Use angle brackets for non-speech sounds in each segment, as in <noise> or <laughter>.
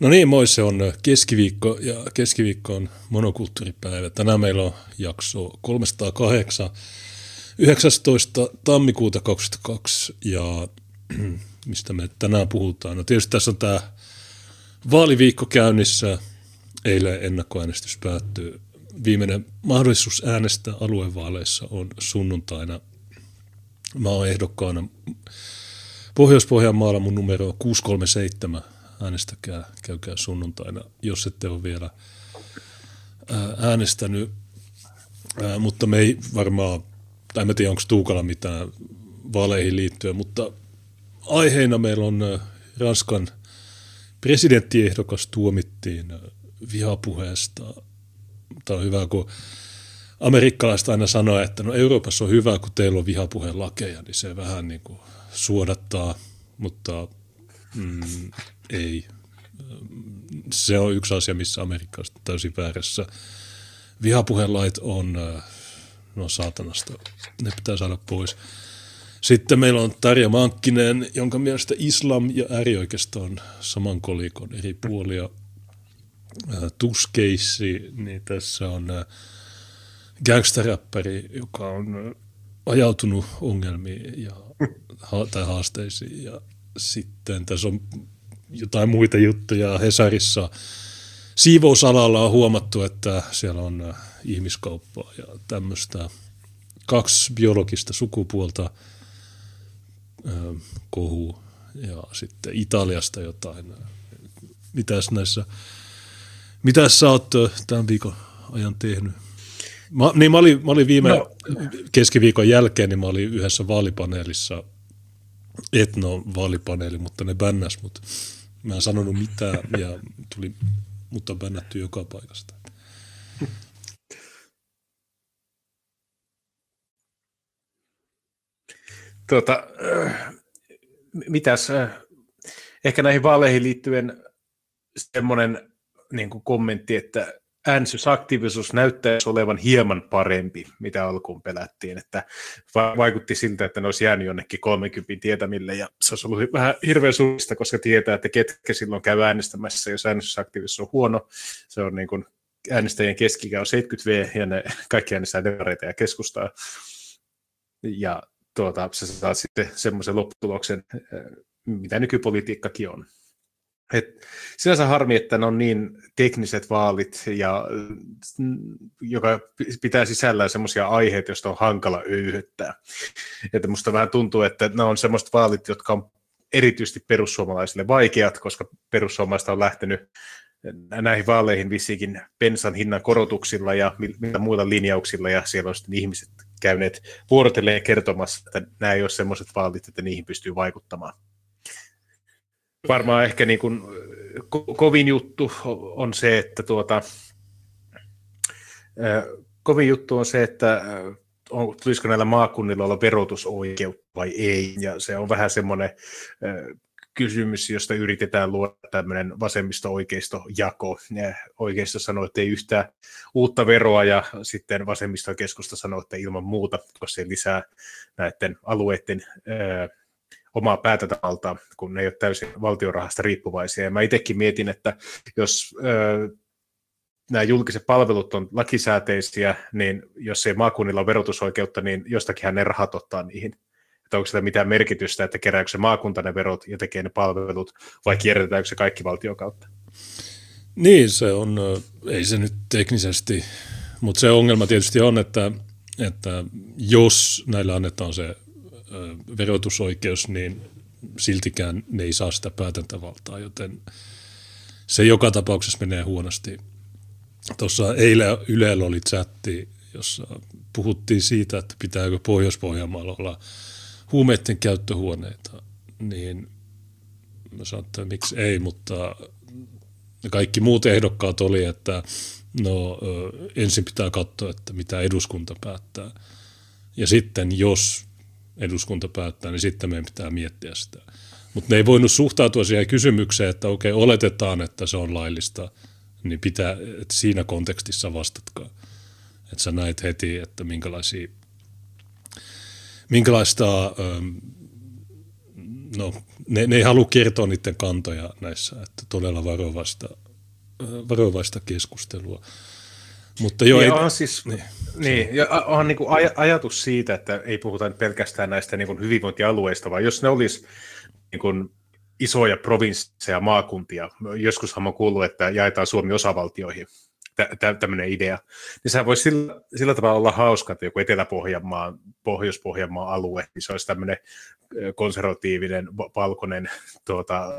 No niin, moi, se on keskiviikko ja keskiviikko on monokulttuuripäivä. Tänään meillä on jakso 308, 19. tammikuuta 2022 ja <clears throat> mistä me tänään puhutaan. No tietysti tässä on tämä vaaliviikko käynnissä. Eilen ennakkoäänestys päättyy. Viimeinen mahdollisuus äänestää aluevaaleissa on sunnuntaina. Mä oon ehdokkaana Pohjois-Pohjanmaalla mun numero on 637 äänestäkää, käykää sunnuntaina, jos ette ole vielä äänestänyt. Mutta me ei varmaan, tai en tiedä onko Tuukalla mitään vaaleihin liittyen, mutta aiheena meillä on Ranskan presidenttiehdokas tuomittiin vihapuheesta. Tämä on hyvä, kun amerikkalaiset aina sanoo, että no Euroopassa on hyvä, kun teillä on vihapuheen lakeja, niin se vähän niin kuin suodattaa, mutta mm, ei. Se on yksi asia, missä Amerikka on täysin väärässä. Vihapuhelait on, äh, no saatanasta, ne pitää saada pois. Sitten meillä on Tarja Mankkinen, jonka mielestä islam ja äärioikeisto on saman kolikon eri puolia. Äh, Tuskeissi, niin tässä on äh, gangsteräppäri, joka on ajautunut ongelmiin ja, tai haasteisiin. Ja sitten tässä on jotain muita juttuja Hesarissa. Siivousalalla on huomattu, että siellä on äh, ihmiskauppaa ja tämmöistä kaksi biologista sukupuolta äh, kohu ja sitten Italiasta jotain. Mitäs näissä, mitäs sä oot äh, tämän viikon ajan tehnyt? Mä, niin mä olin, mä olin viime no. keskiviikon jälkeen, niin mä olin yhdessä vaalipaneelissa, etno-vaalipaneeli, mutta ne bännäs mut Mä en sanonut mitään ja tuli, mutta on bännätty joka paikasta. Tuota, äh, mitäs, äh, ehkä näihin vaaleihin liittyen semmoinen niin kommentti, että äänestysaktiivisuus näyttäisi olevan hieman parempi, mitä alkuun pelättiin, että vaikutti siltä, että ne olisi jäänyt jonnekin 30 tietämille, ja se olisi ollut vähän hirveän suurista, koska tietää, että ketkä silloin käy äänestämässä, jos äänestysaktiivisuus on huono, se on niin kuin äänestäjien keskikä on 70V, ja ne kaikki äänestää demareita ja keskustaa, ja tuota, se saa sitten semmoisen lopputuloksen, mitä nykypolitiikkakin on. Et sinänsä harmi, että ne on niin tekniset vaalit, ja, joka pitää sisällään semmoisia aiheita, joista on hankala öyhyttää. Että musta vähän tuntuu, että ne on semmoiset vaalit, jotka on erityisesti perussuomalaisille vaikeat, koska perussuomalaiset on lähtenyt näihin vaaleihin vissiinkin pensan hinnan korotuksilla ja mitä muilla linjauksilla, ja siellä on sitten ihmiset käyneet vuorotelleen kertomassa, että nämä ei ole semmoiset vaalit, että niihin pystyy vaikuttamaan varmaan ehkä niin kuin ko- kovin juttu on se, että tuota, kovin juttu on se, että on, tulisiko näillä maakunnilla olla verotusoikeutta vai ei, ja se on vähän semmoinen kysymys, josta yritetään luoda tämmöinen vasemmisto-oikeisto-jako. Oikeisto sanoo, että ei yhtään uutta veroa, ja sitten vasemmisto-keskusta sanoo, että ilman muuta, koska se lisää näiden alueiden omaa päätäntävaltaa, kun ne ei ole täysin valtiorahasta riippuvaisia. Ja mä itsekin mietin, että jos ö, nämä julkiset palvelut on lakisääteisiä, niin jos ei maakunnilla ole verotusoikeutta, niin jostakinhan ne rahat ottaa niihin. Että onko sitä mitään merkitystä, että kerääkö se maakunta ne verot ja tekee ne palvelut, vai kierrätetäänkö se kaikki valtion kautta? Niin, se on, ei se nyt teknisesti, mutta se ongelma tietysti on, että, että jos näillä annetaan se verotusoikeus, niin siltikään ne ei saa sitä päätäntävaltaa, joten se joka tapauksessa menee huonosti. Tuossa eilen Ylellä oli chatti, jossa puhuttiin siitä, että pitääkö Pohjois-Pohjanmaalla olla huumeiden käyttöhuoneita, niin mä sanoin, että miksi ei, mutta kaikki muut ehdokkaat oli, että no ensin pitää katsoa, että mitä eduskunta päättää. Ja sitten jos eduskunta päättää, niin sitten meidän pitää miettiä sitä. Mutta ne ei voinut suhtautua siihen kysymykseen, että okei, oletetaan, että se on laillista, niin pitää, että siinä kontekstissa vastatkaa. Että sä näet heti, että minkälaisia, minkälaista, ähm, no, ne, ne ei halua kertoa niiden kantoja näissä, että todella varovaista, varovaista keskustelua. Mutta joo, niin, ei, on siis, niin, niin ja on niin kuin aj- ajatus siitä, että ei puhuta pelkästään näistä niin kuin hyvinvointialueista, vaan jos ne olisi niin kuin isoja provinsseja, maakuntia, joskushan on kuullut, että jaetaan Suomi osavaltioihin, tämmöinen idea, niin sehän voisi sillä, sillä tavalla olla hauska, että joku Etelä-Pohjanmaa, Pohjois-Pohjanmaa alue, niin se olisi tämmöinen konservatiivinen, valkoinen tuota,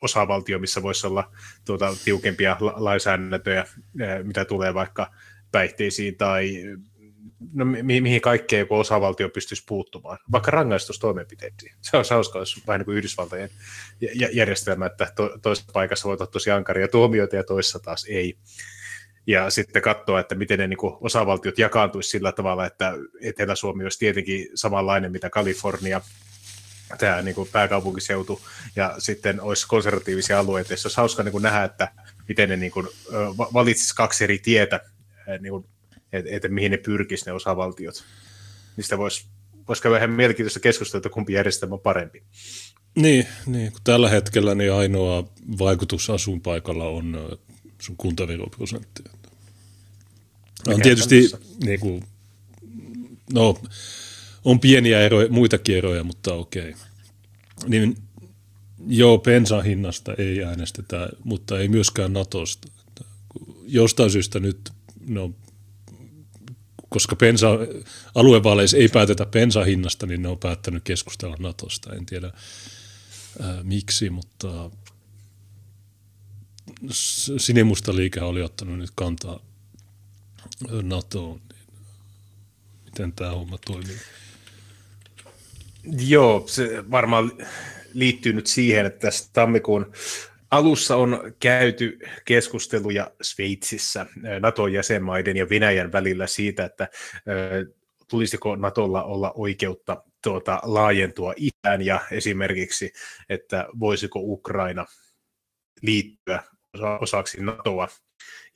osavaltio, missä voisi olla tuota, tiukempia lainsäädäntöjä, mitä tulee vaikka päihteisiin tai no, mi- mihin kaikkeen joku osavaltio pystyisi puuttumaan, vaikka rangaistustoimenpiteisiin. Se on hauska, jos vähän niin kuin Yhdysvaltojen järjestelmä, että to- toisessa paikassa voi olla tosi ankaria tuomioita ja toisessa taas ei. Ja sitten katsoa, että miten ne niin kuin osavaltiot jakaantuisi sillä tavalla, että Etelä-Suomi olisi tietenkin samanlainen, mitä Kalifornia, tämä niin kuin pääkaupunkiseutu, ja sitten olisi konservatiivisia alueita, joissa olisi hauska niin kuin nähdä, että miten ne niin kuin, valitsisi kaksi eri tietä, niin kuin, että, että mihin ne pyrkisivät ne osavaltiot. Niistä voisi vois käydä ihan mielenkiintoista keskustelua, että kumpi järjestelmä on parempi. Niin, niin kun tällä hetkellä niin ainoa vaikutus asuinpaikalla on sun kuntaveroprosentti. On tietysti niin kuin, no, on pieniä eroja, muitakin eroja, mutta okei. Niin joo, pensan hinnasta ei äänestetä, mutta ei myöskään Natosta. Jostain syystä nyt, no, koska pensa, aluevaaleissa ei päätetä pensan hinnasta, niin ne on päättänyt keskustella Natosta. En tiedä ää, miksi, mutta sinimusta liike oli ottanut nyt kantaa NATOon. Miten tämä homma toimii? Joo, se varmaan liittyy nyt siihen, että tässä tammikuun alussa on käyty keskusteluja Sveitsissä NATO-jäsenmaiden ja Venäjän välillä siitä, että tulisiko Natolla olla oikeutta tuota, laajentua itään ja esimerkiksi, että voisiko Ukraina liittyä osaksi NATOa.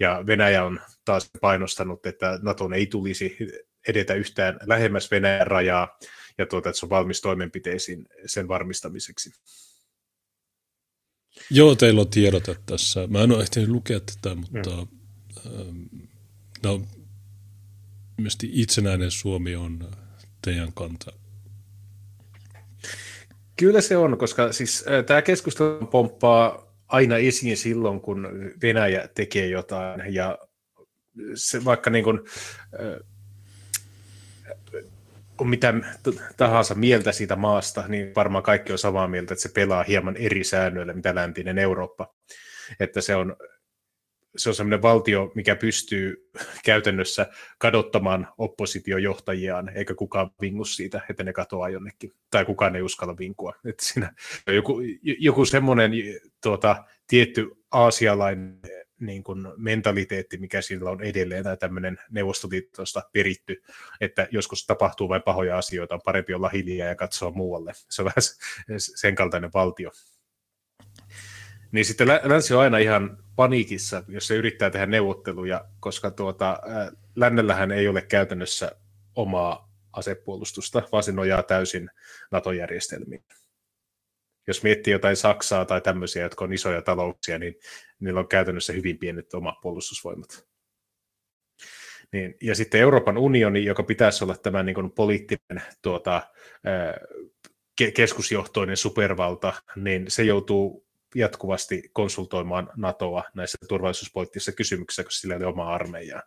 Ja Venäjä on taas painostanut, että NATOn ei tulisi edetä yhtään lähemmäs Venäjän rajaa, ja tuota, että se on valmis toimenpiteisiin sen varmistamiseksi. Joo, teillä on tiedote tässä. Mä en ole ehtinyt lukea tätä, mutta mm. no, mielestäni itsenäinen Suomi on teidän kanta. Kyllä se on, koska siis äh, tämä keskustelu pomppaa aina esiin silloin, kun Venäjä tekee jotain, ja se vaikka niin kuin, äh, on mitä tahansa mieltä siitä maasta, niin varmaan kaikki on samaa mieltä, että se pelaa hieman eri säännöillä, mitä läntinen Eurooppa. Että se on, se on sellainen valtio, mikä pystyy käytännössä kadottamaan oppositiojohtajiaan, eikä kukaan vingu siitä, että ne katoaa jonnekin, tai kukaan ei uskalla vinkua. Että siinä joku, joku semmoinen tuota, tietty aasialainen niin kuin mentaliteetti, mikä sillä on edelleen, tai tämmöinen Neuvostoliitosta peritty, että joskus tapahtuu vain pahoja asioita, on parempi olla hiljaa ja katsoa muualle. Se on vähän sen kaltainen valtio. Niin sitten länsi on aina ihan paniikissa, jos se yrittää tehdä neuvotteluja, koska tuota, lännellähän ei ole käytännössä omaa asepuolustusta, vaan se nojaa täysin NATO-järjestelmiin jos miettii jotain Saksaa tai tämmöisiä, jotka on isoja talouksia, niin niillä on käytännössä hyvin pienet omat puolustusvoimat. Niin, ja sitten Euroopan unioni, joka pitäisi olla tämä niin kuin poliittinen tuota, ke- keskusjohtoinen supervalta, niin se joutuu jatkuvasti konsultoimaan NATOa näissä turvallisuuspoliittisissa kysymyksissä, koska sillä ei ole omaa armeijaa.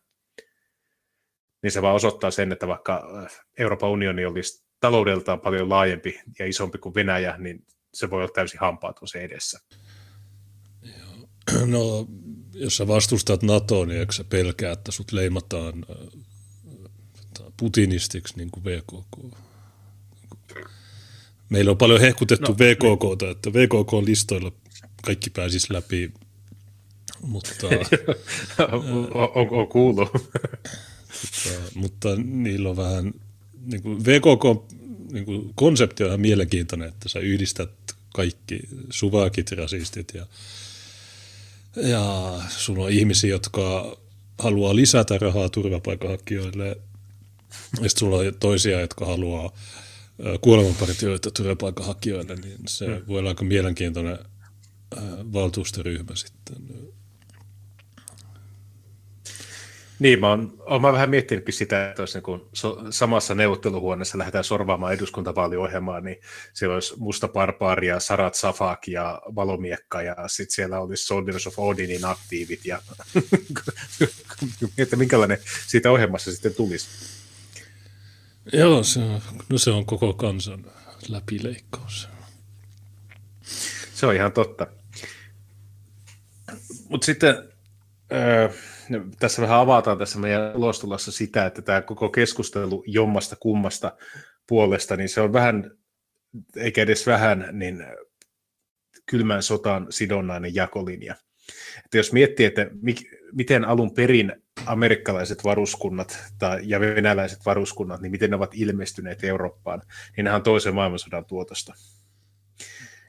Niin se vaan osoittaa sen, että vaikka Euroopan unioni olisi taloudeltaan paljon laajempi ja isompi kuin Venäjä, niin se voi olla täysin hampaaton se edessä. <clears throat> No, jos sä vastustat NATOa, niin eikö sä pelkää, että sut leimataan äh, putinistiksi niin kuin VKK? Meillä on paljon hehkutettu no, VKK, niin. että VKK-listoilla kaikki pääsis läpi, mutta... <laughs> on, on kuullut. mutta, mutta niillä on vähän, niin kuin VKK niin kuin konsepti on ihan mielenkiintoinen, että sä yhdistät kaikki suvakit, rasistit ja, ja sulla on ihmisiä, jotka haluaa lisätä rahaa turvapaikanhakijoille ja sitten sulla on toisia, jotka haluaa kuolemanpartioita turvapaikanhakijoille, niin se mm. voi olla aika mielenkiintoinen valtuustoryhmä sitten. Niin, mä oon, oon mä vähän miettinytkin sitä, että jos niin kun so, samassa neuvotteluhuoneessa lähdetään sorvaamaan eduskuntavaaliohjelmaa, niin siellä olisi Musta Barbaaria, Sarat Safak ja Valomiekka, ja sitten siellä olisi Soldiers of Odinin aktiivit, ja <laughs> että minkälainen siitä ohjelmassa sitten tulisi. Joo, se on, no se on koko kansan läpileikkaus. Se on ihan totta. Mutta sitten öö, tässä vähän avataan tässä meidän ulostulossa sitä, että tämä koko keskustelu jommasta kummasta puolesta, niin se on vähän, eikä edes vähän, niin kylmän sotaan sidonnainen jakolinja. Että jos miettii, että mik, miten alun perin amerikkalaiset varuskunnat tai, ja venäläiset varuskunnat, niin miten ne ovat ilmestyneet Eurooppaan, niin nehän on toisen maailmansodan tuotosta.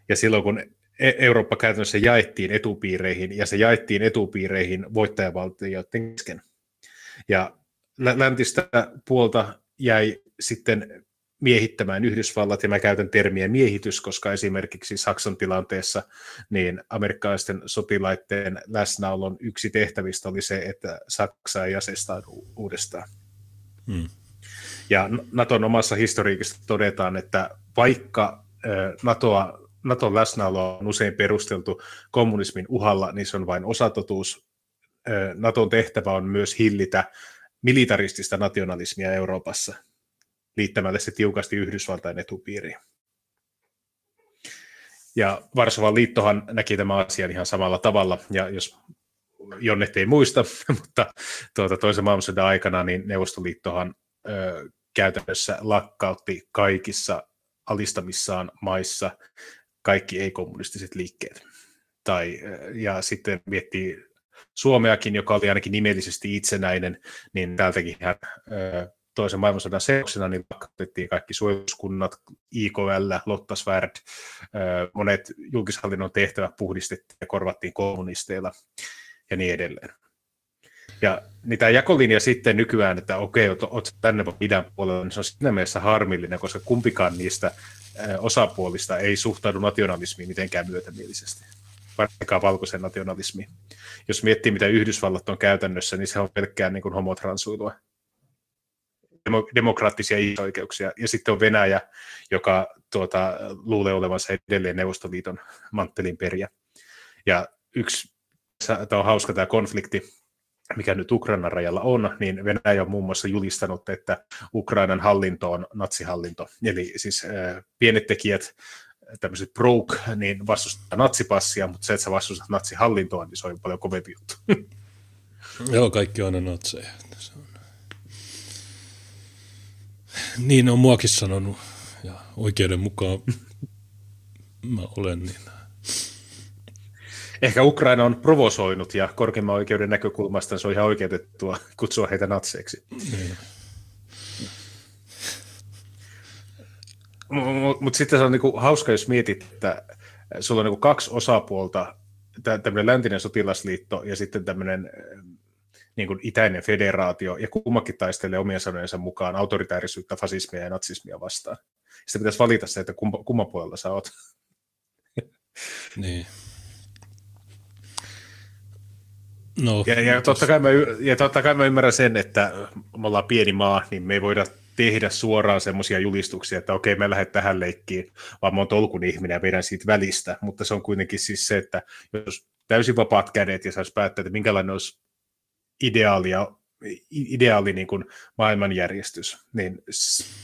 Ja silloin kun Eurooppa käytännössä jaettiin etupiireihin, ja se jaettiin etupiireihin voittajavaltioiden kesken. Ja läntistä puolta jäi sitten miehittämään Yhdysvallat, ja mä käytän termiä miehitys, koska esimerkiksi Saksan tilanteessa niin amerikkalaisten sotilaiden läsnäolon yksi tehtävistä oli se, että Saksa ei asestaa uudestaan. Hmm. Ja Naton omassa historiikista todetaan, että vaikka NATOa Naton läsnäolo on usein perusteltu kommunismin uhalla, niin se on vain osatotuus. Naton tehtävä on myös hillitä militaristista nationalismia Euroopassa liittämällä se tiukasti Yhdysvaltain etupiiriin. Ja Varsovan liittohan näki tämän asian ihan samalla tavalla, ja jos Jonnet ei muista, <laughs> mutta tuota, toisen maailmansodan aikana niin Neuvostoliittohan ö, käytännössä lakkautti kaikissa alistamissaan maissa kaikki ei-kommunistiset liikkeet. Tai, ja sitten miettii Suomeakin, joka oli ainakin nimellisesti itsenäinen, niin täältäkin hän toisen maailmansodan seurauksena niin lakkautettiin kaikki suojeluskunnat, IKL, Lottasvärd, monet julkishallinnon tehtävät puhdistettiin ja korvattiin kommunisteilla ja niin edelleen. Ja niin tämä jakolinja sitten nykyään, että okei, oot tänne idän puolella, niin se on siinä mielessä harmillinen, koska kumpikaan niistä osapuolista ei suhtaudu nationalismiin mitenkään myötämielisesti, vaikka valkoisen nationalismiin. Jos miettii, mitä Yhdysvallat on käytännössä, niin se on pelkkää niin homotransuilua demokraattisia ihmisoikeuksia. Ja sitten on Venäjä, joka tuota, luulee olevansa edelleen Neuvostoliiton manttelin periä. Ja yksi, tämä on hauska tämä konflikti, mikä nyt Ukrainan rajalla on, niin Venäjä on muun muassa julistanut, että Ukrainan hallinto on natsihallinto. Eli siis äh, pienet tekijät, tämmöiset broke, niin vastustaa natsipassia, mutta se, että sä vastustat natsihallintoa, niin se on paljon kovempi juttu. <laughs> Joo, kaikki on natseja. Se on... Niin on muakin sanonut, ja oikeuden mukaan <laughs> mä olen, niin ehkä Ukraina on provosoinut ja korkeimman oikeuden näkökulmasta se on ihan oikeutettua kutsua heitä natseiksi. Mm. Mutta mut sitten se on niinku hauska, jos mietit, että sulla on niinku kaksi osapuolta, tämmöinen läntinen sotilasliitto ja sitten tämmöinen niin kuin itäinen federaatio, ja kummakin taistelee omien sanojensa mukaan autoritäärisyyttä, fasismia ja natsismia vastaan. Sitten pitäisi valita se, että kumma, kumman puolella sä oot. Niin. No. Ja, ja, totta kai mä, ja totta kai mä ymmärrän sen, että me ollaan pieni maa, niin me ei voida tehdä suoraan semmoisia julistuksia, että okei, me lähdet tähän leikkiin, vaan mä oon tolkun ihminen ja vedän siitä välistä. Mutta se on kuitenkin siis se, että jos täysin vapaat kädet ja saisi päättää, että minkälainen olisi ideaali, ja, ideaali niin kuin maailmanjärjestys, niin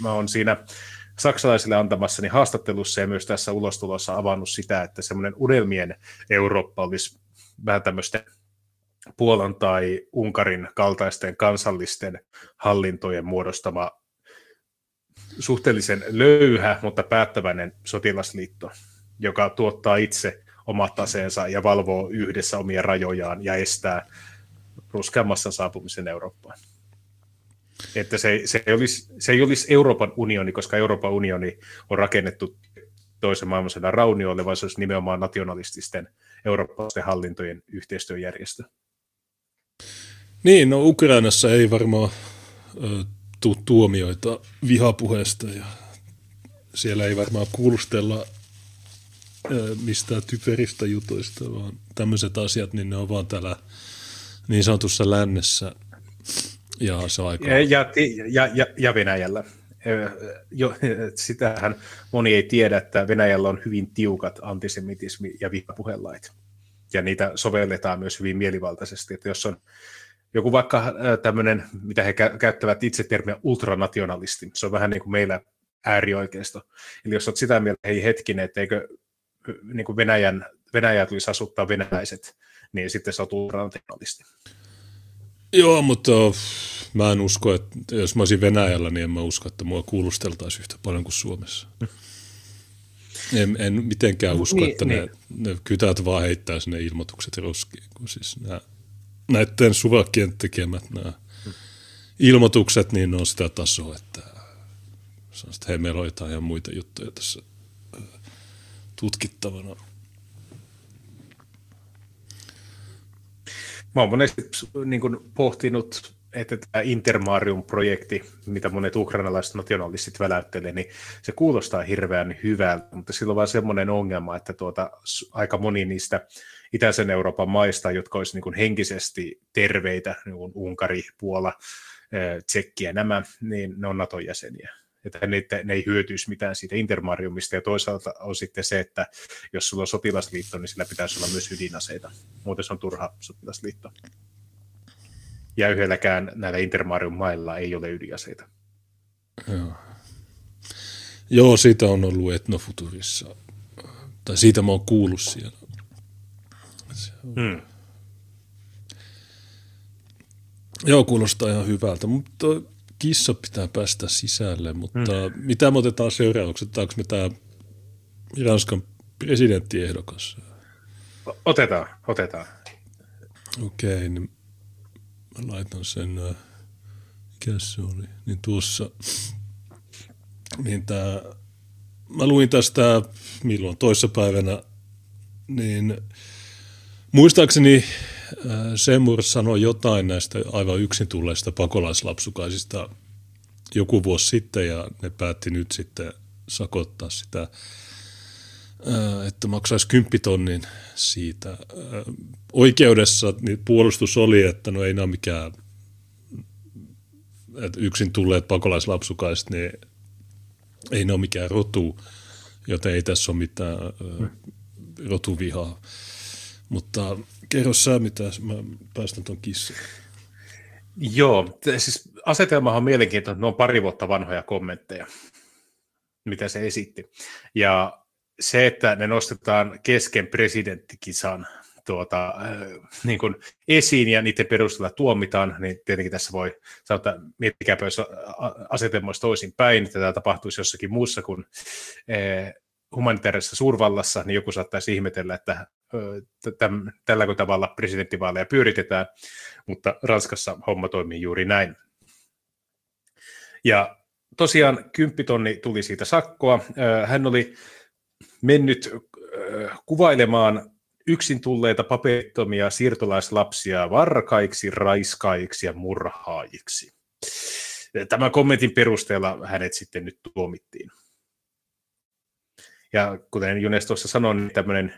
mä oon siinä saksalaisille antamassani haastattelussa ja myös tässä ulostulossa avannut sitä, että semmoinen unelmien Eurooppa olisi vähän tämmöistä Puolan tai Unkarin kaltaisten kansallisten hallintojen muodostama suhteellisen löyhä, mutta päättäväinen sotilasliitto, joka tuottaa itse omat aseensa ja valvoo yhdessä omia rajojaan ja estää ruskean massan saapumisen Eurooppaan. Että se, se, ei olisi, se ei olisi Euroopan unioni, koska Euroopan unioni on rakennettu toisen maailmansodan raunioille, vaan se olisi nimenomaan nationalististen eurooppalaisten hallintojen yhteistyöjärjestö. Niin, no Ukrainassa ei varmaan tu- tuomioita vihapuheesta ja siellä ei varmaan kuulustella mistään typeristä jutuista, vaan tämmöiset asiat, niin ne on vaan täällä niin sanotussa lännessä. Ja se aika... Ja, ja, ja, ja Venäjällä. Jo, sitähän moni ei tiedä, että Venäjällä on hyvin tiukat antisemitismi- ja vihapuhelait. Ja niitä sovelletaan myös hyvin mielivaltaisesti. Että jos on joku vaikka tämmöinen, mitä he käyttävät itse termiä ultranationalisti, se on vähän niin kuin meillä äärioikeisto. Eli jos olet sitä mieltä, hei hetkinen, että eikö niin kuin Venäjän, Venäjä tulisi asuttaa venäläiset, niin sitten sä oot ultranationalisti. Joo, mutta mä en usko, että jos mä olisin Venäjällä, niin en mä usko, että mua kuulusteltaisiin yhtä paljon kuin Suomessa. En, en mitenkään usko, niin, että niin. Ne, ne kytät vaan heittää sinne ilmoitukset roskiin, kun siis nämä, näiden suvakien tekemät nämä ilmoitukset, niin ne on sitä tasoa, että, meillä on jotain ihan muita juttuja tässä tutkittavana. Mä oon monesti niin kuin, pohtinut, että tämä Intermarium-projekti, mitä monet ukrainalaiset nationalistit väläyttelee, niin se kuulostaa hirveän hyvältä, mutta sillä on vaan semmoinen ongelma, että tuota, aika moni niistä itäisen Euroopan maista, jotka olisivat niin henkisesti terveitä, niin kuin Unkari, Puola, Tsekki ja nämä, niin ne on NATO-jäseniä että ne, ne ei hyötyisi mitään siitä intermariumista, ja toisaalta on sitten se, että jos sulla on sotilasliitto, niin sillä pitäisi olla myös ydinaseita. Muuten se on turha sotilasliitto. Ja yhdelläkään näillä intermarium-mailla ei ole ydinaseita. Joo. Joo, siitä on ollut Etnofuturissa. Tai siitä mä oon kuullut siellä. Hmm. Joo, kuulostaa ihan hyvältä, mutta kissa pitää päästä sisälle, mutta mm. mitä me otetaan seuraavaksi? Otetaanko me tämä Ranskan presidenttiehdokas? Otetaan, otetaan. Okei, okay, niin mä laitan sen, äh, mikä se oli, niin tuossa, niin tää, mä luin tästä milloin toissapäivänä, niin muistaakseni Äh, Semur sanoi jotain näistä aivan yksin tulleista pakolaislapsukaisista joku vuosi sitten ja ne päätti nyt sitten sakottaa sitä, äh, että maksaisi kymppitonnin siitä. Äh, oikeudessa niin puolustus oli, että no ei nämä mikään että yksin tulleet pakolaislapsukaiset, niin ei ne ole mikään rotu, joten ei tässä ole mitään rotuvihaa. Mutta kerro sä, mitä mä päästän tuon kissan. Joo, siis asetelmahan on mielenkiintoinen, ne on pari vuotta vanhoja kommentteja, mitä se esitti. Ja se, että ne nostetaan kesken presidenttikisan tuota, äh, niin kuin esiin ja niiden perusteella tuomitaan, niin tietenkin tässä voi sanoa, että miettikääpä, jos asetelma olisi toisin päin, että tämä tapahtuisi jossakin muussa kuin äh, humanitaarisessa suurvallassa, niin joku saattaisi ihmetellä, että tällä tavalla presidenttivaaleja pyöritetään, mutta Ranskassa homma toimii juuri näin. Ja tosiaan kymppitonni tuli siitä sakkoa. Hän oli mennyt kuvailemaan yksin tulleita paperittomia siirtolaislapsia varkaiksi, raiskaiksi ja murhaajiksi. Tämän kommentin perusteella hänet sitten nyt tuomittiin. Ja kuten Junes tuossa sanoi, niin tämmöinen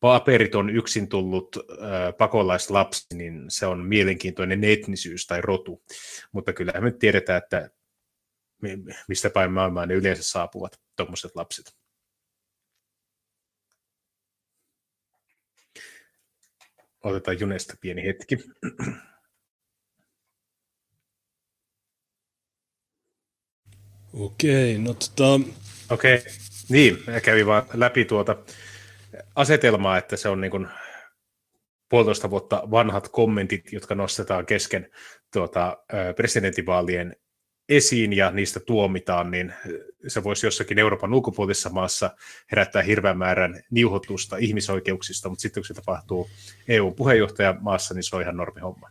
paperiton yksin tullut äh, pakolaislapsi, niin se on mielenkiintoinen etnisyys tai rotu. Mutta kyllähän me tiedetään, että mistä päin maailmaa ne yleensä saapuvat tuommoiset lapset. Otetaan Junesta pieni hetki. Okei, no tota... Okei, niin, kävi vaan läpi tuota asetelmaa, että se on niin kuin puolitoista vuotta vanhat kommentit, jotka nostetaan kesken tuota, presidentinvaalien esiin ja niistä tuomitaan, niin se voisi jossakin Euroopan ulkopuolisessa maassa herättää hirveän määrän niuhotusta ihmisoikeuksista, mutta sitten kun se tapahtuu EU-puheenjohtajamaassa, niin se on ihan normi homma.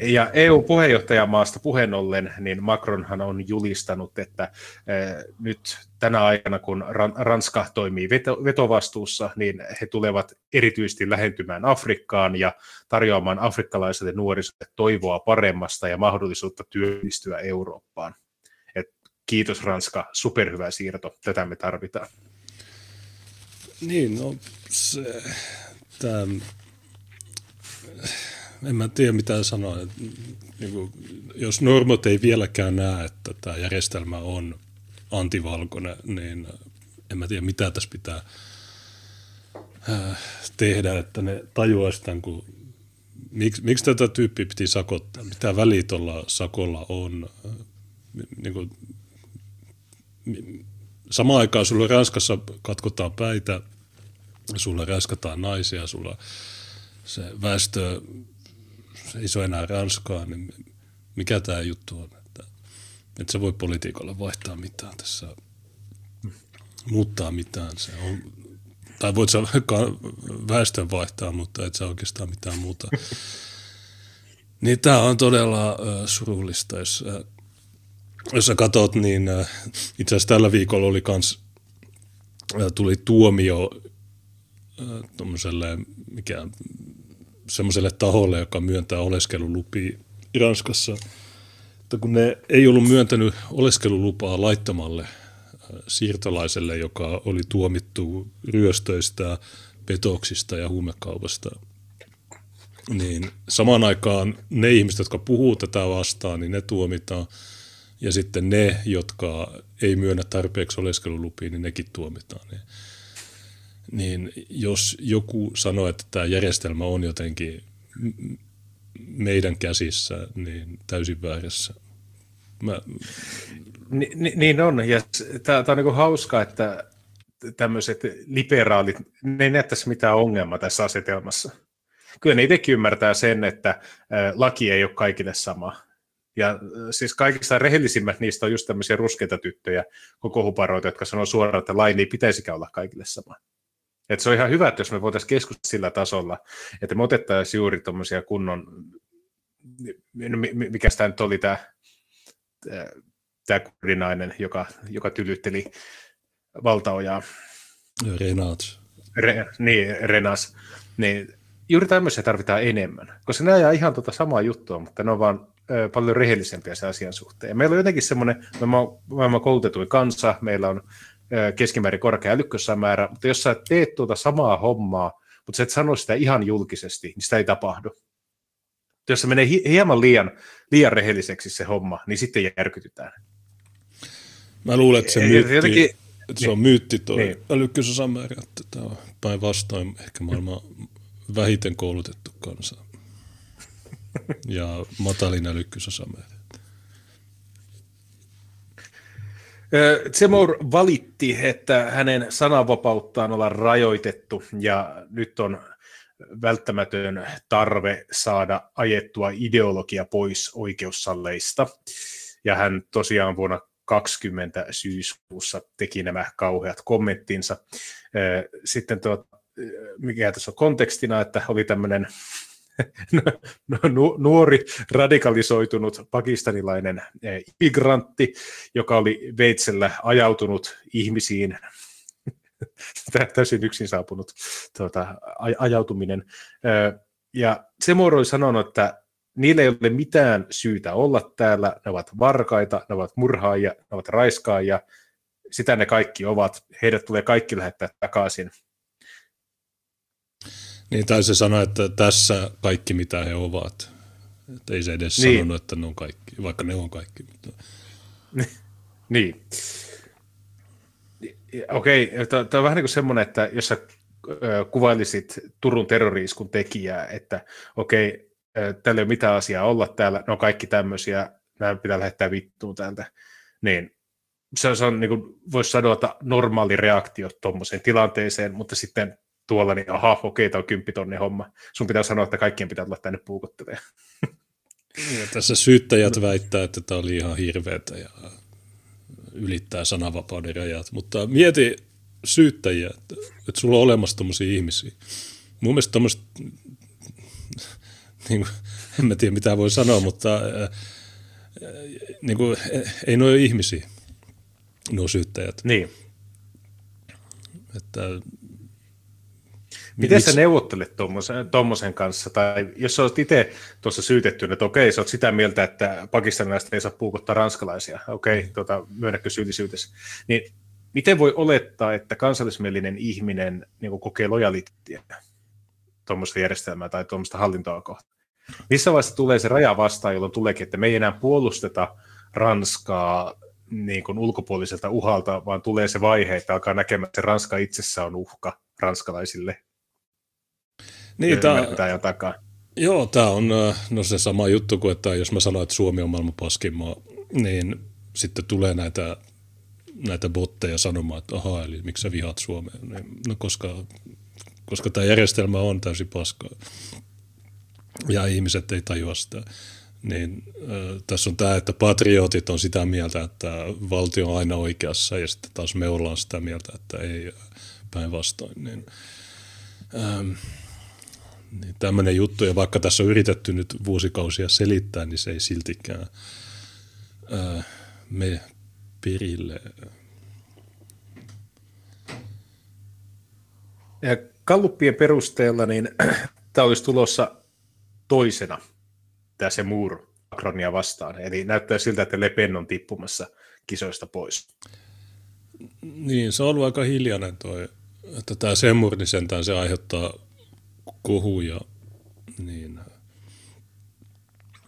Ja EU-puheenjohtajamaasta puheen ollen, niin Macronhan on julistanut, että eh, nyt tänä aikana, kun Ranska toimii veto, vetovastuussa, niin he tulevat erityisesti lähentymään Afrikkaan ja tarjoamaan afrikkalaisille nuorisolle toivoa paremmasta ja mahdollisuutta työllistyä Eurooppaan. Et kiitos Ranska, superhyvä siirto, tätä me tarvitaan. Niin, no se, tämä, en mä tiedä mitä sanoa. Niin kuin, jos normot ei vieläkään näe, että tämä järjestelmä on antivalkoinen, niin en mä tiedä mitä tässä pitää äh, tehdä, että ne tajuaisi tämän, kun miksi, miksi tätä tyyppiä piti sakottaa, mitä väliä tuolla sakolla on. Niin kuin, samaan aikaan sulla Ranskassa katkotaan päitä, sulla räskataan naisia, sulla se väestö ei se ole enää Ranskaa, niin mikä tämä juttu on? Että, että se voi politiikalla vaihtaa mitään tässä, muuttaa mitään. Se on, tai voit sä väestön vaihtaa, mutta et sä oikeastaan mitään muuta. <laughs> niin tämä on todella äh, surullista, jos, äh, jos sä katsot, niin äh, itse asiassa tällä viikolla oli kans, äh, tuli tuomio äh, tuommoiselle, mikä semmoiselle taholle, joka myöntää oleskelulupia Ranskassa, että kun ne ei ollut myöntänyt oleskelulupaa laittomalle äh, siirtolaiselle, joka oli tuomittu ryöstöistä, petoksista ja huumekaupasta, niin samaan aikaan ne ihmiset, jotka puhuu tätä vastaan, niin ne tuomitaan, ja sitten ne, jotka ei myönnä tarpeeksi oleskelulupia, niin nekin tuomitaan. Niin jos joku sanoo, että tämä järjestelmä on jotenkin meidän käsissä, niin täysin väärässä. Mä... Ni, ni, niin on, ja tämä on niin hauska, että tämmöiset liberaalit, ne ei näyttäisi mitään ongelmaa tässä asetelmassa. Kyllä ne itsekin ymmärtää sen, että laki ei ole kaikille sama. Ja siis kaikista rehellisimmät niistä on just tämmöisiä ruskeita tyttöjä, koko huparoita, jotka sanoo suoraan, että lain ei pitäisikään olla kaikille sama. Et se on ihan hyvä, että jos me voitaisiin keskustella sillä tasolla, että me otettaisiin juuri tuommoisia kunnon, mikä tämä nyt oli tämä, tämä kurdinainen, joka, joka tylytteli valtaojaa. Renat. Re, niin, Renas. Niin, juuri tämmöisiä tarvitaan enemmän, koska ne ajaa ihan tuota samaa juttua, mutta ne on vaan ö, paljon rehellisempiä se asian suhteen. Meillä on jotenkin semmoinen, me maailman koulutetuin kansa, meillä on keskimäärin korkea määrä, mutta jos sä teet tuota samaa hommaa, mutta sä et sano sitä ihan julkisesti, niin sitä ei tapahdu. Jos se menee hieman liian, liian rehelliseksi se homma, niin sitten järkytytään. Mä luulen, että se, myytti, jotenkin, että se on niin, myytti tuo niin. älykkyysosamäärä, että tämä on päinvastoin ehkä maailman vähiten koulutettu kansa. <laughs> ja matalin älykkyysosamäärä. Zemmour valitti, että hänen sananvapauttaan ollaan rajoitettu ja nyt on välttämätön tarve saada ajettua ideologia pois oikeussalleista. Ja hän tosiaan vuonna 20 syyskuussa teki nämä kauheat kommenttinsa. Sitten tuo, mikä tässä on kontekstina, että oli tämmöinen <laughs> nuori radikalisoitunut pakistanilainen eh, immigrantti, joka oli veitsellä ajautunut ihmisiin, <laughs> täysin yksin saapunut tuota, ajautuminen. Ja se oli sanonut, että niillä ei ole mitään syytä olla täällä, ne ovat varkaita, ne ovat murhaajia, ne ovat raiskaajia, sitä ne kaikki ovat, heidät tulee kaikki lähettää takaisin niin, tai se sanoi, että tässä kaikki mitä he ovat. Että ei se edes niin. sanonut, että ne on kaikki, vaikka ne on kaikki. Mutta... <laughs> niin. Okei, tämä on vähän niin kuin semmoinen, että jos sä kuvailisit Turun terroriiskun tekijää, että okei, tällä ei ole mitään asiaa olla täällä, ne on kaikki tämmöisiä, nämä pitää lähettää vittuun täältä, niin se, se on niin kuin, voisi sanoa, että normaali reaktio tuommoiseen tilanteeseen, mutta sitten tuolla, niin aha, okei, tämä on kymppitonni homma. Sun pitää sanoa, että kaikkien pitää tulla tänne puukottelemaan. Ja tässä syyttäjät väittää, että tämä oli ihan hirveätä ja ylittää sananvapauden rajat, mutta mieti syyttäjiä, että, että sulla on olemassa tuommoisia ihmisiä. Mun mielestä tuommoista, niin kuin, en mä tiedä mitä voi sanoa, mutta niin kuin, ei ne ole ihmisiä, nuo syyttäjät. Niin. Että Miten sä neuvottelet tuommoisen kanssa? Tai jos sä olet itse tuossa syytetty, että okei, sä oot sitä mieltä, että pakistanilaiset ei saa puukottaa ranskalaisia, okei, tuota, myönnäkö syyllisyytesi, niin miten voi olettaa, että kansallismielinen ihminen niin kokee lojaliteettia tuommoista järjestelmää tai tuommoista hallintoa kohtaan? Missä vaiheessa tulee se raja vastaan, jolloin tuleekin, että me ei enää puolusteta Ranskaa niin kuin ulkopuoliselta uhalta, vaan tulee se vaihe, että alkaa näkemään, että Ranska itsessä on uhka ranskalaisille. Niin, tämä, takaa. Joo, tämä on no se sama juttu kuin, että jos mä sanoin, että Suomi on maailman paskin maa, niin sitten tulee näitä, näitä botteja sanomaan, että ahaa, eli miksi sä vihaat Suomea? Niin, no koska, koska tämä järjestelmä on täysin paskaa ja ihmiset ei tajua sitä. Niin äh, tässä on tämä, että patriotit on sitä mieltä, että valtio on aina oikeassa ja sitten taas me ollaan sitä mieltä, että ei päinvastoin. Niin, ähm, niin tämmöinen juttu, ja vaikka tässä on yritetty nyt vuosikausia selittää, niin se ei siltikään äh, me perille. Ja Kalluppien perusteella niin <clears throat> tämä olisi tulossa toisena, tämä se Moore Macronia vastaan. Eli näyttää siltä, että Le Pen on tippumassa kisoista pois. Niin, se on ollut aika hiljainen toi, että tämä Semmur, niin sentään se aiheuttaa kohuja. Niin.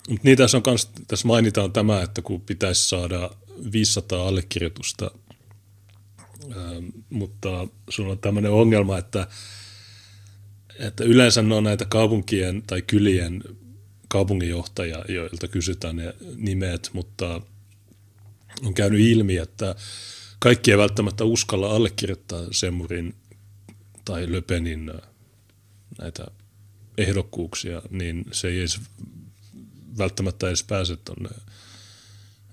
Mutta niin tässä, on kans, tässä mainitaan tämä, että kun pitäisi saada 500 allekirjoitusta, ähm, mutta sulla on tämmöinen ongelma, että että yleensä ne on näitä kaupunkien tai kylien kaupunginjohtajia, joilta kysytään ne nimet, mutta on käynyt ilmi, että kaikki ei välttämättä uskalla allekirjoittaa Semurin tai Löpenin näitä ehdokkuuksia, niin se ei edes välttämättä edes pääse tuonne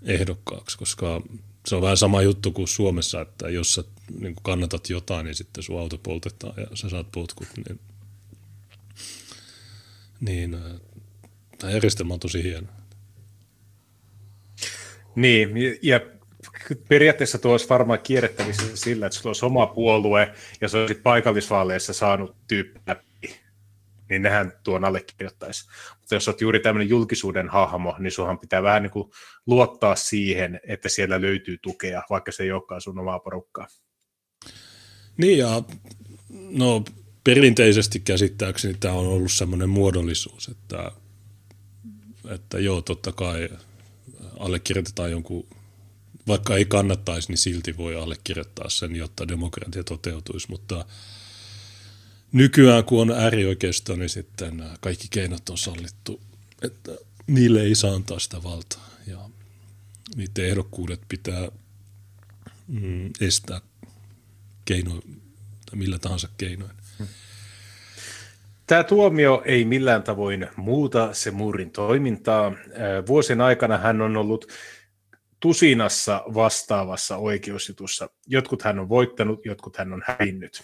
ehdokkaaksi, koska se on vähän sama juttu kuin Suomessa, että jos sä niin kannatat jotain, niin sitten sun auto poltetaan ja sä saat potkut, niin niin äh, tämä järjestelmä on tosi hieno. Niin, ja periaatteessa tuo olisi varmaan kierrettävissä sillä, että sulla olisi oma puolue ja se olisi paikallisvaaleissa saanut tyyppi läpi, niin nehän tuon allekirjoittaisi. Mutta jos olet juuri tämmöinen julkisuuden hahmo, niin sunhan pitää vähän niin kuin luottaa siihen, että siellä löytyy tukea, vaikka se ei olekaan sun omaa porukkaa. Niin ja no perinteisesti käsittääkseni tämä on ollut semmoinen muodollisuus, että, että joo, totta kai allekirjoitetaan jonkun, vaikka ei kannattaisi, niin silti voi allekirjoittaa sen, jotta demokratia toteutuisi, mutta nykyään kun on äärioikeisto, niin sitten kaikki keinot on sallittu, että niille ei saa antaa sitä valtaa ja niiden ehdokkuudet pitää mm, estää keino, millä tahansa keinoin. Tämä tuomio ei millään tavoin muuta se Muurin toimintaa. Vuosien aikana hän on ollut tusinassa vastaavassa oikeusjutussa. Jotkut hän on voittanut, jotkut hän on hävinnyt.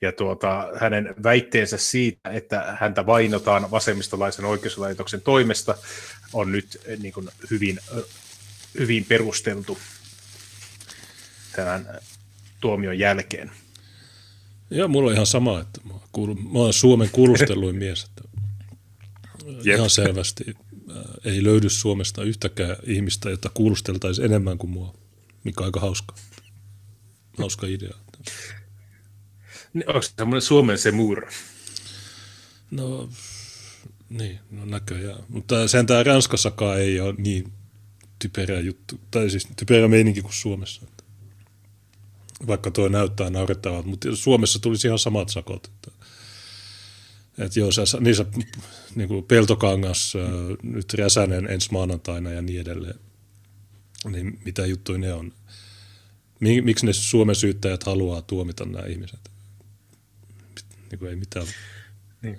Ja tuota, hänen väitteensä siitä, että häntä vainotaan vasemmistolaisen oikeuslaitoksen toimesta, on nyt niin kuin hyvin, hyvin perusteltu tämän tuomion jälkeen. Ja mulla on ihan sama, että mä, kuulu, mä olen Suomen kuulustelluin <laughs> mies, että Jep. ihan selvästi ei löydy Suomesta yhtäkään ihmistä, jota kuulusteltaisiin enemmän kuin mua, mikä on aika hauska, hauska idea. Onko se semmoinen Suomen se muur? No, niin, no näköjään. Mutta sen tämä Ranskassakaan ei ole niin typerä juttu, tai siis typerä meininki kuin Suomessa vaikka tuo näyttää naurettavalta, mutta Suomessa tulisi ihan samat sakot. Että, että joo, sä, niissä niin kuin Peltokangas, nyt Räsänen ensi maanantaina ja niin edelleen. Niin mitä juttuja ne on? Miksi ne Suomen syyttäjät haluaa tuomita nämä ihmiset? Niin kuin ei mitään. Niin.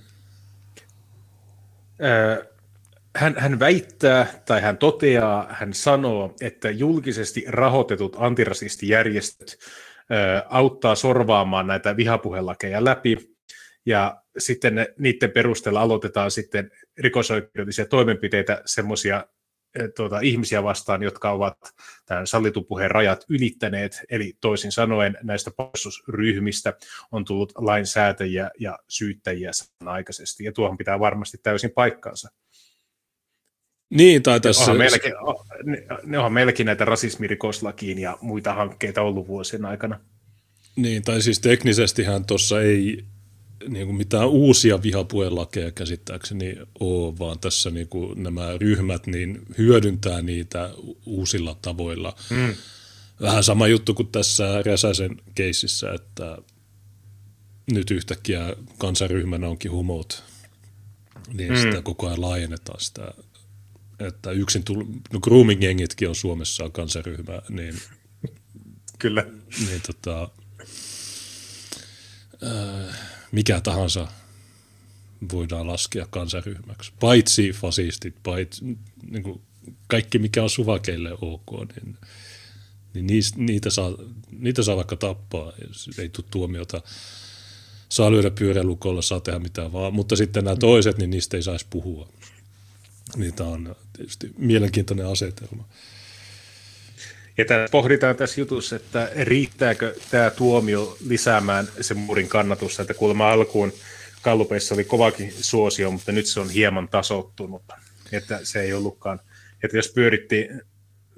hän, hän väittää tai hän toteaa, hän sanoo, että julkisesti rahoitetut antirasistijärjestöt auttaa sorvaamaan näitä vihapuhelakeja läpi, ja sitten ne, niiden perusteella aloitetaan sitten rikosoikeudellisia toimenpiteitä semmoisia tuota, ihmisiä vastaan, jotka ovat tämän sallitun puheen rajat ylittäneet, eli toisin sanoen näistä poistusryhmistä on tullut lainsäätäjiä ja syyttäjiä samanaikaisesti, ja tuohon pitää varmasti täysin paikkaansa. Niin, tai tässä... Onhan meilläkin, ne onhan meilläkin näitä rasismirikoslakiin ja muita hankkeita ollut vuosien aikana. Niin, tai siis teknisestihän tuossa ei niin kuin mitään uusia vihapuhelakeja käsittääkseni ole, vaan tässä niin kuin nämä ryhmät niin hyödyntää niitä uusilla tavoilla. Mm. Vähän sama juttu kuin tässä Räsäsen keississä, että nyt yhtäkkiä kansaryhmänä onkin humot, niin mm. sitä koko ajan laajennetaan sitä, että yksin tull- no grooming-jengitkin on Suomessa kansaryhmä, niin Kyllä. Niin tota, äh, mikä tahansa voidaan laskea kansaryhmäksi. Paitsi fasistit, paitsi niin kuin kaikki mikä on suvakeille ok, niin, niin niitä, saa, niitä saa vaikka tappaa, ei tule tuomiota. Saa lyödä pyörälukolla, saa tehdä mitään vaan, mutta sitten nämä toiset, niin niistä ei saisi puhua. Niitä on tietysti mielenkiintoinen asetelma. Ja tässä pohditaan tässä jutussa, että riittääkö tämä tuomio lisäämään sen muurin kannatusta, että kuulemma alkuun Kallupeissa oli kovakin suosio, mutta nyt se on hieman tasottunut, että se ei ollutkaan, että jos pyöritti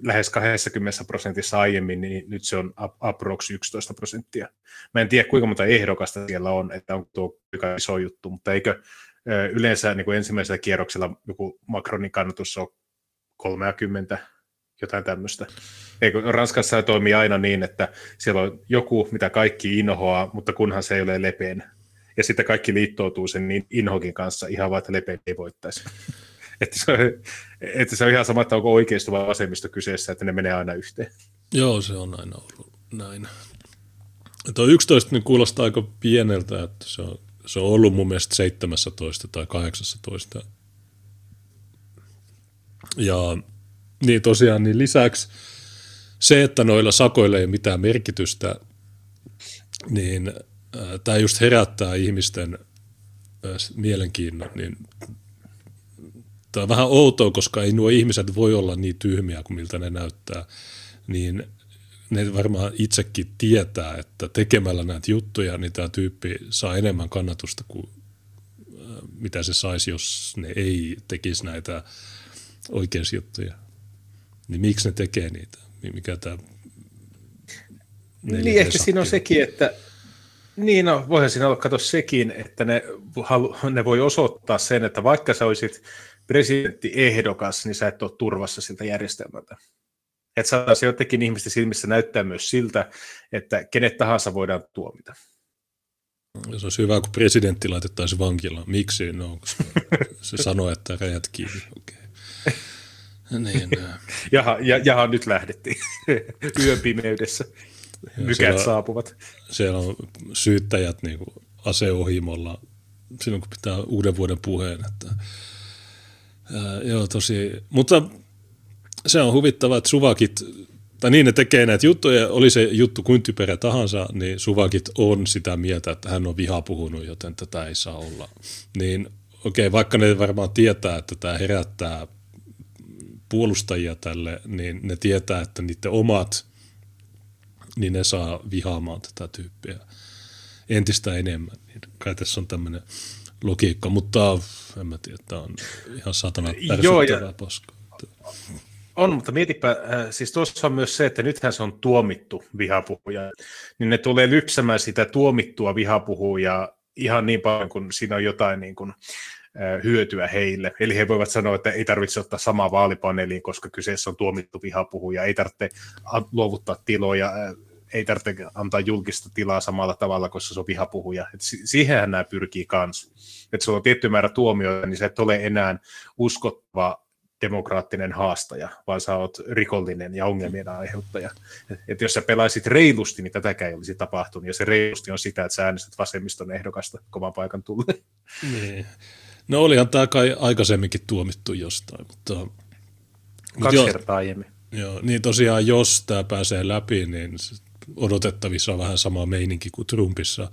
lähes 20 prosentissa aiemmin, niin nyt se on approx 11 prosenttia. Mä en tiedä, kuinka monta ehdokasta siellä on, että on tuo iso juttu, mutta eikö yleensä niin kuin ensimmäisellä kierroksella joku Macronin kannatus on 30 jotain tämmöistä. Eikö, Ranskassa toimii aina niin, että siellä on joku, mitä kaikki inhoaa, mutta kunhan se ei ole Lepen. Ja sitten kaikki liittoutuu sen niin inhokin kanssa ihan vaan, että Lepen ei voittaisi. <laughs> että, se on, että se on ihan sama, että onko oikeisto vai vasemmisto kyseessä, että ne menee aina yhteen. Joo, se on aina ollut näin. Tuo 11 niin kuulostaa aika pieneltä, että se on, se on ollut mun mielestä 17 tai 18. Ja niin tosiaan, niin lisäksi se, että noilla sakoilla ei ole mitään merkitystä, niin äh, tämä just herättää ihmisten äh, mielenkiinnon, niin tämä on vähän outoa, koska ei nuo ihmiset voi olla niin tyhmiä kuin miltä ne näyttää, niin ne varmaan itsekin tietää, että tekemällä näitä juttuja, niin tämä tyyppi saa enemmän kannatusta kuin äh, mitä se saisi, jos ne ei tekisi näitä oikeusjuttuja niin miksi ne tekee niitä? Mikä tämä niin, ehkä siinä on sekin, että niin no, voihan siinä olla kato sekin, että ne, halu, ne voi osoittaa sen, että vaikka sä olisit presidenttiehdokas, niin sä et ole turvassa siltä järjestelmältä. Että saataisiin jotenkin ihmisten silmissä näyttää myös siltä, että kenet tahansa voidaan tuomita. Se olisi hyvä, kun presidentti laitettaisiin vankilaan. Miksi? No, se sanoo, että rajat kiinni. Okay. Niin, <laughs> jaha, ja, jaha, nyt lähdettiin <laughs> yön pimeydessä. Mykät siellä, saapuvat. Siellä on syyttäjät niin kuin aseohimolla silloin, kun pitää uuden vuoden puheen. Että, ää, joo, tosi, mutta se on huvittava, että suvakit, tai niin ne tekee näitä juttuja, oli se juttu kuin typerä tahansa, niin suvakit on sitä mieltä, että hän on vihapuhunut, joten tätä ei saa olla. Niin okei, okay, vaikka ne varmaan tietää, että tämä herättää puolustajia tälle, niin ne tietää, että niiden omat, niin ne saa vihaamaan tätä tyyppiä entistä enemmän. Niin kai tässä on tämmöinen logiikka, mutta en mä tiedä, että on ihan satana pärsyttävää paskaa. On, mutta mietipä, äh, siis tuossa on myös se, että nythän se on tuomittu vihapuhuja, niin ne tulee lypsämään sitä tuomittua vihapuhujaa ihan niin paljon, kun siinä on jotain niin kuin, hyötyä heille. Eli he voivat sanoa, että ei tarvitse ottaa samaa vaalipaneeliin, koska kyseessä on tuomittu vihapuhuja, ei tarvitse luovuttaa tiloja, ei tarvitse antaa julkista tilaa samalla tavalla, koska se on vihapuhuja. Et siihenhän nämä pyrkii kanssa. Että sulla on tietty määrä tuomioita, niin se et ole enää uskottava demokraattinen haastaja, vaan sä oot rikollinen ja ongelmien aiheuttaja. Et jos sä pelaisit reilusti, niin tätäkään ei olisi tapahtunut. Ja se reilusti on sitä, että sä äänestät vasemmiston ehdokasta kovan paikan tulle. Niin. No olihan tämä kai aikaisemminkin tuomittu jostain, mutta... Kaksi jo, kertaa aiemmin. Joo, niin tosiaan jos tämä pääsee läpi, niin odotettavissa on vähän sama meininki kuin Trumpissa. Äh,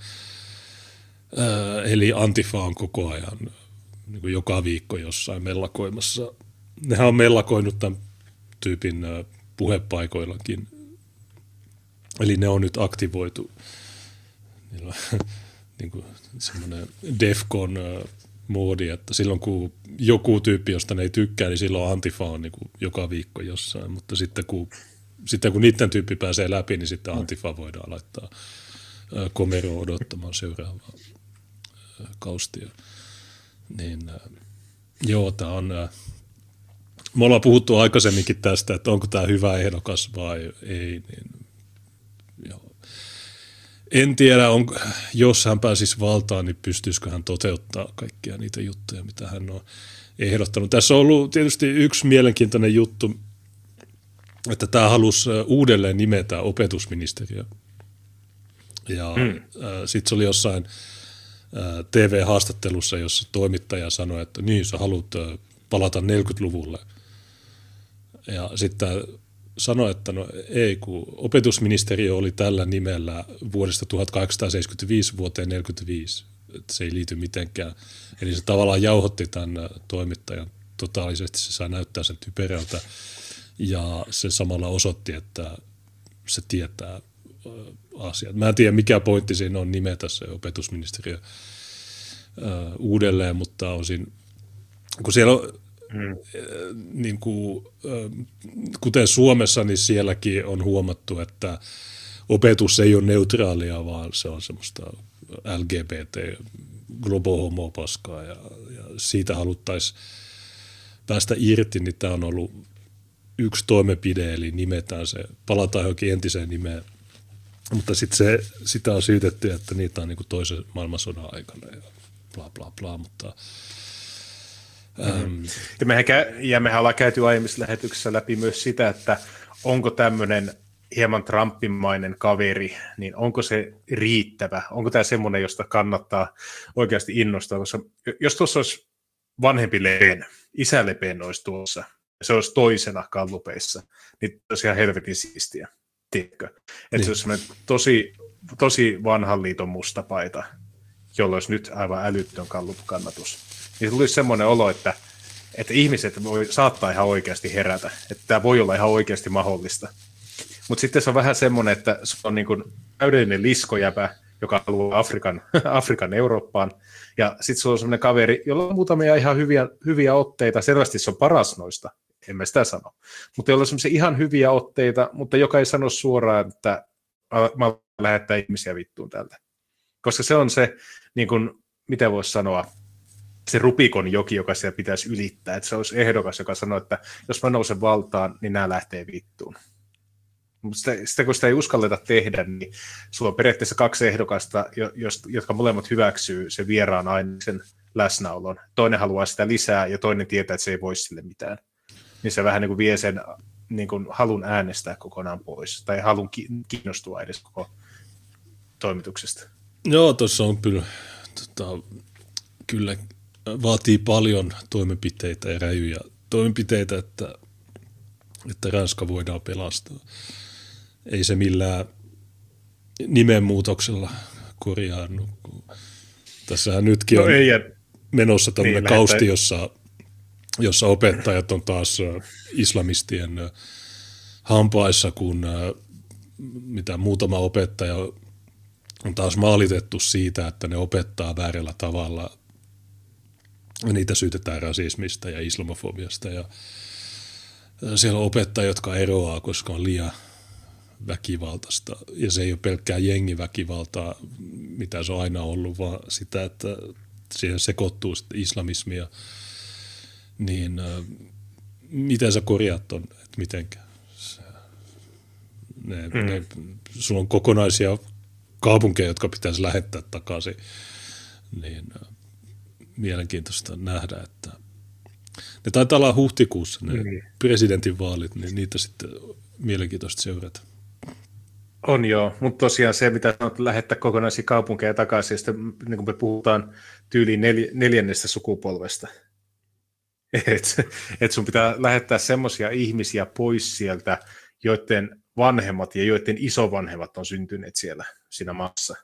eli Antifa on koko ajan niin kuin joka viikko jossain mellakoimassa nehän on mellakoinut tämän tyypin puhepaikoillakin. Eli ne on nyt aktivoitu. Niillä on <laughs> niin kuin semmoinen Defcon moodi, että silloin kun joku tyyppi, josta ne ei tykkää, niin silloin Antifa on niin kuin joka viikko jossain, mutta sitten kun, sitten kun niiden tyyppi pääsee läpi, niin sitten Antifa voidaan laittaa komero odottamaan seuraavaa kaustia. Niin joo, tämä on, me ollaan puhuttu aikaisemminkin tästä, että onko tämä hyvä ehdokas vai ei, niin. En tiedä, on, jos hän pääsisi valtaan, niin pystyisikö hän toteuttaa kaikkia niitä juttuja, mitä hän on ehdottanut. Tässä on ollut tietysti yksi mielenkiintoinen juttu, että tämä halusi uudelleen nimetä opetusministeriö. Ja hmm. sitten se oli jossain TV-haastattelussa, jossa toimittaja sanoi, että niin, sä haluat palata 40-luvulle. Ja sitten sanoi, että no ei, kun opetusministeriö oli tällä nimellä vuodesta 1875 vuoteen 1945, että se ei liity mitenkään. Eli se tavallaan jauhotti tämän toimittajan totaalisesti, se saa näyttää sen typerältä ja se samalla osoitti, että se tietää asiat. Mä en tiedä, mikä pointti siinä on nimetä se opetusministeriö uudelleen, mutta osin, kun siellä on, hmm. niin kuin, kuten Suomessa, niin sielläkin on huomattu, että opetus ei ole neutraalia, vaan se on semmoista LGBT, globohomopaskaa ja, ja siitä haluttaisiin päästä irti, niin tämä on ollut yksi toimenpide, eli nimetään se, palataan johonkin entiseen nimeen. Mutta sitten sitä on syytetty, että niitä on niin toisen maailmansodan aikana ja bla bla bla, mutta Mm. Ja, mehän, ja mehän ollaan käyty aiemmissa lähetyksissä läpi myös sitä, että onko tämmöinen hieman Trumpimainen kaveri, niin onko se riittävä? Onko tämä semmoinen, josta kannattaa oikeasti innostaa? Koska jos tuossa olisi vanhempi Lepeen, isä Lepeen olisi tuossa, ja se olisi toisena kallupeissa, niin olisi ihan helvetin siistiä. Tiedätkö? Että niin. se olisi tosi, tosi vanhan liiton mustapaita, jolla olisi nyt aivan älyttön kallup-kannatus niin tulisi semmoinen olo, että, että ihmiset voi, saattaa ihan oikeasti herätä, että tämä voi olla ihan oikeasti mahdollista. Mutta sitten se on vähän semmoinen, että se on niin kuin täydellinen liskojäpä, joka haluaa Afrikan, <laughs> Afrikan Eurooppaan, ja sitten se on semmoinen kaveri, jolla on muutamia ihan hyviä, hyviä otteita, selvästi se on paras noista, en mä sitä sano, mutta jolla on semmoisia ihan hyviä otteita, mutta joka ei sano suoraan, että mä lähettää ihmisiä vittuun tältä. Koska se on se, niin kuin, miten voisi sanoa, se Rupikon joki, joka siellä pitäisi ylittää. Että se olisi ehdokas, joka sanoo, että jos mä nousen valtaan, niin nämä lähtee vittuun. Mutta sitä, sitä, kun sitä ei uskalleta tehdä, niin sulla on periaatteessa kaksi ehdokasta, jotka molemmat hyväksyy sen vieraan aineksen läsnäolon. Toinen haluaa sitä lisää ja toinen tietää, että se ei voi sille mitään. Niin se vähän niin kuin vie sen niin kuin halun äänestää kokonaan pois, tai halun kiinnostua edes koko toimituksesta. Joo, tuossa on kyllä, tota, kyllä vaatii paljon toimenpiteitä ja räjyjä toimenpiteitä, että, että Ranska voidaan pelastaa. Ei se millään nimenmuutoksella korjaannu. Tässähän nytkin no on ei, menossa tämmöinen niin, kausti, jossa, jossa opettajat on taas islamistien hampaissa, kun mitä muutama opettaja on taas maalitettu siitä, että ne opettaa väärällä tavalla niitä syytetään rasismista ja islamofobiasta ja siellä on opettajia, jotka eroaa, koska on liian väkivaltaista. Ja se ei ole pelkkää jengiväkivaltaa, mitä se on aina ollut, vaan sitä, että siihen sekoittuu islamismia. Niin miten sä korjaat ton, että mitenkä? Ne, mm. ne, sulla on kokonaisia kaupunkeja, jotka pitäisi lähettää takaisin. Niin mielenkiintoista nähdä, että ne taitaa olla huhtikuussa ne niin. presidentinvaalit, niin niitä sitten mielenkiintoista seurata. On joo, mutta tosiaan se, mitä sanot, lähettää kokonaisia kaupunkeja takaisin, ja sitten niin kun me puhutaan tyyliin nel, neljännestä sukupolvesta. <laughs> Että et sun pitää lähettää semmoisia ihmisiä pois sieltä, joiden vanhemmat ja joiden isovanhemmat on syntyneet siellä siinä maassa.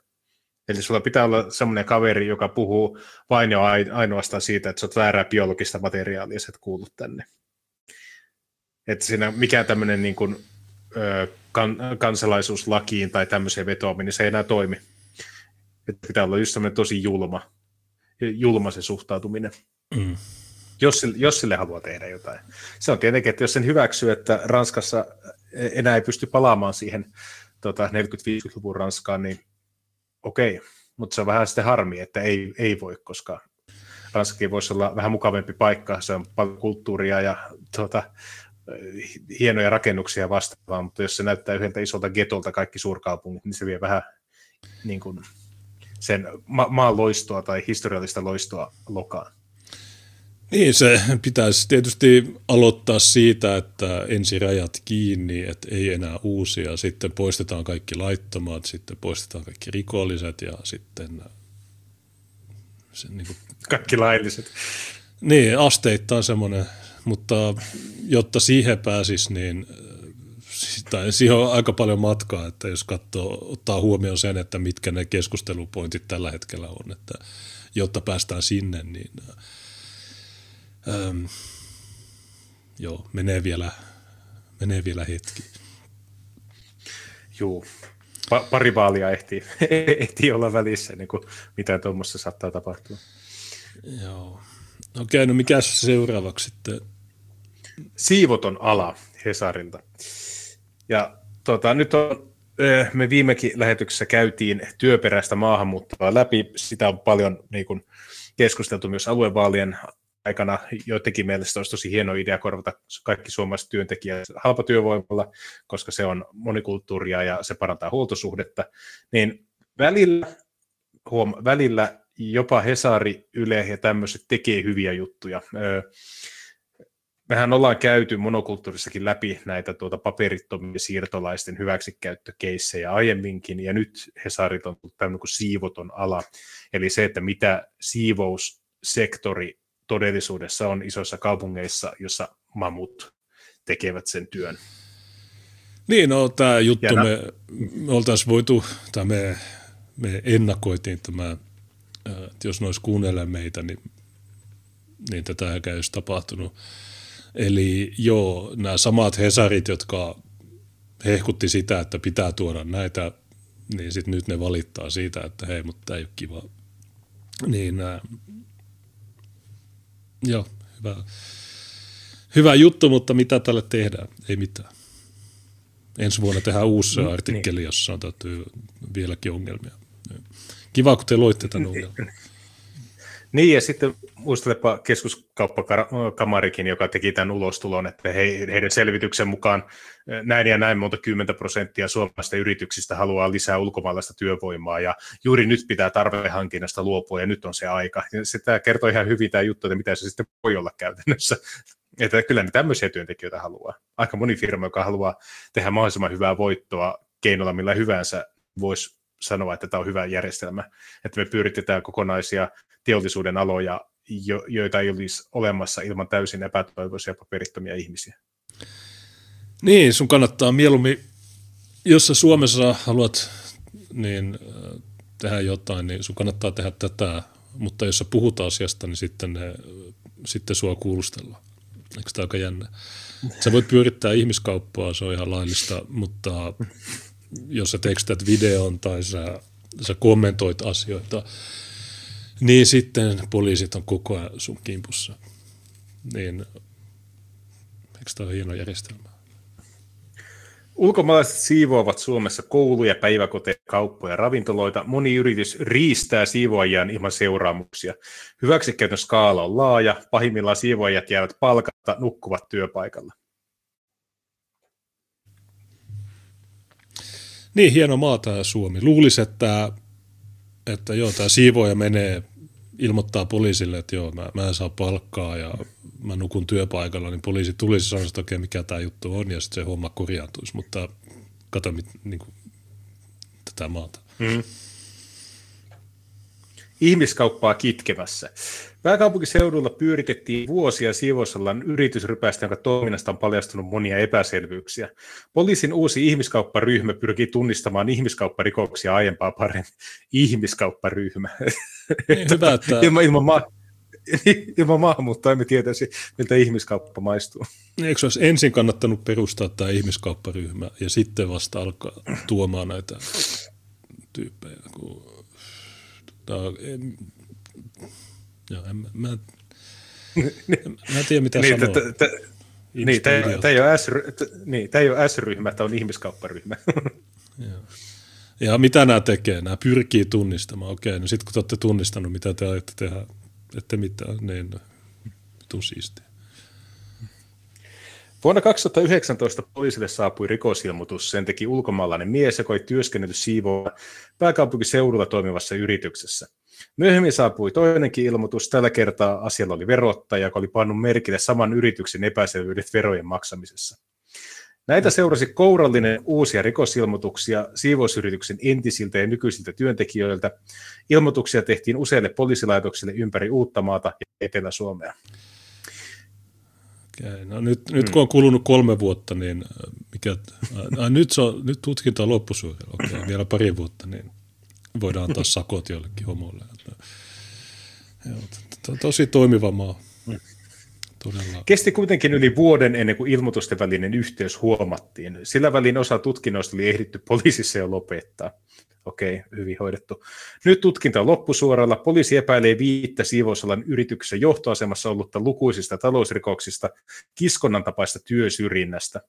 Eli sulla pitää olla semmoinen kaveri, joka puhuu vain ja ainoastaan siitä, että sä oot väärää biologista materiaalia, sä et kuulu tänne. Että siinä mikään tämmöinen niin kuin, ö, kan, kansalaisuuslakiin tai tämmöiseen vetoaminen, niin se ei enää toimi. Että pitää olla just semmoinen tosi julma, julma se suhtautuminen. Mm. Jos, jos sille haluaa tehdä jotain. Se on tietenkin, että jos sen hyväksyy, että Ranskassa enää ei pysty palaamaan siihen tota, 40-50-luvun Ranskaan, niin okei. Mutta se on vähän sitten harmi, että ei, ei voi, koska Ranskakin voisi olla vähän mukavampi paikka. Se on paljon kulttuuria ja tuota, hienoja rakennuksia vastaavaa, mutta jos se näyttää yhdeltä isolta getolta kaikki suurkaupungit, niin se vie vähän niin kuin sen ma- maan loistoa tai historiallista loistoa lokaan. Niin, se pitäisi tietysti aloittaa siitä, että ensi rajat kiinni, että ei enää uusia, sitten poistetaan kaikki laittomat, sitten poistetaan kaikki rikolliset ja sitten... Se, niin kuin, kaikki lailliset. Niin, asteittain semmoinen, mutta jotta siihen pääsisi, niin tai siihen on aika paljon matkaa, että jos katsoo, ottaa huomioon sen, että mitkä ne keskustelupointit tällä hetkellä on, että jotta päästään sinne, niin ähm, joo, menee vielä, menee vielä hetki. Joo, pa- pari vaalia ehtii, <laughs> ehtii olla välissä, niin kuin mitä tuommoista saattaa tapahtua. Joo. Okei, no mikä seuraavaksi sitten? Siivoton ala Hesarilta. Ja tota, nyt on, eh, me viimekin lähetyksessä käytiin työperäistä maahanmuuttoa läpi. Sitä on paljon niin kuin, keskusteltu myös aluevaalien aikana. Joidenkin mielestä olisi tosi hieno idea korvata kaikki suomalaiset työntekijät halpatyövoimalla, koska se on monikulttuuria ja se parantaa huoltosuhdetta. Niin välillä, huom, välillä jopa Hesari, Yle ja tämmöiset tekee hyviä juttuja. Öö, mehän ollaan käyty monokulttuurissakin läpi näitä tuota paperittomia siirtolaisten hyväksikäyttökeissejä aiemminkin, ja nyt Hesarit on tämmöinen kuin siivoton ala, eli se, että mitä siivoussektori todellisuudessa on isoissa kaupungeissa, jossa mamut tekevät sen työn. Niin, no tämä juttu, ja me, me oltaisiin voitu, tai me, me ennakoitiin tämä, että jos ne olisi meitä, niin, niin tätä ei olisi tapahtunut Eli joo, nämä samat Hesarit, jotka hehkutti sitä, että pitää tuoda näitä, niin sitten nyt ne valittaa siitä, että hei, mutta tämä ei ole kiva. Niin joo, hyvä, hyvä juttu, mutta mitä tälle tehdään? Ei mitään. Ensi vuonna tehdään uusi mm, artikkeli, niin. jossa on vieläkin ongelmia. Kiva, kun te loitte tämän <laughs> ongelman. Niin, ja sitten muistelepa keskuskauppakamarikin, joka teki tämän ulostulon, että he, heidän selvityksen mukaan näin ja näin monta kymmentä prosenttia suomalaisista yrityksistä haluaa lisää ulkomaalaista työvoimaa, ja juuri nyt pitää tarvehankinnasta luopua, ja nyt on se aika. Ja se tämä kertoo ihan hyvin tämä juttu, että mitä se sitten voi olla käytännössä. <laughs> Että kyllä ne tämmöisiä työntekijöitä haluaa. Aika moni firma, joka haluaa tehdä mahdollisimman hyvää voittoa keinolla millä hyvänsä, voisi sanoa, että tämä on hyvä järjestelmä, että me pyritetään kokonaisia teollisuuden aloja, jo, joita ei olisi olemassa ilman täysin epätoivoisia paperittomia ihmisiä. Niin, sun kannattaa mieluummin, jos sä Suomessa haluat niin, äh, tehdä jotain, niin sun kannattaa tehdä tätä, mutta jos sä puhut asiasta, niin sitten, ne, sitten sua kuulustellaan. Eikö tämä aika jännä? Sä voit pyörittää ihmiskauppaa, se on ihan laillista, mutta jos sä tekstät videon tai sä, sä kommentoit asioita, niin sitten poliisit on koko ajan sun kimpussa. Niin, eikö tämä ole hieno järjestelmä? Ulkomaalaiset siivoavat Suomessa kouluja, päiväkoteja, kauppoja, ravintoloita. Moni yritys riistää siivoajien ilman seuraamuksia. Hyväksikäytön skaala on laaja. Pahimmillaan siivoajat jäävät palkatta, nukkuvat työpaikalla. Niin hieno maa tämä Suomi. Luulisi, että, että joo, tämä siivoja menee, ilmoittaa poliisille, että joo, mä, mä en saa palkkaa ja mä nukun työpaikalla, niin poliisi tulisi sanoa, että okei, mikä tämä juttu on, ja sitten se homma korjaantuisi. Mutta kato mit, niin kuin, tätä maata. Mm. Ihmiskauppaa kitkevässä. Pääkaupunkiseudulla pyöritettiin vuosia siivousallan yritysrypäistä, jonka toiminnasta on paljastunut monia epäselvyyksiä. Poliisin uusi ihmiskaupparyhmä pyrkii tunnistamaan ihmiskaupparikoksia aiempaa paremmin. Ihmiskaupparyhmä. Niin, hyvä, että... <laughs> ilman, ilman, ma- <laughs> ilman maahanmuuttoa emme tietäisi, miltä ihmiskauppa maistuu. Eikö olisi ensin kannattanut perustaa tämä ihmiskaupparyhmä ja sitten vasta alkaa tuomaan näitä tyyppejä? Kun, tota, en, joo, en, mä, mä, <laughs> mä en tiedä mitä niin, sanoa. T- t- niin, tämä ei, ole S, niin, ei ole S-ryhmä, tämä on ihmiskaupparyhmä. <laughs> Ja mitä nämä tekee? Nämä pyrkii tunnistamaan. Okei, no sitten kun te olette tunnistanut, mitä te ajatte tehdä, ette mitään, niin vitu siistiä. Vuonna 2019 poliisille saapui rikosilmoitus. Sen teki ulkomaalainen mies, joka oli työskennellyt siivoa pääkaupunkiseudulla toimivassa yrityksessä. Myöhemmin saapui toinenkin ilmoitus. Tällä kertaa asialla oli verottaja, joka oli pannut merkille saman yrityksen epäselvyydet verojen maksamisessa. Näitä seurasi kourallinen uusia rikosilmoituksia siivousyrityksen entisiltä ja nykyisiltä työntekijöiltä. Ilmoituksia tehtiin useille poliisilaitoksille ympäri Uuttamaata ja Etelä-Suomea. Okay, no nyt, nyt kun on kulunut kolme vuotta, niin äh, mikä, äh, nyt, se on, nyt tutkinta on loppusuorilla, okay, vielä pari vuotta, niin voidaan antaa sakot jollekin homolle. Tosi toimiva maa. Todella. Kesti kuitenkin yli vuoden ennen kuin ilmoitusten välinen yhteys huomattiin. Sillä välin osa tutkinnoista oli ehditty poliisissa jo lopettaa. Okei, hyvin hoidettu. Nyt tutkinta on loppusuoralla. Poliisi epäilee viittä siivousalan yrityksen johtoasemassa ollutta lukuisista talousrikoksista, kiskonnan tapaista työsyrjinnästä.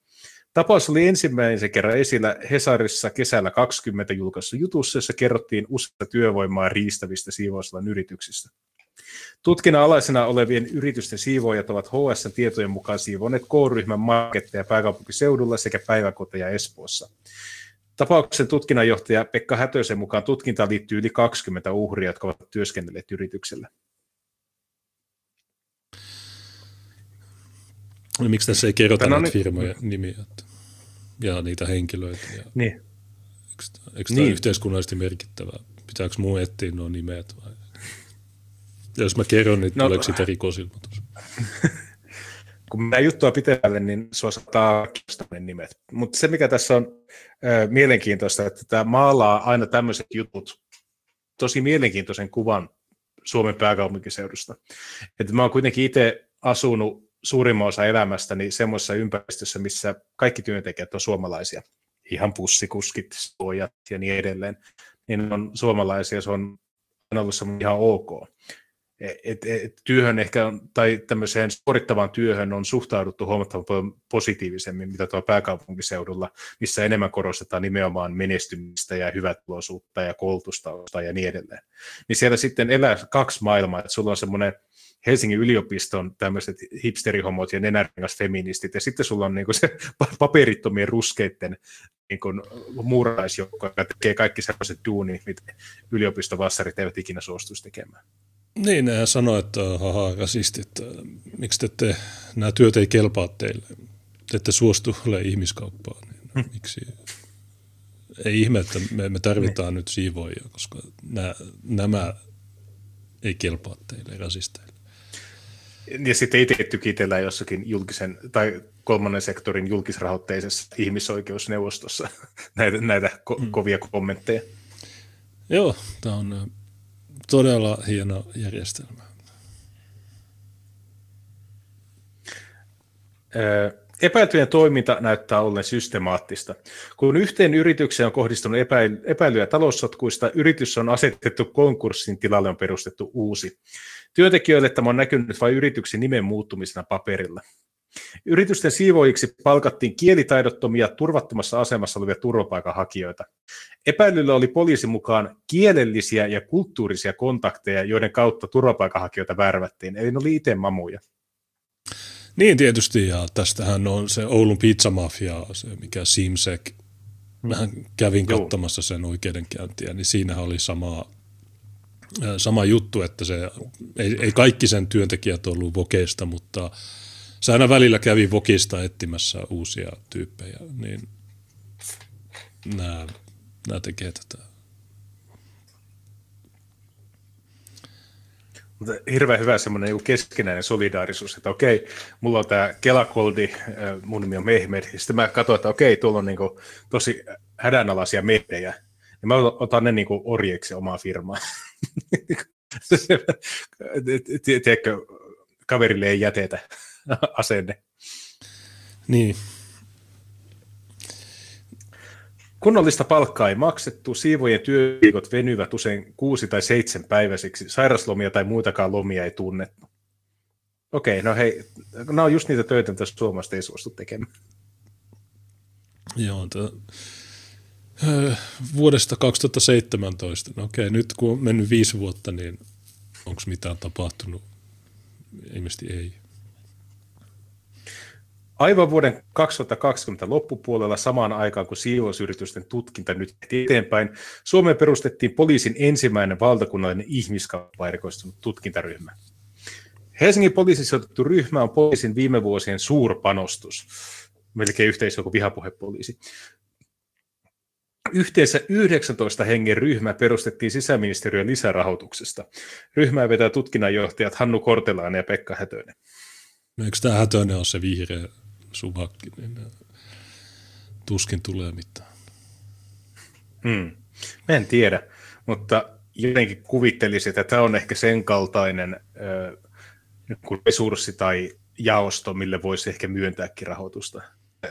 Tapaus oli ensimmäisen kerran esillä Hesarissa kesällä 20 julkaisussa jutussa, jossa kerrottiin useita työvoimaa riistävistä siivousalan yrityksistä. Tutkinnan alaisena olevien yritysten siivoojat ovat HSN tietojen mukaan siivoneet K-ryhmän marketteja pääkaupunkiseudulla sekä päiväkoteja Espoossa. Tapauksen tutkinnanjohtaja Pekka Hätösen mukaan tutkintaan liittyy yli 20 uhria, jotka ovat työskennelleet yrityksellä. No, miksi tässä ei kerrota Tänä näitä firmojen nimiä ja niitä henkilöitä? Ja niin. Eikö, eikö tämä niin. yhteiskunnallisesti merkittävää? Pitääkö muu etsiä nuo nimet vai? Jos mä kerron, niin no, tuleeko siitä rikosilmoitus? <laughs> kun mä juttua pitemmälle, niin sua saattaa kiinnostaa nimet. Mutta se, mikä tässä on äh, mielenkiintoista, että tämä maalaa aina tämmöiset jutut tosi mielenkiintoisen kuvan Suomen pääkaupunkiseudusta. Että mä oon kuitenkin itse asunut suurimman osa elämästäni semmoisessa ympäristössä, missä kaikki työntekijät on suomalaisia. Ihan pussikuskit, suojat ja niin edelleen. Niin on suomalaisia, se on ollut ihan ok et, et, työhön ehkä, tai tämmöiseen suorittavaan työhön on suhtauduttu huomattavan paljon positiivisemmin, mitä tuolla pääkaupunkiseudulla, missä enemmän korostetaan nimenomaan menestymistä ja hyvätuloisuutta ja koulutusta ja niin edelleen. Niin siellä sitten elää kaksi maailmaa, että sulla on semmoinen Helsingin yliopiston tämmöiset hipsterihomot ja nenäringas feministit, ja sitten sulla on niinku se <laughs> paperittomien ruskeiden niinku muuraisjoukko, joka tekee kaikki sellaiset duuni, mitä yliopistovassarit eivät ikinä suostuisi tekemään. Niin, ne sanoi, että haha, rasistit, miksi te ette, nämä työt ei kelpaa teille, te ette suostu ole ihmiskauppaan, niin hmm. miksi? Ei ihme, että me, me tarvitaan niin. nyt siivoja, koska nämä, nämä ei kelpaa teille rasisteille. Ja sitten itse tykitellään jossakin julkisen tai kolmannen sektorin julkisrahoitteisessa ihmisoikeusneuvostossa <laughs> näitä, näitä ko- hmm. kovia kommentteja. Joo, tämä on todella hieno järjestelmä. Epäiltyjen toiminta näyttää ollen systemaattista. Kun yhteen yritykseen on kohdistunut epäilyjä taloussotkuista, yritys on asetettu konkurssin tilalle on perustettu uusi. Työntekijöille tämä on näkynyt vain yrityksen nimen muuttumisena paperilla. Yritysten siivoojiksi palkattiin kielitaidottomia turvattomassa asemassa olevia turvapaikanhakijoita. Epäilyllä oli poliisin mukaan kielellisiä ja kulttuurisia kontakteja, joiden kautta turvapaikanhakijoita värvättiin, eli ne oli itse mamuja. Niin tietysti, ja tästähän on se Oulun pizzamafia, se mikä Simsek, Mähän kävin katsomassa sen oikeudenkäyntiä, niin siinähän oli sama, sama juttu, että se, ei, ei kaikki sen työntekijät ollut vokeista, mutta se aina välillä kävi Vokista etsimässä uusia tyyppejä, niin nämä, nämä tekee tätä. Mutta hirveän hyvä semmoinen niin keskinäinen solidaarisuus, että okei, mulla on tämä Kelakoldi, äh, mun nimi on Mehmed, ja sitten mä katsoin, että okei, tuolla on niin kuin tosi hädänalaisia mehdejä, ja mä otan ne niin kuin orjeiksi omaa firmaa. <laughs> Tiedätkö, kaverille ei jätetä <laughs> asenne. Niin. Kunnollista palkkaa ei maksettu, siivojen työviikot venyvät usein kuusi tai seitsemän päiväisiksi, sairaslomia tai muitakaan lomia ei tunnettu. Okei, no hei, nämä on just niitä töitä, mitä Suomesta ei suostu tekemään. Joo, t- vuodesta 2017. No okei, nyt kun on mennyt viisi vuotta, niin onko mitään tapahtunut? Ilmeisesti ei. Aivan vuoden 2020 loppupuolella samaan aikaan, kun siivousyritysten tutkinta nyt eteenpäin, Suomeen perustettiin poliisin ensimmäinen valtakunnallinen erikoistunut tutkintaryhmä. Helsingin poliisin sijoitettu ryhmä on poliisin viime vuosien suurpanostus. Melkein yhteisö kuin vihapuhepoliisi. Yhteensä 19 hengen ryhmä perustettiin sisäministeriön lisärahoituksesta. Ryhmää vetää tutkinnanjohtajat Hannu Kortelainen ja Pekka Hätönen. No eikö tämä Hätönen ole se vihreä subakki, niin tuskin tulee mitään. Hmm. Mä en tiedä, mutta jotenkin kuvittelisin, että tämä on ehkä sen kaltainen äh, resurssi tai jaosto, mille voisi ehkä myöntääkin rahoitusta.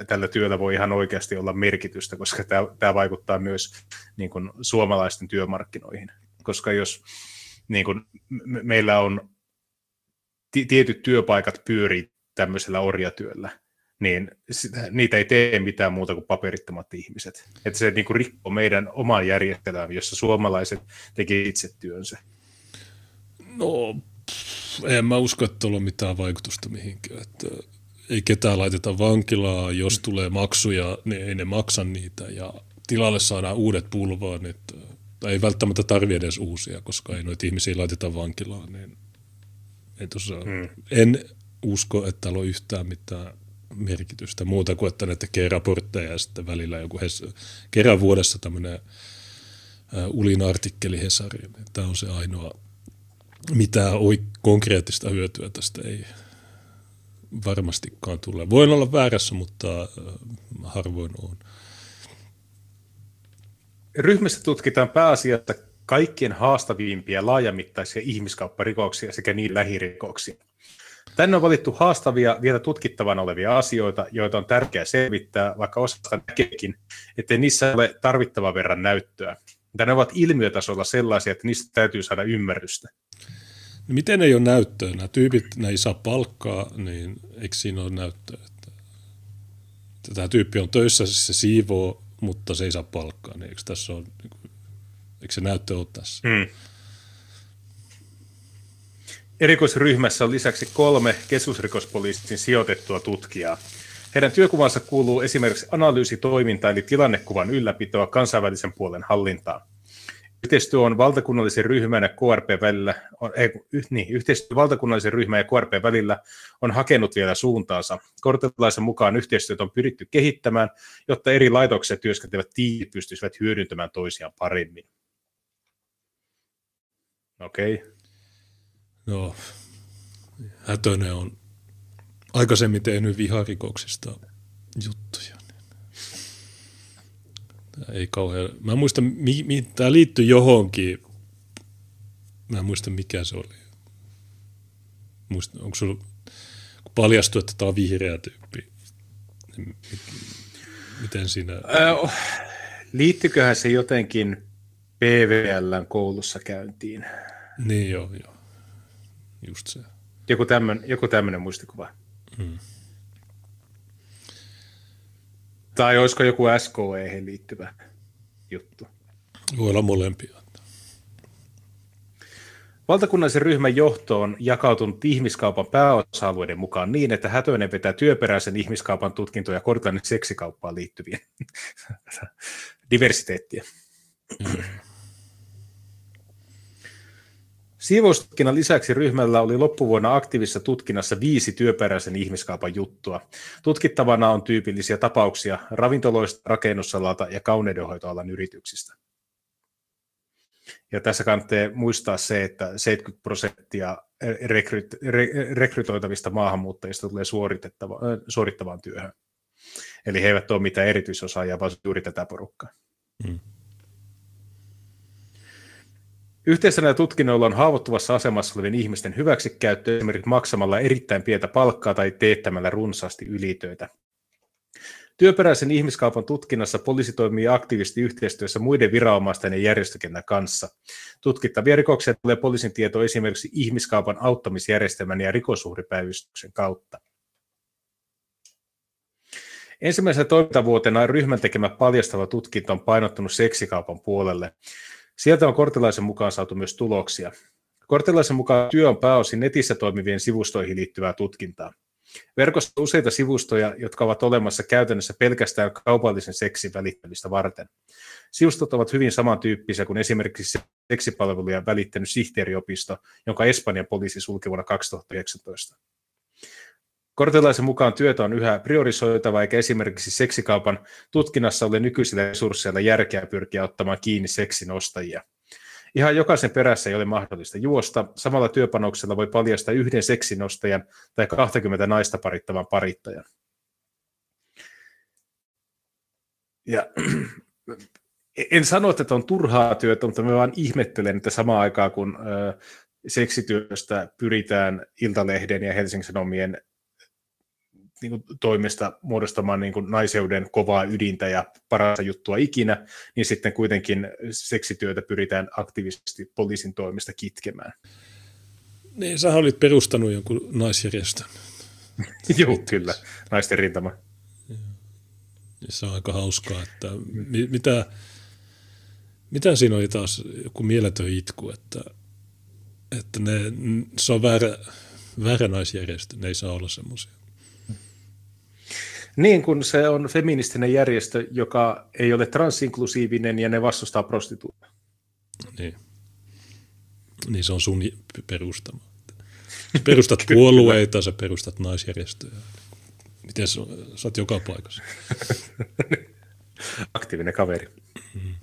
Tällä työllä voi ihan oikeasti olla merkitystä, koska tämä, tämä vaikuttaa myös niin kuin, suomalaisten työmarkkinoihin. Koska jos niin kuin, me, meillä on t- tietyt työpaikat pyörii tämmöisellä orjatyöllä, niin sitä, niitä ei tee mitään muuta kuin paperittomat ihmiset. Että se niin kuin, rikkoo meidän oman järjestelmän, jossa suomalaiset tekevät itse työnsä. No, en mä usko, että tuolla on mitään vaikutusta mihinkään. Että ei ketään laiteta vankilaa, jos tulee maksuja, niin ei ne maksa niitä ja tilalle saadaan uudet pulvaan, että, tai ei välttämättä tarvi edes uusia, koska ei noita ihmisiä laiteta vankilaan, niin ei tossa, hmm. en usko, että täällä on yhtään mitään merkitystä muuta kuin, että ne tekee raportteja ja sitten välillä joku hes, kerran vuodessa tämmöinen ulin artikkeli Hesariin. Tämä on se ainoa mitään konkreettista hyötyä tästä ei varmastikaan tule. Voin olla väärässä, mutta harvoin on. Ryhmässä tutkitaan pääasiassa kaikkien haastavimpia laajamittaisia ihmiskaupparikoksia sekä niin lähirikoksia. Tänne on valittu haastavia, vielä tutkittavana olevia asioita, joita on tärkeää selvittää, vaikka osasta näkeekin, ettei niissä ole tarvittava verran näyttöä. Mutta ne ovat ilmiötasolla sellaisia, että niistä täytyy saada ymmärrystä. No miten ei ole näyttöä? Nämä tyypit, ne ei saa palkkaa, niin eikö siinä ole näyttöä? Että, tämä tyyppi on töissä, siis se siivoo, mutta se ei saa palkkaa. Niin eikö, tässä ole, niin eikö se näyttö ole tässä? Hmm. Erikoisryhmässä on lisäksi kolme keskusrikospoliisin sijoitettua tutkijaa. Heidän työkuvansa kuuluu esimerkiksi analyysitoiminta eli tilannekuvan ylläpitoa kansainvälisen puolen hallintaan. Yhteistyö on valtakunnallisen ryhmän ja KRP välillä, on, ei, niin, yhteistyö valtakunnallisen ryhmän ja KRP välillä on hakenut vielä suuntaansa. Kortelaisen mukaan yhteistyötä on pyritty kehittämään, jotta eri laitokset työskentelevät tiimit pystyisivät hyödyntämään toisiaan paremmin. Okei. Okay. No, Hätönen on aikaisemmin tehnyt viharikoksista juttuja. Ei kauhean. Mä en muista, mi, mi, tämä liittyy johonkin. Mä en muista, mikä se oli. Muista, onko sulla, kun paljastui, että tämä on vihreä tyyppi, niin miten siinä... Äh, liittyköhän se jotenkin PVLn koulussa käyntiin? Niin joo, joo. Just se. Joku tämmöinen, joku tämmöinen muistikuva. Hmm. Tai olisiko joku SKE liittyvä juttu? Voi olla molempia. Valtakunnallisen ryhmän johto on jakautunut ihmiskaupan pääosa-alueiden mukaan niin, että Hätöinen vetää työperäisen ihmiskaupan tutkintoja kortelainen seksikauppaan liittyviä <laughs> diversiteettiä. Mm. Siivoustutkinnan lisäksi ryhmällä oli loppuvuonna aktiivisessa tutkinnassa viisi työperäisen ihmiskaupan juttua. Tutkittavana on tyypillisiä tapauksia ravintoloista, rakennusalalta ja kauneudenhoitoalan yrityksistä. Ja tässä kannattaa muistaa se, että 70 prosenttia rekry, re, rekrytoitavista maahanmuuttajista tulee suoritettava, suorittavaan työhön. Eli he eivät ole mitään erityisosaajia, vaan juuri tätä porukkaa. Hmm. Yhteisönä tutkinnoilla on haavoittuvassa asemassa olevien ihmisten hyväksikäyttö esimerkiksi maksamalla erittäin pientä palkkaa tai teettämällä runsaasti ylitöitä. Työperäisen ihmiskaupan tutkinnassa poliisi toimii aktiivisesti yhteistyössä muiden viranomaisten ja järjestökentän kanssa. Tutkittavia rikoksia tulee poliisin tieto esimerkiksi ihmiskaupan auttamisjärjestelmän ja rikosuhripäivystyksen kautta. Ensimmäisenä toimintavuotena ryhmän tekemä paljastava tutkinta on painottunut seksikaupan puolelle. Sieltä on Kortelaisen mukaan saatu myös tuloksia. Kortelaisen mukaan työ on pääosin netissä toimivien sivustoihin liittyvää tutkintaa. Verkossa on useita sivustoja, jotka ovat olemassa käytännössä pelkästään kaupallisen seksin välittämistä varten. Sivustot ovat hyvin samantyyppisiä kuin esimerkiksi seksipalveluja välittänyt sihteeriopisto, jonka Espanjan poliisi sulki vuonna 2019. Kortelaisen mukaan työtä on yhä priorisoitava, eikä esimerkiksi seksikaupan tutkinnassa ole nykyisillä resursseilla järkeä pyrkiä ottamaan kiinni seksinostajia. Ihan jokaisen perässä ei ole mahdollista juosta. Samalla työpanoksella voi paljastaa yhden seksinostajan tai 20 naista parittavan parittajan. Ja <clears throat> en sano, että on turhaa työtä, mutta mä vaan ihmettelen, että samaan aikaan kun seksityöstä pyritään Iltalehden ja Helsingin Sanomien niin kuin, toimesta muodostamaan niin kuin, naiseuden kovaa ydintä ja parasta juttua ikinä, niin sitten kuitenkin seksityötä pyritään aktiivisesti poliisin toimesta kitkemään. Niin, sä olit perustanut jonkun naisjärjestön. <laughs> Joo, kyllä, naisten rintama. Se on aika hauskaa, että mitä, mitä siinä oli taas joku mieletön itku, että, että ne, se on väärä, väärä naisjärjestö, ne ei saa olla semmoisia. Niin, kun se on feministinen järjestö, joka ei ole transinklusiivinen ja ne vastustaa prostituutta. Niin. Niin se on sun perustama. Sä <laughs> perustat puolueita, sä perustat naisjärjestöjä. Miten sä, sä oot joka paikassa? <laughs> Aktiivinen kaveri. Mm.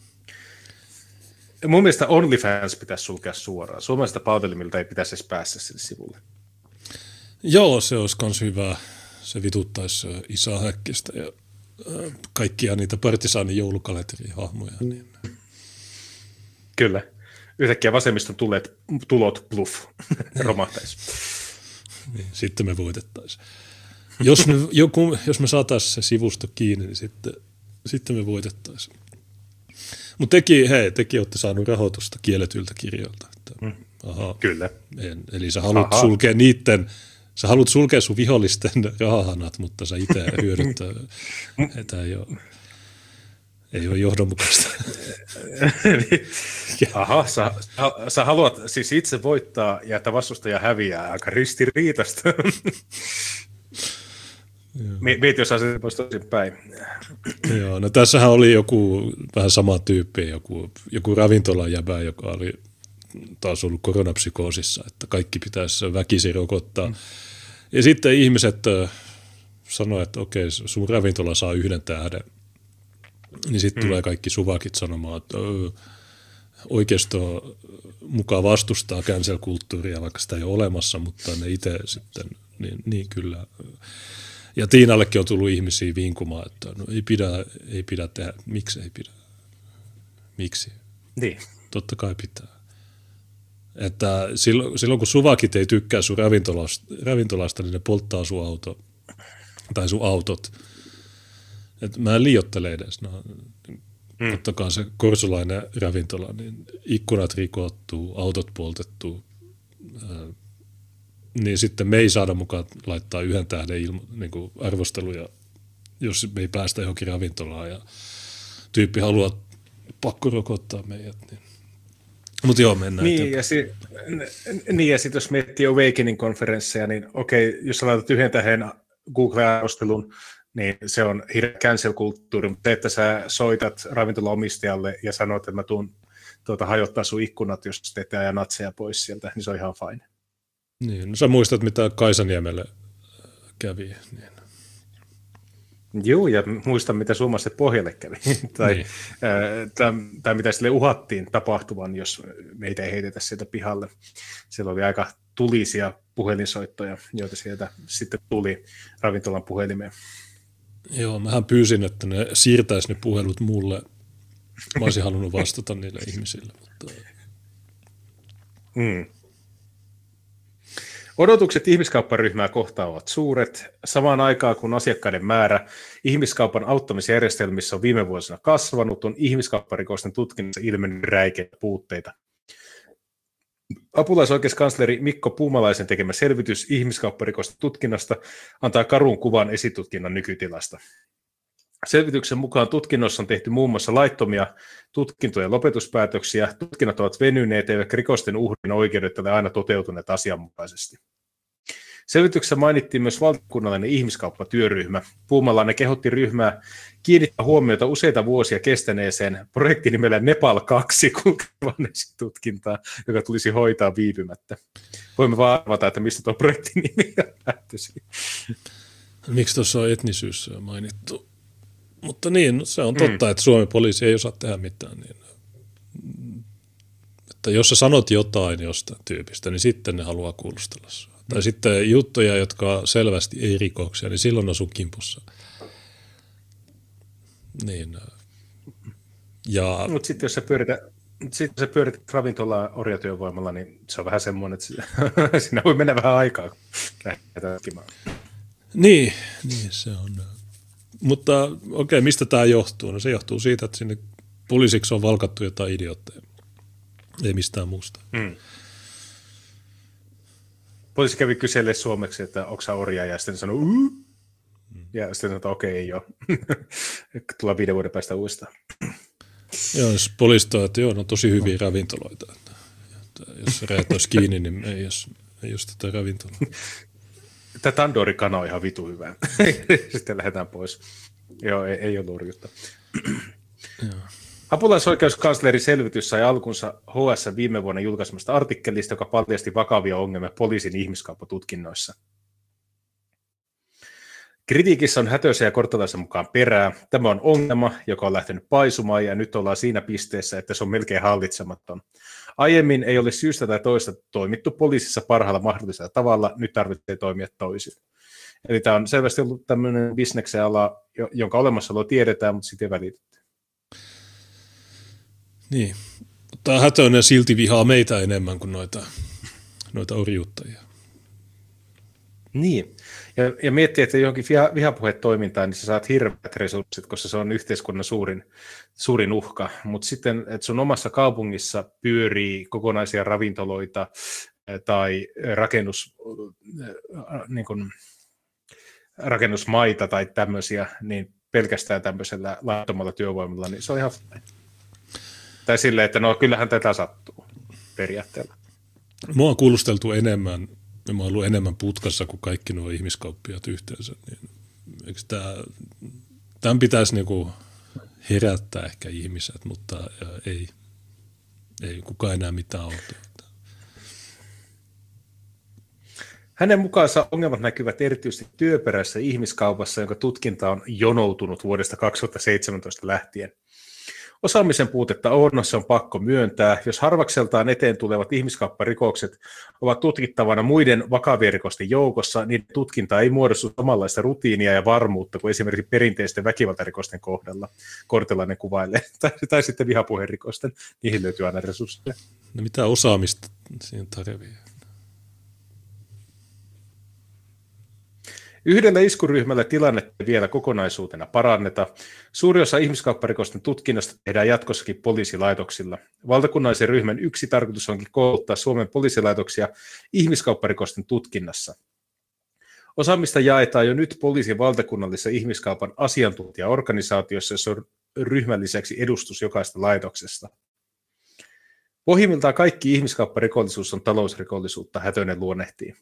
Mun mielestä OnlyFans pitäisi sulkea suoraan. Suomalaisista palvelimilta ei pitäisi edes päästä sille sivulle. Joo, se olisi myös hyvä se vituttaisi Isa Häkkistä ja kaikkia niitä partisaanin joulukalenterihahmoja. Niin. Kyllä. Yhtäkkiä vasemmiston tulet, tulot bluff <laughs> romahtaisi. niin, sitten me voitettaisiin. Jos me, joku, jos me saataisiin se sivusto kiinni, niin sitten, sitten me voitettaisiin. Mutta teki, hei, teki olette saanut rahoitusta kielletyltä kirjoilta. Että, mm. aha, Kyllä. En, eli sä haluat aha. sulkea niiden sä haluat sulkea sun vihollisten <laughs> rahahanat, mutta sä itse hyödyttää. <laughs> Tämä ei ole, ei ole johdonmukaista. <laughs> Aha, sä, sä, haluat siis itse voittaa ja että vastustaja häviää. Aika ristiriitasta. Mieti, jos asia pois toisin päin. Joo, no tässähän oli joku vähän sama tyyppi, joku, joku ravintolajäbä, joka oli taas ollut koronapsykoosissa, että kaikki pitäisi väkisin rokottaa. Mm. Ja sitten ihmiset sanoivat, että okei, sun ravintola saa yhden tähden. Niin sitten mm. tulee kaikki suvakit sanomaan, että oikeisto mukaan vastustaa cancel-kulttuuria, vaikka sitä ei ole olemassa, mutta ne itse sitten, niin, niin kyllä. Ja Tiinallekin on tullut ihmisiä vinkumaan, että no ei pidä, ei pidä tehdä. Miksi ei pidä? Miksi? Niin. Totta kai pitää. Että silloin, silloin kun suvakit ei tykkää sun ravintolasta, ravintolasta niin ne polttaa sun auto tai sun autot. Et mä en liiottele edes. No, mm. Ottakaa se korsulainen ravintola, niin ikkunat rikottuu, autot poltettuu. Ää, niin sitten me ei saada mukaan laittaa yhden tähden ilmo, niin kuin arvosteluja, jos me ei päästä johonkin ravintolaan ja tyyppi haluaa pakko rokottaa meidät. Niin mutta joo, mennään. Niin, ja, si- niin, ja sitten jos miettii Awakening-konferensseja, niin okei, jos sä laitat yhden tähän Google-arvostelun, niin se on hirveä cancel-kulttuuri, mutta että sä soitat ravintolaomistajalle ja sanot, että mä tuun tuota, hajottaa sun ikkunat, jos te ette aja natseja pois sieltä, niin se on ihan fine. Niin, no sä muistat, mitä Kaisaniemelle kävi. Niin. Joo, ja muistan, mitä Suomessa pohjalle kävi, <laughs> tai, niin. tai, tai mitä sille uhattiin tapahtuvan, jos meitä ei heitetä sieltä pihalle. Siellä oli aika tulisia puhelinsoittoja, joita sieltä sitten tuli ravintolan puhelimeen. Joo, mähän pyysin, että ne siirtäisi ne puhelut mulle. Mä olisin halunnut vastata niille ihmisille, mutta Mm. Odotukset ihmiskaupparyhmää kohtaan ovat suuret. Samaan aikaan kun asiakkaiden määrä ihmiskaupan auttamisjärjestelmissä on viime vuosina kasvanut, on ihmiskaupparikosten tutkinnassa ilmennyt räikeitä puutteita. Apulaisoikeuskansleri Mikko Puumalaisen tekemä selvitys ihmiskaupparikosten tutkinnasta antaa karun kuvan esitutkinnan nykytilasta. Selvityksen mukaan tutkinnossa on tehty muun muassa laittomia tutkintojen lopetuspäätöksiä, tutkinnat ovat venyneet eivätkä rikosten uhrin oikeudet ole aina toteutuneet asianmukaisesti. Selvityksessä mainittiin myös valtakunnallinen ihmiskauppatyöryhmä. Puumalainen kehotti ryhmää kiinnittää huomiota useita vuosia kestäneeseen projektinimellä Nepal 2 kulkevan tutkintaa, joka tulisi hoitaa viipymättä. Voimme vaan arvata, että mistä tuo projektin nimi lähtöisin. Miksi tuossa on etnisyys mainittu? Mutta niin, se on totta, mm. että Suomen poliisi ei osaa tehdä mitään. Niin, että jos sä sanot jotain jostain tyypistä, niin sitten ne haluaa kuulustella sua. Mm. Tai sitten juttuja, jotka selvästi ei rikoksia, niin silloin on sun kimpussa. Niin. Ja... Mutta sitten jos sä pyörität, sitten sä pyörit ravintolaa orjatyövoimalla, niin se on vähän semmoinen, että <laughs> siinä voi mennä vähän aikaa, lähdetään Niin, niin se on. Mutta okei, okay, mistä tämä johtuu? No se johtuu siitä, että sinne poliisiksi on valkattu jotain idiootteja. Ei mistään muusta. Hmm. Poliisi kävi kyselemään suomeksi, että onko orja, ja sitten sanoi, Uu! ja sitten sanoi, että okei, okay, ei ole. <laughs> Tullaan viiden vuoden päästä uudestaan. <clears throat> Joo, jos poliisi toi, että joo, no tosi hyviä ravintoloita. Että, että jos rajat olisi kiinni, niin ei jos ei jos tätä ravintolaa. <laughs> Tämä Tandori-kana on ihan vitu hyvä. <laughs> Sitten lähdetään pois. Joo, ei, ei ole lurjutta. Apulaisoikeuskansleri selvitys sai alkunsa HS viime vuonna julkaisemasta artikkelista, joka paljasti vakavia ongelmia poliisin ihmiskauppatutkinnoissa. Kritiikissä on hätöisen ja korttalaisen mukaan perää. Tämä on ongelma, joka on lähtenyt paisumaan ja nyt ollaan siinä pisteessä, että se on melkein hallitsematon. Aiemmin ei ole syystä tai toista toimittu poliisissa parhaalla mahdollisella tavalla, nyt tarvitsee toimia toisin. Eli tämä on selvästi ollut tämmöinen bisneksen ala, jonka olemassaolo tiedetään, mutta sitten ei välitetty. Niin, tämä hätöinen silti vihaa meitä enemmän kuin noita, noita orjuuttajia. Niin, ja, ja miettii, että johonkin viha, vihapuhetoimintaan, niin sä saat hirveät resurssit, koska se on yhteiskunnan suurin, suurin uhka. Mutta sitten, että sun omassa kaupungissa pyörii kokonaisia ravintoloita eh, tai rakennus, eh, niin kuin, rakennusmaita tai tämmöisiä, niin pelkästään tämmöisellä laittomalla työvoimalla, niin se on ihan Tai silleen, että no kyllähän tätä sattuu periaatteella. Mua on kuulusteltu enemmän mä oon ollut enemmän putkassa kuin kaikki nuo ihmiskauppiat yhteensä, niin eikö tämä, tämän pitäisi niinku herättää ehkä ihmiset, mutta ei, ei kukaan enää mitään ole. Hänen mukaansa ongelmat näkyvät erityisesti työperäisessä ihmiskaupassa, jonka tutkinta on jonoutunut vuodesta 2017 lähtien. Osaamisen puutetta on, se on pakko myöntää. Jos harvakseltaan eteen tulevat ihmiskaupparikokset ovat tutkittavana muiden vakavien rikosten joukossa, niin tutkinta ei muodostu samanlaista rutiinia ja varmuutta kuin esimerkiksi perinteisten väkivaltarikosten kohdalla. Kortelainen kuvailee. <laughs> Tai, tai sitten vihapuherikosten. Niihin löytyy aina resursseja. No mitä osaamista siinä tarvii? Yhdellä iskuryhmällä tilannetta vielä kokonaisuutena paranneta. Suuri osa ihmiskaupparikosten tutkinnasta tehdään jatkossakin poliisilaitoksilla. Valtakunnallisen ryhmän yksi tarkoitus onkin kouluttaa Suomen poliisilaitoksia ihmiskaupparikosten tutkinnassa. Osaamista jaetaan jo nyt poliisin valtakunnallisessa ihmiskaupan asiantuntijaorganisaatiossa, jossa on ryhmän lisäksi edustus jokaista laitoksesta. Pohjimmiltaan kaikki ihmiskaupparikollisuus on talousrikollisuutta, Hätönen luonnehtii.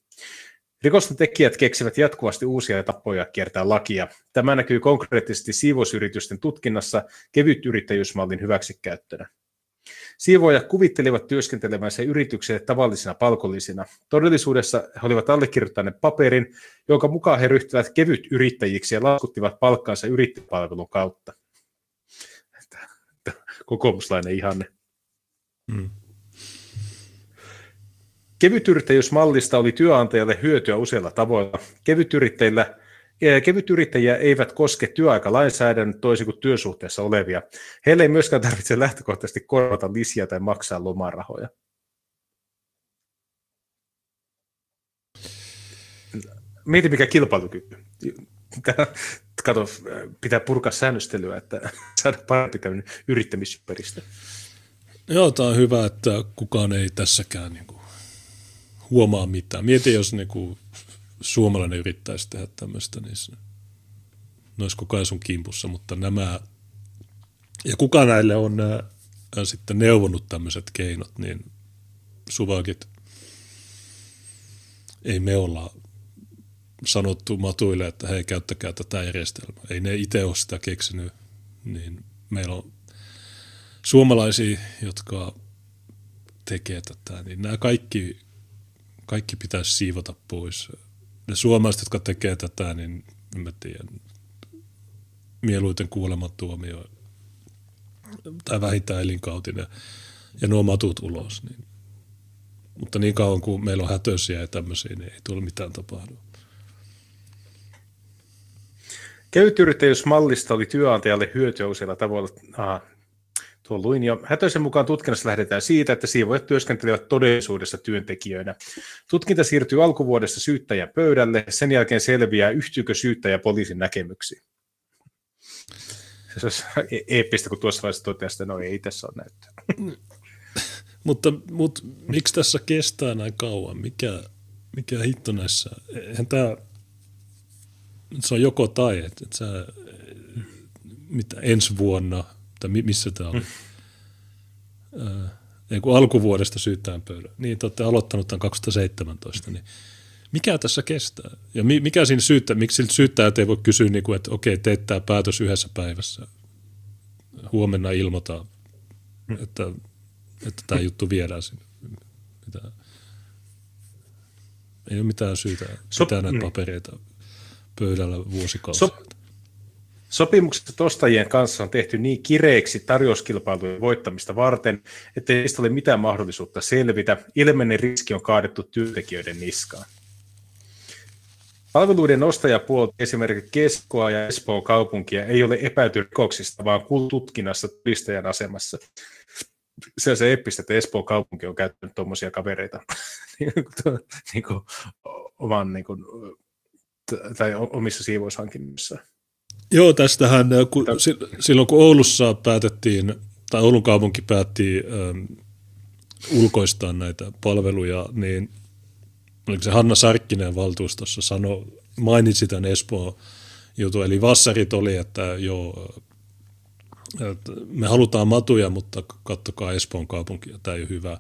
Rikosten tekijät keksivät jatkuvasti uusia tapoja kiertää lakia. Tämä näkyy konkreettisesti siivousyritysten tutkinnassa kevyt yrittäjyysmallin hyväksikäyttönä. Siivoja kuvittelivat työskentelemänsä yritykselle tavallisina palkollisina. Todellisuudessa he olivat allekirjoittaneet paperin, jonka mukaan he ryhtyvät kevyt yrittäjiksi ja laskuttivat palkkaansa yrittäjäpalvelun kautta. Kokoomuslainen ihanne. Hmm. Kevytyrittäjyysmallista oli työnantajalle hyötyä useilla tavoilla. Kevytyrittäjillä eh, Kevytyrittäjiä eivät koske työaikalainsäädännön toisin kuin työsuhteessa olevia. Heille ei myöskään tarvitse lähtökohtaisesti korvata lisiä tai maksaa lomarahoja. Mieti mikä kilpailukyky. Kato, pitää purkaa säännöstelyä, että saada parempi tämmöinen yrittämisympäristö. Joo, tämä on hyvä, että kukaan ei tässäkään niin kuin huomaa mitään. Mieti, jos niin kuin, suomalainen yrittäisi tehdä tämmöistä, niin se, ne olisi koko ajan sun kimpussa, mutta nämä, ja kuka näille on nämä, äh, sitten neuvonut tämmöiset keinot, niin suvakit ei me olla sanottu matuille, että hei, käyttäkää tätä järjestelmää. Ei ne itse ole sitä keksinyt, niin meillä on suomalaisia, jotka tekee tätä, niin nämä kaikki, kaikki pitäisi siivota pois. Ne suomalaiset, jotka tekee tätä, niin mä tiedä, mieluiten kuolemantuomio tai vähintään elinkautinen ja nuo matut ulos. Niin. Mutta niin kauan kuin meillä on hätöisiä ja tämmöisiä, niin ei tule mitään tapahdu. Kevytyrittäjyysmallista oli työnantajalle hyötyä useilla tavoilla. Aha, tuo luin jo. Hätöisen mukaan tutkinnassa lähdetään siitä, että siivoajat työskentelevät todellisuudessa työntekijöinä. Tutkinta siirtyy alkuvuodesta syyttäjän pöydälle. Sen jälkeen selviää, yhtyykö syyttäjä poliisin näkemyksiin. Se olisi e- eeppistä, kun tuossa vaiheessa toteaa, että no ei tässä ole näyttöä. <laughs> mutta, mutta miksi tässä kestää näin kauan? Mikä, mikä hitto näissä? Eihän tämä, se on joko tai, että, että sä, mitä ensi vuonna, tai missä tämä oli? Mm. Ei kun alkuvuodesta syyttäjän pöydän. Niin, te olette aloittanut tämän 2017, niin mikä tässä kestää? Ja mikä siinä syyttä, miksi syyttäjät ei voi kysyä, niin kuin, että okei, teet tämä päätös yhdessä päivässä, huomenna ilmoita, että, että tämä juttu viedään sinne. Mitä? Ei ole mitään syytä pitää näitä niin. papereita pöydällä vuosikausia. So, Sopimukset ostajien kanssa on tehty niin kireiksi tarjouskilpailujen voittamista varten, että ei ole mitään mahdollisuutta selvitä. Ilmeinen riski on kaadettu työntekijöiden niskaan. Palveluiden ostajapuolta esimerkiksi Keskoa ja Espoon kaupunkia ei ole epäilty rikoksista, vaan tutkinnassa todistajan asemassa. Se on se eppistä, että Espoon kaupunki on käyttänyt tuommoisia kavereita <laughs> niin kuin, oman, niin kuin, tai omissa siivoushankinnoissa. Joo, tästähän kun, silloin kun Oulussa päätettiin, tai Oulun kaupunki päätti ähm, ulkoistaa näitä palveluja, niin oliko se Hanna Sarkkinen valtuustossa sano, mainitsi tämän Espoon jutun, eli vassarit oli, että joo, että me halutaan matuja, mutta kattokaa Espoon kaupunkia, tämä ei ole hyvä.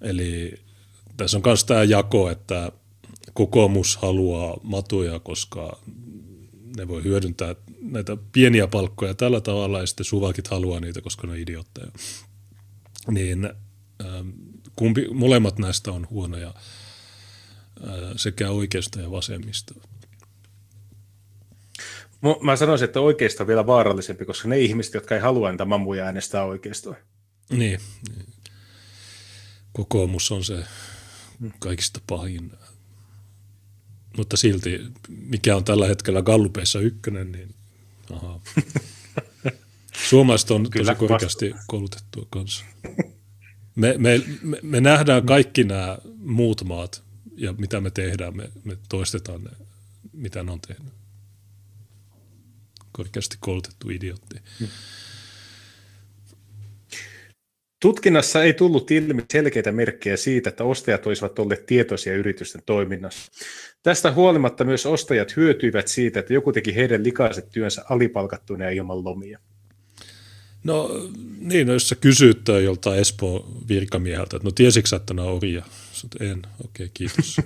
Eli tässä on myös tämä jako, että kokoomus haluaa matuja, koska ne voi hyödyntää näitä pieniä palkkoja tällä tavalla, ja sitten suvakit haluaa niitä, koska ne on idiotteja. Niin ähm, kumpi, molemmat näistä on huonoja sekä oikeasta ja vasemmista. Mä sanoisin, että oikeisto on vielä vaarallisempi, koska ne ihmiset, jotka ei halua niitä mammuja äänestää oikeistoa. Niin. Kokoomus on se kaikista pahin. Mutta silti, mikä on tällä hetkellä Gallupeissa ykkönen, niin aha. <laughs> Suomalaiset on Kyllä, tosi korkeasti koulutettua kanssa. Me, me, me, me nähdään kaikki nämä muut maat ja mitä me tehdään, me, me toistetaan ne, mitä ne on tehnyt. Korkeasti koulutettu idiotti. Hmm. Tutkinnassa ei tullut ilmi selkeitä merkkejä siitä, että ostajat olisivat olleet tietoisia yritysten toiminnassa. Tästä huolimatta myös ostajat hyötyivät siitä, että joku teki heidän likaiset työnsä alipalkattuina ja ilman lomia. No niin, no, jos sä kysyt joltain Espoon virkamieheltä, että no tiesitkö että nämä on orja? Sot, en, okei, okay, kiitos. <laughs>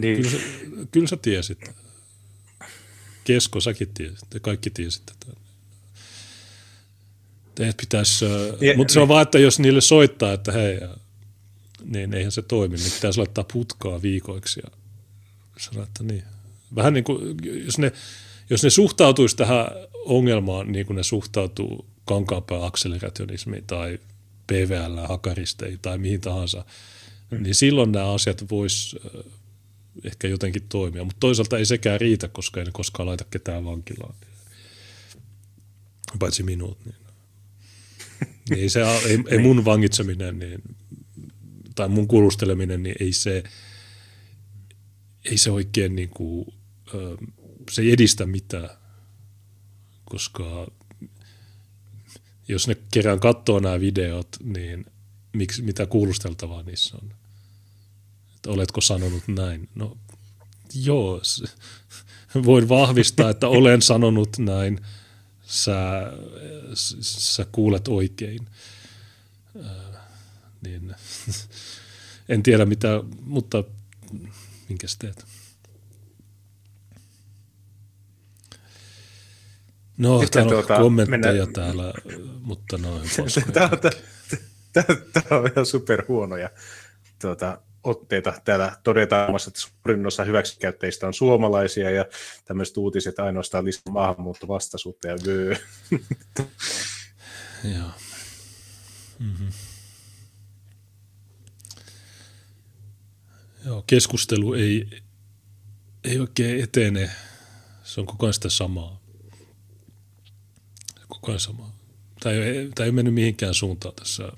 niin. kyllä, sä, kyllä sä tiesit. Kesko, säkin tiesit, te kaikki tiesitte tätä. Teidät pitäisi, ja, mutta se on niin. vaan, että jos niille soittaa, että hei, niin eihän se toimi, niin pitäisi laittaa putkaa viikoiksi ja sanoa, että niin. Vähän niin kuin, jos ne, jos ne suhtautuisi tähän ongelmaan niin kuin ne suhtautuu kankaanpää akselerationismiin tai PVL, hakaristeihin tai mihin tahansa, mm. niin silloin nämä asiat vois ehkä jotenkin toimia. Mutta toisaalta ei sekään riitä, koska ei ne koskaan laita ketään vankilaan. Paitsi minut. Niin. <laughs> niin se, ei, ei niin. mun vangitseminen niin, tai mun kuulusteleminen, niin ei se, ei se oikein niin kuin, se ei edistä mitään, koska jos ne kerran katsoo nämä videot, niin miksi, mitä kuulusteltavaa niissä on? Että oletko sanonut näin? No joo, voin vahvistaa, että olen sanonut näin. Sä, sä kuulet oikein. Äh, niin, <laughs> en tiedä mitä, mutta minkä teet? No, Sitten täällä tuota, on kommentteja mennään... täällä, mutta <laughs> no Tämä on ihan superhuonoja tuota, otteita. Täällä todetaan, että suurin osa hyväksikäyttäjistä on suomalaisia ja tämmöiset uutiset ainoastaan lisää maahanmuuttovastaisuutta ja vyö. <laughs> Joo. Mm-hmm. Joo, keskustelu ei, ei oikein etene. Se on koko ajan sitä samaa. Koko ajan samaa. Tämä ei, tämä ei mennyt mihinkään suuntaan tässä,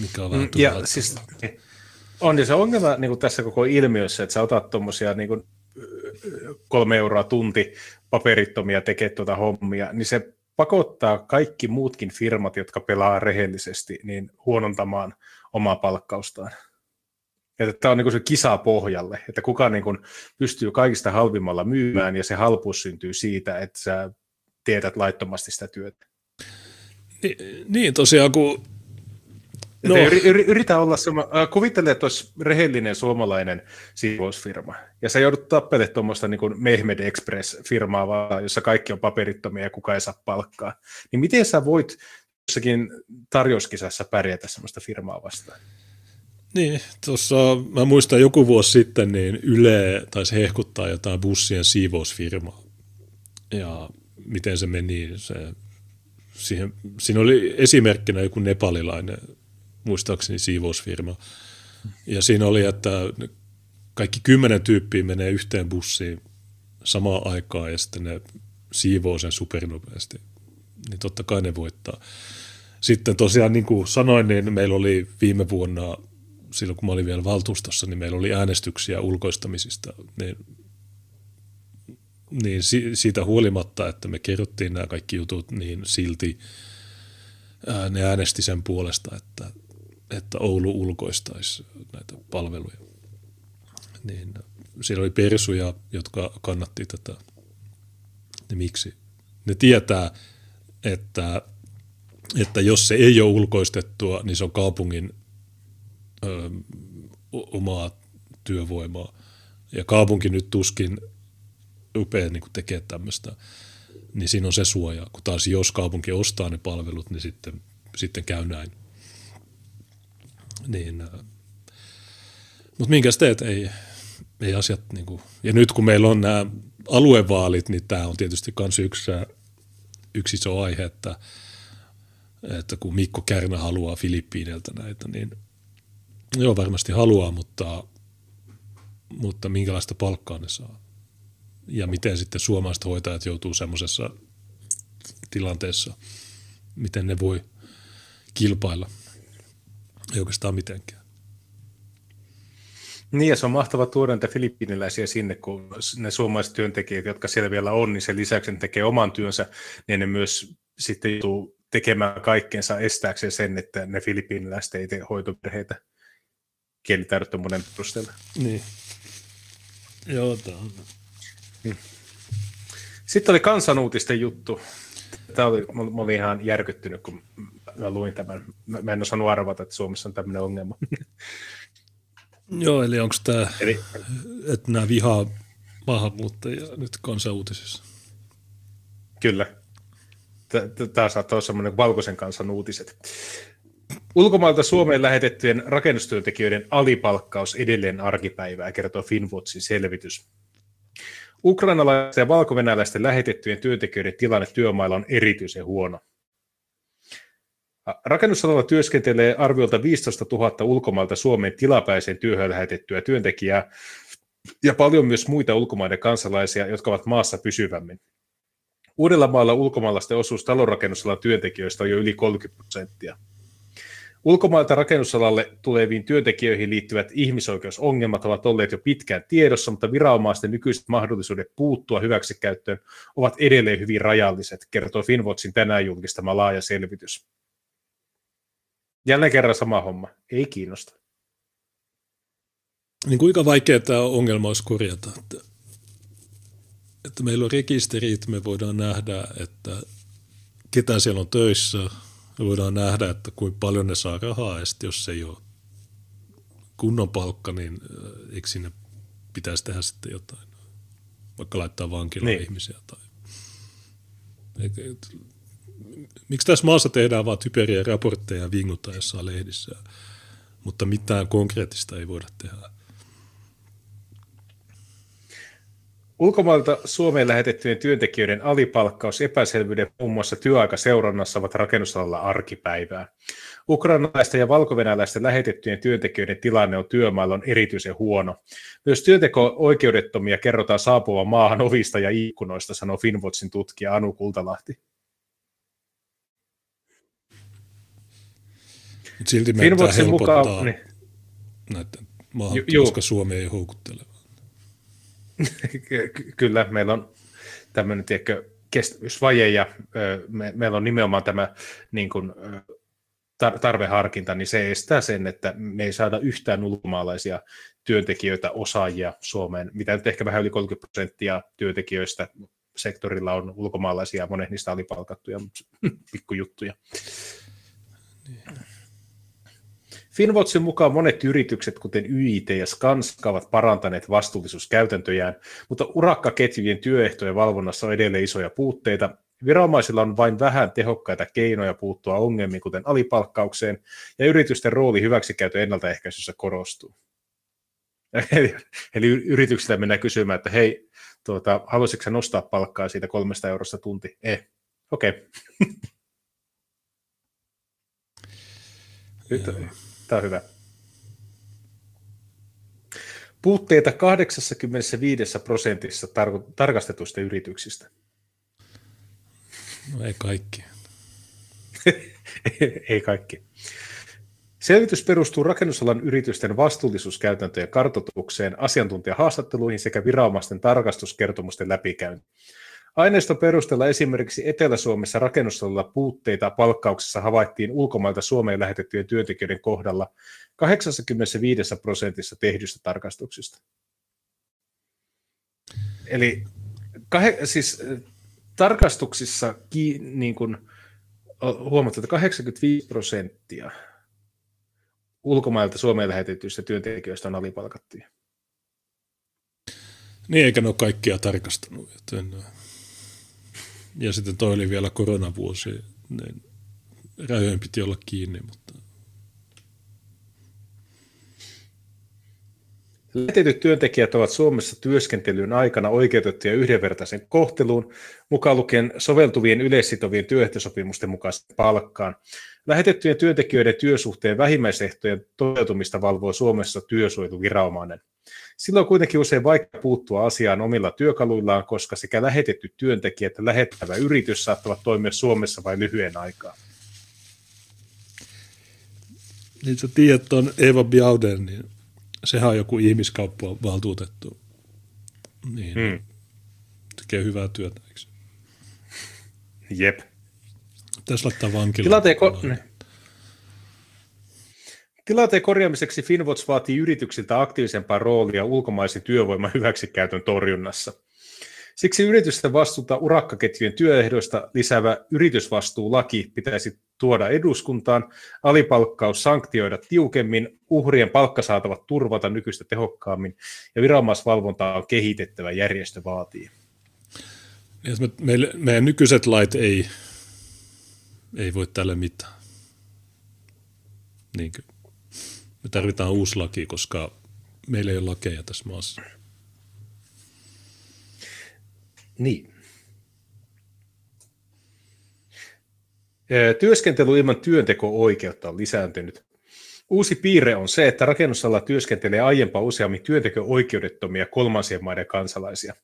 mikä on vähän mm, ja siis, on, ja se ongelma niin kuin tässä koko ilmiössä, että sä otat tuommoisia niin kuin, kolme euroa tunti paperittomia tekee tuota hommia, niin se pakottaa kaikki muutkin firmat, jotka pelaa rehellisesti, niin huonontamaan omaa palkkaustaan. Että tämä on niin se kisa pohjalle, että kuka niin kuin pystyy kaikista halvimmalla myymään, ja se halpuus syntyy siitä, että sä teetät laittomasti sitä työtä. Niin, tosiaan, kun No. Yritä olla sama, äh, kuvittele, että olisi rehellinen suomalainen siivousfirma, ja sä joudut tappelemaan tuommoista niin Mehmed Express-firmaa, vaan, jossa kaikki on paperittomia ja kuka ei saa palkkaa. Niin miten sä voit jossakin tarjouskisassa pärjätä sellaista firmaa vastaan? Niin, tuossa mä muistan joku vuosi sitten, niin Yle taisi hehkuttaa jotain bussien siivousfirmaa. Ja miten se meni, se, siihen, siinä oli esimerkkinä joku nepalilainen, muistaakseni siivousfirma. Ja siinä oli, että kaikki kymmenen tyyppiä menee yhteen bussiin samaan aikaan ja sitten ne siivoo sen supernopeasti. Niin totta kai ne voittaa. Sitten tosiaan niin kuin sanoin, niin meillä oli viime vuonna silloin kun mä olin vielä valtuustossa, niin meillä oli äänestyksiä ulkoistamisista. Niin, niin siitä huolimatta, että me kerrottiin nämä kaikki jutut, niin silti ne äänesti sen puolesta, että, että Oulu ulkoistaisi näitä palveluja. Niin siellä oli persuja, jotka kannatti tätä. Ja miksi? Ne tietää, että, että jos se ei ole ulkoistettua, niin se on kaupungin ö, omaa työvoimaa. Ja kaupunki nyt tuskin rupeaa niin tekemään tämmöistä, niin siinä on se suoja. Kun taas jos kaupunki ostaa ne palvelut, niin sitten, sitten käy näin. Niin, mutta minkä teet, ei, ei asiat, niin kuin, ja nyt kun meillä on nämä aluevaalit, niin tämä on tietysti myös yksi, yksi iso aihe, että, että kun Mikko Kärnä haluaa Filippiineiltä näitä, niin Joo, varmasti haluaa, mutta, mutta minkälaista palkkaa ne saa? Ja miten sitten suomalaiset hoitajat joutuu semmoisessa tilanteessa, miten ne voi kilpailla? Ei oikeastaan mitenkään. Niin, ja se on mahtava tuoda niitä filippiiniläisiä sinne, kun ne suomalaiset työntekijät, jotka siellä vielä on, niin sen lisäksi ne tekee oman työnsä, niin ne myös sitten joutuu tekemään kaikkeensa estääkseen sen, että ne filippiiniläiset ei tee hoitoperheitä kielitaidottomuuden perusteella. Niin. Joo, tämä on. Hmm. Sitten oli kansanuutisten juttu. Tämä oli, mä olin ihan järkyttynyt, kun mä luin tämän. Mä en osannut arvata, että Suomessa on tämmöinen ongelma. <laughs> Joo, eli onko tämä, eli, että nämä vihaa maahanmuuttajia nyt kansanuutisissa? Kyllä. Tämä saattaa olla semmoinen valkoisen kansan uutiset. Ulkomailta Suomeen lähetettyjen rakennustyöntekijöiden alipalkkaus edelleen arkipäivää, kertoo Finwatchin selvitys. Ukrainalaisten ja valkovenäläisten lähetettyjen työntekijöiden tilanne työmailla on erityisen huono. Rakennusalalla työskentelee arviolta 15 000 ulkomailta Suomeen tilapäiseen työhön lähetettyä työntekijää ja paljon myös muita ulkomaiden kansalaisia, jotka ovat maassa pysyvämmin. Uudellamaalla ulkomaalaisten osuus talonrakennusalan työntekijöistä on jo yli 30 prosenttia. Ulkomailta rakennusalalle tuleviin työntekijöihin liittyvät ihmisoikeusongelmat ovat olleet jo pitkään tiedossa, mutta viranomaisten nykyiset mahdollisuudet puuttua hyväksikäyttöön ovat edelleen hyvin rajalliset, kertoo Finwatchin tänään julkistama laaja selvitys. Jälleen kerran sama homma. Ei kiinnosta. Niin kuinka vaikea tämä ongelma olisi korjata? Että, että meillä on rekisterit, me voidaan nähdä, että ketä siellä on töissä, me voidaan nähdä, että kuinka paljon ne saa rahaa, ja sitten jos se ei ole kunnon palkka, niin äh, eikö sinne pitäisi tehdä sitten jotain, vaikka laittaa vankilaan niin. ihmisiä tai miksi tässä maassa tehdään vain typeriä raportteja ja jossain lehdissä, mutta mitään konkreettista ei voida tehdä. Ulkomailta Suomeen lähetettyjen työntekijöiden alipalkkaus, epäselvyyden muun muassa työaikaseurannassa ovat rakennusalalla arkipäivää. Ukrainalaisten ja valkovenäläisten lähetettyjen työntekijöiden tilanne on työmailla on erityisen huono. Myös työnteko-oikeudettomia kerrotaan saapuvan maahan ovista ja ikkunoista, sanoo Finwatchin tutkija Anu Kultalahti. Silti meidän pitää helpottaa mukaan, niin. näiden maahan, koska Suomi ei houkuttele. <laughs> Kyllä, meillä on tämmöinen tiedätkö, kestävyysvaje ja me, meillä on nimenomaan tämä niin kuin, tarveharkinta, niin se estää sen, että me ei saada yhtään ulkomaalaisia työntekijöitä, osaajia Suomeen, mitä nyt ehkä vähän yli 30 prosenttia työntekijöistä sektorilla on ulkomaalaisia, monet niistä alipalkattuja, <laughs> pikkujuttuja. Niin. Finwatchin mukaan monet yritykset, kuten YIT ja Skanska, ovat parantaneet vastuullisuuskäytäntöjään, mutta urakkaketjujen työehtojen valvonnassa on edelleen isoja puutteita. Viranomaisilla on vain vähän tehokkaita keinoja puuttua ongelmiin, kuten alipalkkaukseen, ja yritysten rooli hyväksikäytön ennaltaehkäisyssä korostuu. Eli, <laughs> eli yrityksiltä mennään kysymään, että hei, tuota, haluaisitko nostaa palkkaa siitä kolmesta eurosta tunti? Eh, okei. Okay. Tämä on hyvä. Puutteita 85 prosentissa tar- tarkastetusta yrityksistä. No ei kaikki. <laughs> ei kaikki. Selvitys perustuu rakennusalan yritysten vastuullisuuskäytäntöjen kartoitukseen, asiantuntijahaastatteluihin sekä viranomaisten tarkastuskertomusten läpikäyntiin. Aineiston perusteella esimerkiksi Etelä-Suomessa rakennusalalla puutteita palkkauksessa havaittiin ulkomailta Suomeen lähetettyjen työntekijöiden kohdalla 85 prosentissa tehdyistä tarkastuksista. Eli kah- siis, tarkastuksissa ki, niin kun, huomattu, että 85 prosenttia ulkomailta Suomeen lähetetyistä työntekijöistä on alipalkattuja. Niin, eikä ne ole kaikkia tarkastanut. Joten ja sitten toi oli vielä koronavuosi, niin rajojen piti olla kiinni, mutta... Lähetetyt työntekijät ovat Suomessa työskentelyn aikana oikeutettuja yhdenvertaisen kohteluun, mukaan lukien soveltuvien yleissitovien työehtosopimusten mukaisen palkkaan. Lähetettyjen työntekijöiden työsuhteen vähimmäisehtojen toteutumista valvoo Suomessa työsuojeluviranomainen. Silloin on kuitenkin usein vaikea puuttua asiaan omilla työkaluillaan, koska sekä lähetetty työntekijä että lähettävä yritys saattavat toimia Suomessa vain lyhyen aikaa. Niin sä tiedät on Eva Biauden, sehän on joku ihmiskauppa valtuutettu. Niin. Hmm. Tekee hyvää työtä, eikö? Jep. Tässä laittaa vankilaan. Tilanteen, ko- Tilanteen korjaamiseksi Finwatch vaatii yrityksiltä aktiivisempaa roolia ulkomaisen työvoiman hyväksikäytön torjunnassa. Siksi yritysten vastuuta urakkaketjujen työehdoista lisäävä yritysvastuulaki pitäisi tuoda eduskuntaan, alipalkkaus sanktioida tiukemmin, uhrien palkkasaatavat turvata nykyistä tehokkaammin ja viranomaisvalvontaa on kehitettävä, järjestö vaatii. Meidän nykyiset lait ei, ei voi tälle mitään. Niin. Me tarvitaan uusi laki, koska meillä ei ole lakeja tässä maassa. Niin. Työskentely ilman työnteko-oikeutta on lisääntynyt. Uusi piirre on se, että rakennusalla työskentelee aiempaa useammin työnteko-oikeudettomia kolmansien maiden kansalaisia.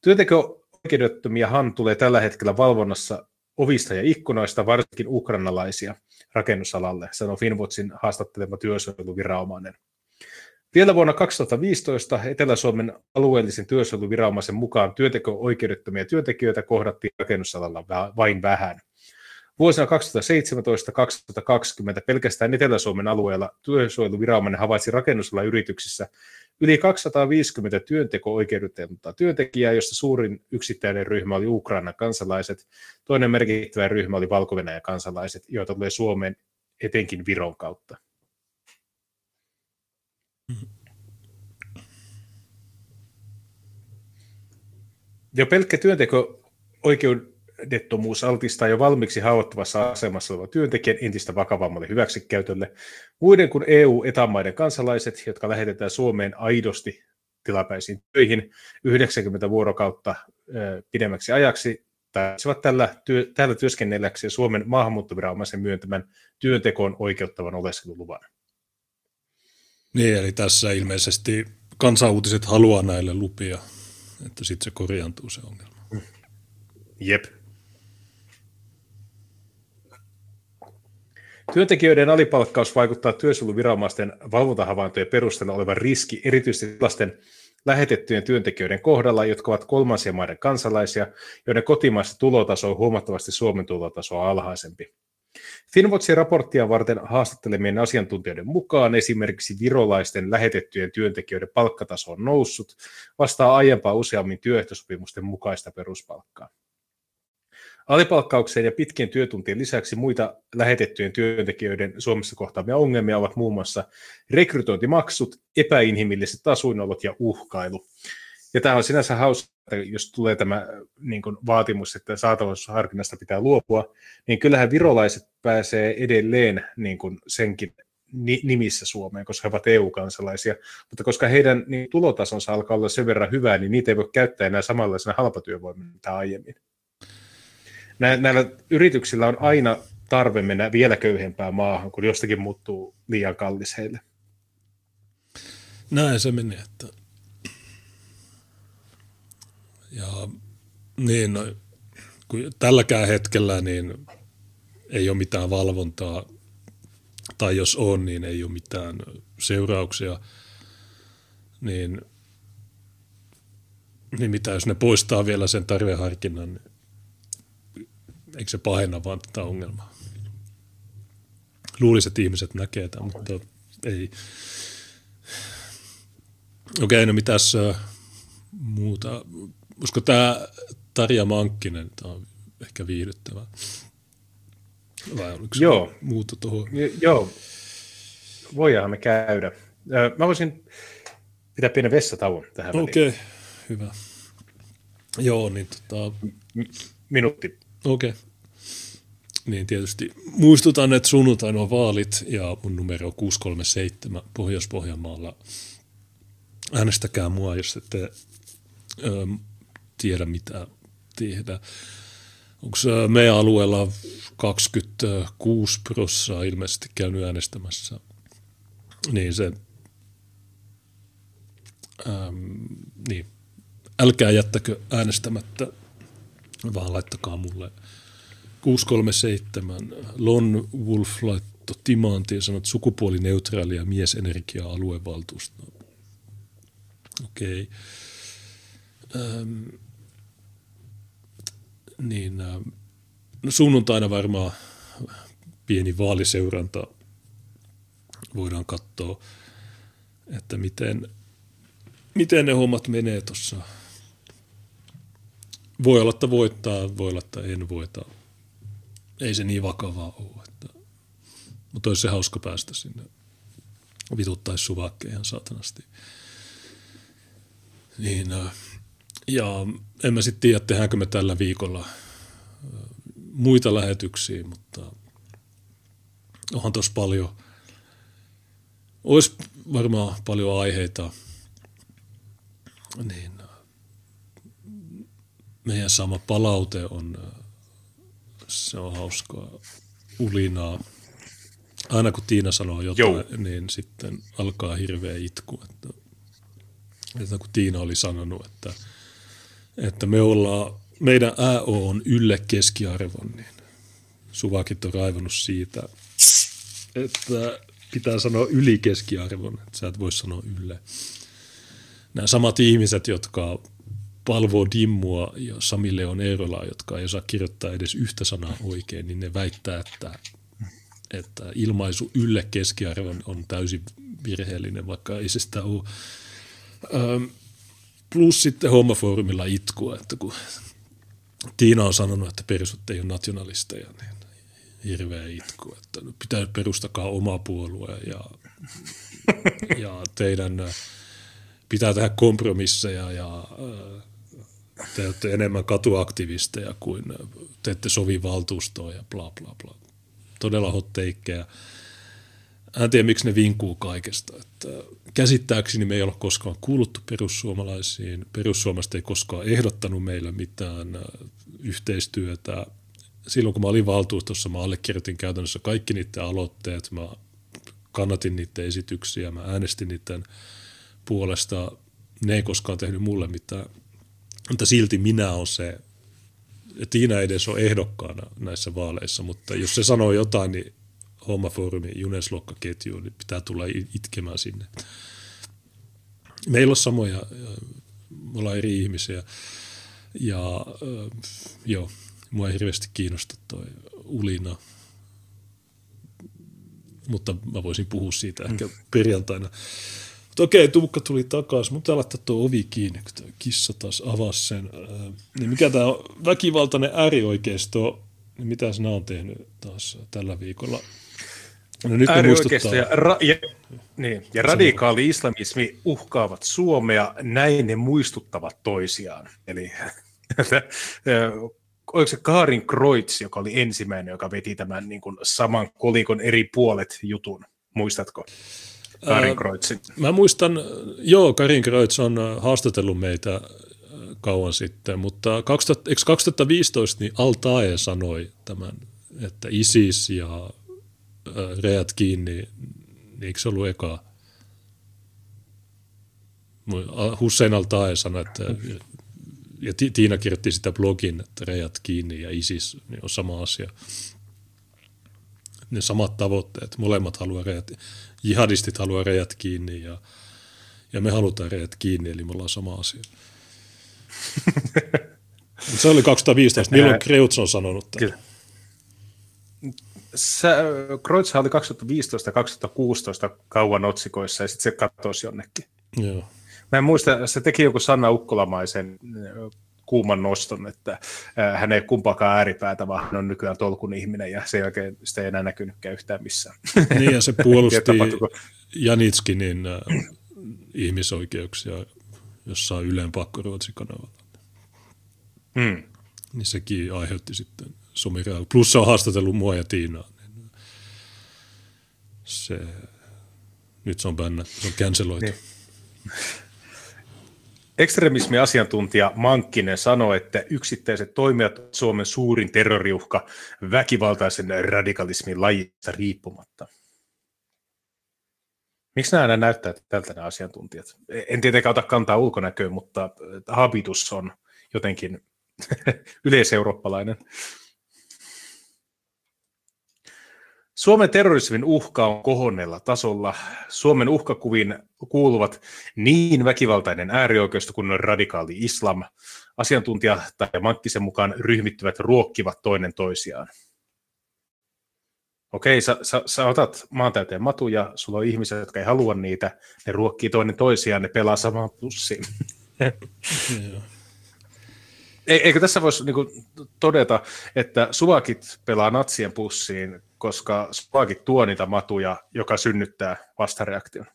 Työnteko-oikeudettomiahan tulee tällä hetkellä valvonnassa ovista ja ikkunoista, varsinkin ukrainalaisia rakennusalalle, sanoi Finwatchin haastattelema työsuojeluviranomainen. Vielä vuonna 2015 Etelä-Suomen alueellisen työsuojeluviranomaisen mukaan työnteko-oikeudettomia työntekijöitä kohdattiin rakennusalalla vain vähän. Vuosina 2017-2020 pelkästään Etelä-Suomen alueella työsuojeluviranomainen havaitsi rakennusalan yrityksissä yli 250 työnteko-oikeudetonta työntekijää, josta suurin yksittäinen ryhmä oli Ukrainan kansalaiset, toinen merkittävä ryhmä oli valko kansalaiset, joita tulee Suomeen etenkin Viron kautta. Jo pelkkä työnteko oikeudettomuus altistaa jo valmiiksi haavoittuvassa asemassa oleva työntekijän entistä vakavammalle hyväksikäytölle. Muiden kuin EU-etämaiden kansalaiset, jotka lähetetään Suomeen aidosti tilapäisiin töihin 90 vuorokautta pidemmäksi ajaksi, taisivat tällä, työ, tällä työskennelläksi Suomen maahanmuuttoviranomaisen myöntämän työntekoon oikeuttavan oleskeluluvan. Niin, eli tässä ilmeisesti kansanuutiset haluaa näille lupia, että sitten se korjaantuu se ongelma. Jep. Työntekijöiden alipalkkaus vaikuttaa työsuojeluviranomaisten valvontahavaintojen perusteella olevan riski erityisesti lasten lähetettyjen työntekijöiden kohdalla, jotka ovat kolmansien maiden kansalaisia, joiden kotimaista tulotaso on huomattavasti Suomen tulotasoa alhaisempi. Finwatchin raporttia varten haastattelemien asiantuntijoiden mukaan esimerkiksi virolaisten lähetettyjen työntekijöiden palkkataso on noussut, vastaa aiempaa useammin työehtosopimusten mukaista peruspalkkaa. Alipalkkaukseen ja pitkien työtuntien lisäksi muita lähetettyjen työntekijöiden Suomessa kohtaamia ongelmia ovat muun muassa rekrytointimaksut, epäinhimilliset asuinolot ja uhkailu. Ja tämä on sinänsä hauska, että jos tulee tämä niin kuin vaatimus, että saatavuusharkinnasta pitää luopua, niin kyllähän virolaiset pääsee edelleen niin kuin senkin nimissä Suomeen, koska he ovat EU-kansalaisia, mutta koska heidän niin tulotasonsa alkaa olla sen verran hyvää, niin niitä ei voi käyttää enää samanlaisena halpatyövoimana aiemmin. Nä, näillä yrityksillä on aina tarve mennä vielä köyhempään maahan, kun jostakin muuttuu liian kallis heille. Näin se menee, että ja niin, no, kun tälläkään hetkellä niin ei ole mitään valvontaa, tai jos on, niin ei ole mitään seurauksia, niin, niin mitä jos ne poistaa vielä sen tarveharkinnan, niin eikö se pahenna vaan tätä ongelmaa? Luulisin, että ihmiset näkee tämän, mutta ei. Okei, no mitäs muuta? Olisiko tämä Tarja Mankkinen, tämä on ehkä viihdyttävää. Vai oliko joo. muuta tuohon? Joo, voidaan me käydä. Mä voisin pitää pienen vessatauon tähän Okei, okay. hyvä. Joo, niin tota... Minuutti. Okei. Okay. Niin tietysti muistutan, että sunnuntaina on vaalit ja mun numero on 637 Pohjois-Pohjanmaalla. Äänestäkää mua, jos ette tiedä, mitä tehdä. Onko meidän alueella 26 prossaa ilmeisesti käynyt äänestämässä, niin se, ähm, niin, älkää jättäkö äänestämättä, vaan laittakaa mulle 637. Lon Wolf laittoi timantiin ja sanoi, että sukupuolineutraalia miesenergia aluevaltuusto. Okei. Okay. Niin äh, no sunnuntaina varmaan pieni vaaliseuranta voidaan katsoa, että miten, miten ne hommat menee tuossa. Voi olla, että voittaa, voi olla, että en voita. Ei se niin vakavaa ole. Että, mutta olisi se hauska päästä sinne. Vituttaisi suvakkeen ihan saatanasti. Niin, äh, ja en mä sitten tiedä, tehdäänkö me tällä viikolla muita lähetyksiä, mutta onhan tuossa paljon, olisi varmaan paljon aiheita, niin meidän sama palaute on, se on hauskaa ulinaa. Aina kun Tiina sanoo jotain, Jou. niin sitten alkaa hirveä itku. Että, että kun Tiina oli sanonut, että – että me ollaan meidän AO on ylle keskiarvon, niin suvakit on raivannut siitä, että pitää sanoa yli keskiarvon, että sä et voi sanoa ylle. Nämä samat ihmiset, jotka palvoo Dimmua ja Sami Leon Eerolaa, jotka ei osaa kirjoittaa edes yhtä sanaa oikein, niin ne väittää, että, että ilmaisu ylle keskiarvon on täysin virheellinen, vaikka ei se sitä ole. Ähm, plus sitten hommafoorumilla itkua, että kun Tiina on sanonut, että perusut ei ole nationalisteja, niin hirveä itku, että pitää perustakaa oma puolue ja, ja teidän pitää tehdä kompromisseja ja te olette enemmän katuaktivisteja kuin te ette sovi valtuustoon ja bla bla bla. Todella hotteikkeja. En tiedä, miksi ne vinkuu kaikesta. Että käsittääkseni me ei ole koskaan kuuluttu perussuomalaisiin. Perussuomalaiset ei koskaan ehdottanut meille mitään yhteistyötä. Silloin kun mä olin valtuustossa, mä allekirjoitin käytännössä kaikki niiden aloitteet. Mä kannatin niiden esityksiä, mä äänestin niiden puolesta. Ne ei koskaan tehnyt mulle mitään mutta silti minä olen se, Tiina edes ole ehdokkaana näissä vaaleissa, mutta jos se sanoo jotain, niin hommafoorumi Juneslokka-ketjuun, niin pitää tulla itkemään sinne. Meillä on samoja, me ollaan eri ihmisiä ja äh, joo, mua ei hirveästi kiinnosta toi ulina, mutta mä voisin puhua siitä ehkä perjantaina. Mutta okei, Tuukka tuli takaisin. Mutta pitää laittaa tuo ovi kiinni, kun tuo kissa taas avasi sen. Äh, niin mikä tämä on väkivaltainen äärioikeisto, niin mitä sinä on tehnyt taas tällä viikolla? No nyt äärioikeisto ja, ra- ja, niin, ja radikaali islamismi uhkaavat Suomea, näin ne muistuttavat toisiaan. Eli <laughs> oliko se Kaarin Kreutz, joka oli ensimmäinen, joka veti tämän niin kuin saman kolikon eri puolet jutun, muistatko? Karin Kreutzin. Mä muistan, joo, Karin Kreutz on haastatellut meitä kauan sitten, mutta 2000, 2015 niin Altae sanoi tämän, että ISIS ja reat kiinni, niin eikö se ollut eka? Hussein Altae sanoi, että ja Tiina kirjoitti sitä blogin, että rejat kiinni ja ISIS niin on sama asia. Ne samat tavoitteet, molemmat haluaa rejat jihadistit haluaa rejät kiinni ja, ja me halutaan rejät kiinni, eli me ollaan sama asia. <laughs> se oli 2015. Milloin Kreutz on sanonut tämän? Kyllä. Kreutz oli 2015 ja 2016 kauan otsikoissa ja sitten se katosi jonnekin. Joo. Mä en muista, se teki joku Sanna Ukkolamaisen kuuman noston, että hän ei kumpaakaan ääripäätä, vaan hän on nykyään tolkun ihminen ja sen jälkeen sitä ei enää näkynytkään yhtään missään. Niin ja se puolusti <laughs> Janitskinin ihmisoikeuksia jossain Yleen pakkoruotsikanavalla. Hmm. Niin sekin aiheutti sitten somiraa. Plus se on haastatellut mua ja Tiinaa. Niin se, nyt se on bännä, se on canceloitu. Niin. Ekstremismi-asiantuntija Mankkinen sanoi, että yksittäiset toimijat ovat Suomen suurin terroriuhka väkivaltaisen radikalismin lajista riippumatta. Miksi nämä aina näyttää tältä nämä asiantuntijat? En tietenkään ota kantaa ulkonäköön, mutta habitus on jotenkin <laughs> yleiseurooppalainen. Suomen terrorismin uhka on kohonnella tasolla. Suomen uhkakuviin kuuluvat niin väkivaltainen äärioikeisto kuin radikaali islam. Asiantuntija tai Mankkisen mukaan ryhmittyvät ruokkivat toinen toisiaan. Okei, sä, sä, sä otat maantääteen matuja, sulla on ihmisiä, jotka ei halua niitä, ne ruokkii toinen toisiaan, ne pelaa samaan pussiin. <laughs> Eikö tässä voisi niin kuin, todeta, että suvakit pelaa natsien pussiin, koska suvakit tuo niitä matuja, joka synnyttää vastareaktion?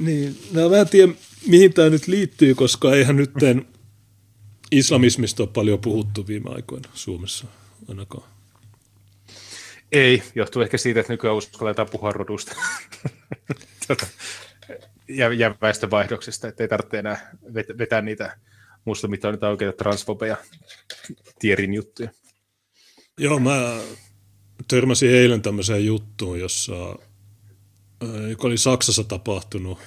Niin, no mä en tiedä, mihin tämä nyt liittyy, koska eihän nyt islamismista ole paljon puhuttu viime aikoina Suomessa ainakaan. Ei, johtuu ehkä siitä, että nykyään uskalletaan puhua rodusta ja, ja väestönvaihdoksesta, että ei tarvitse enää vetää niitä musta mitä on niitä oikeita transfobeja tierin juttuja. Joo, mä törmäsin eilen tämmöiseen juttuun, jossa, joka oli Saksassa tapahtunut,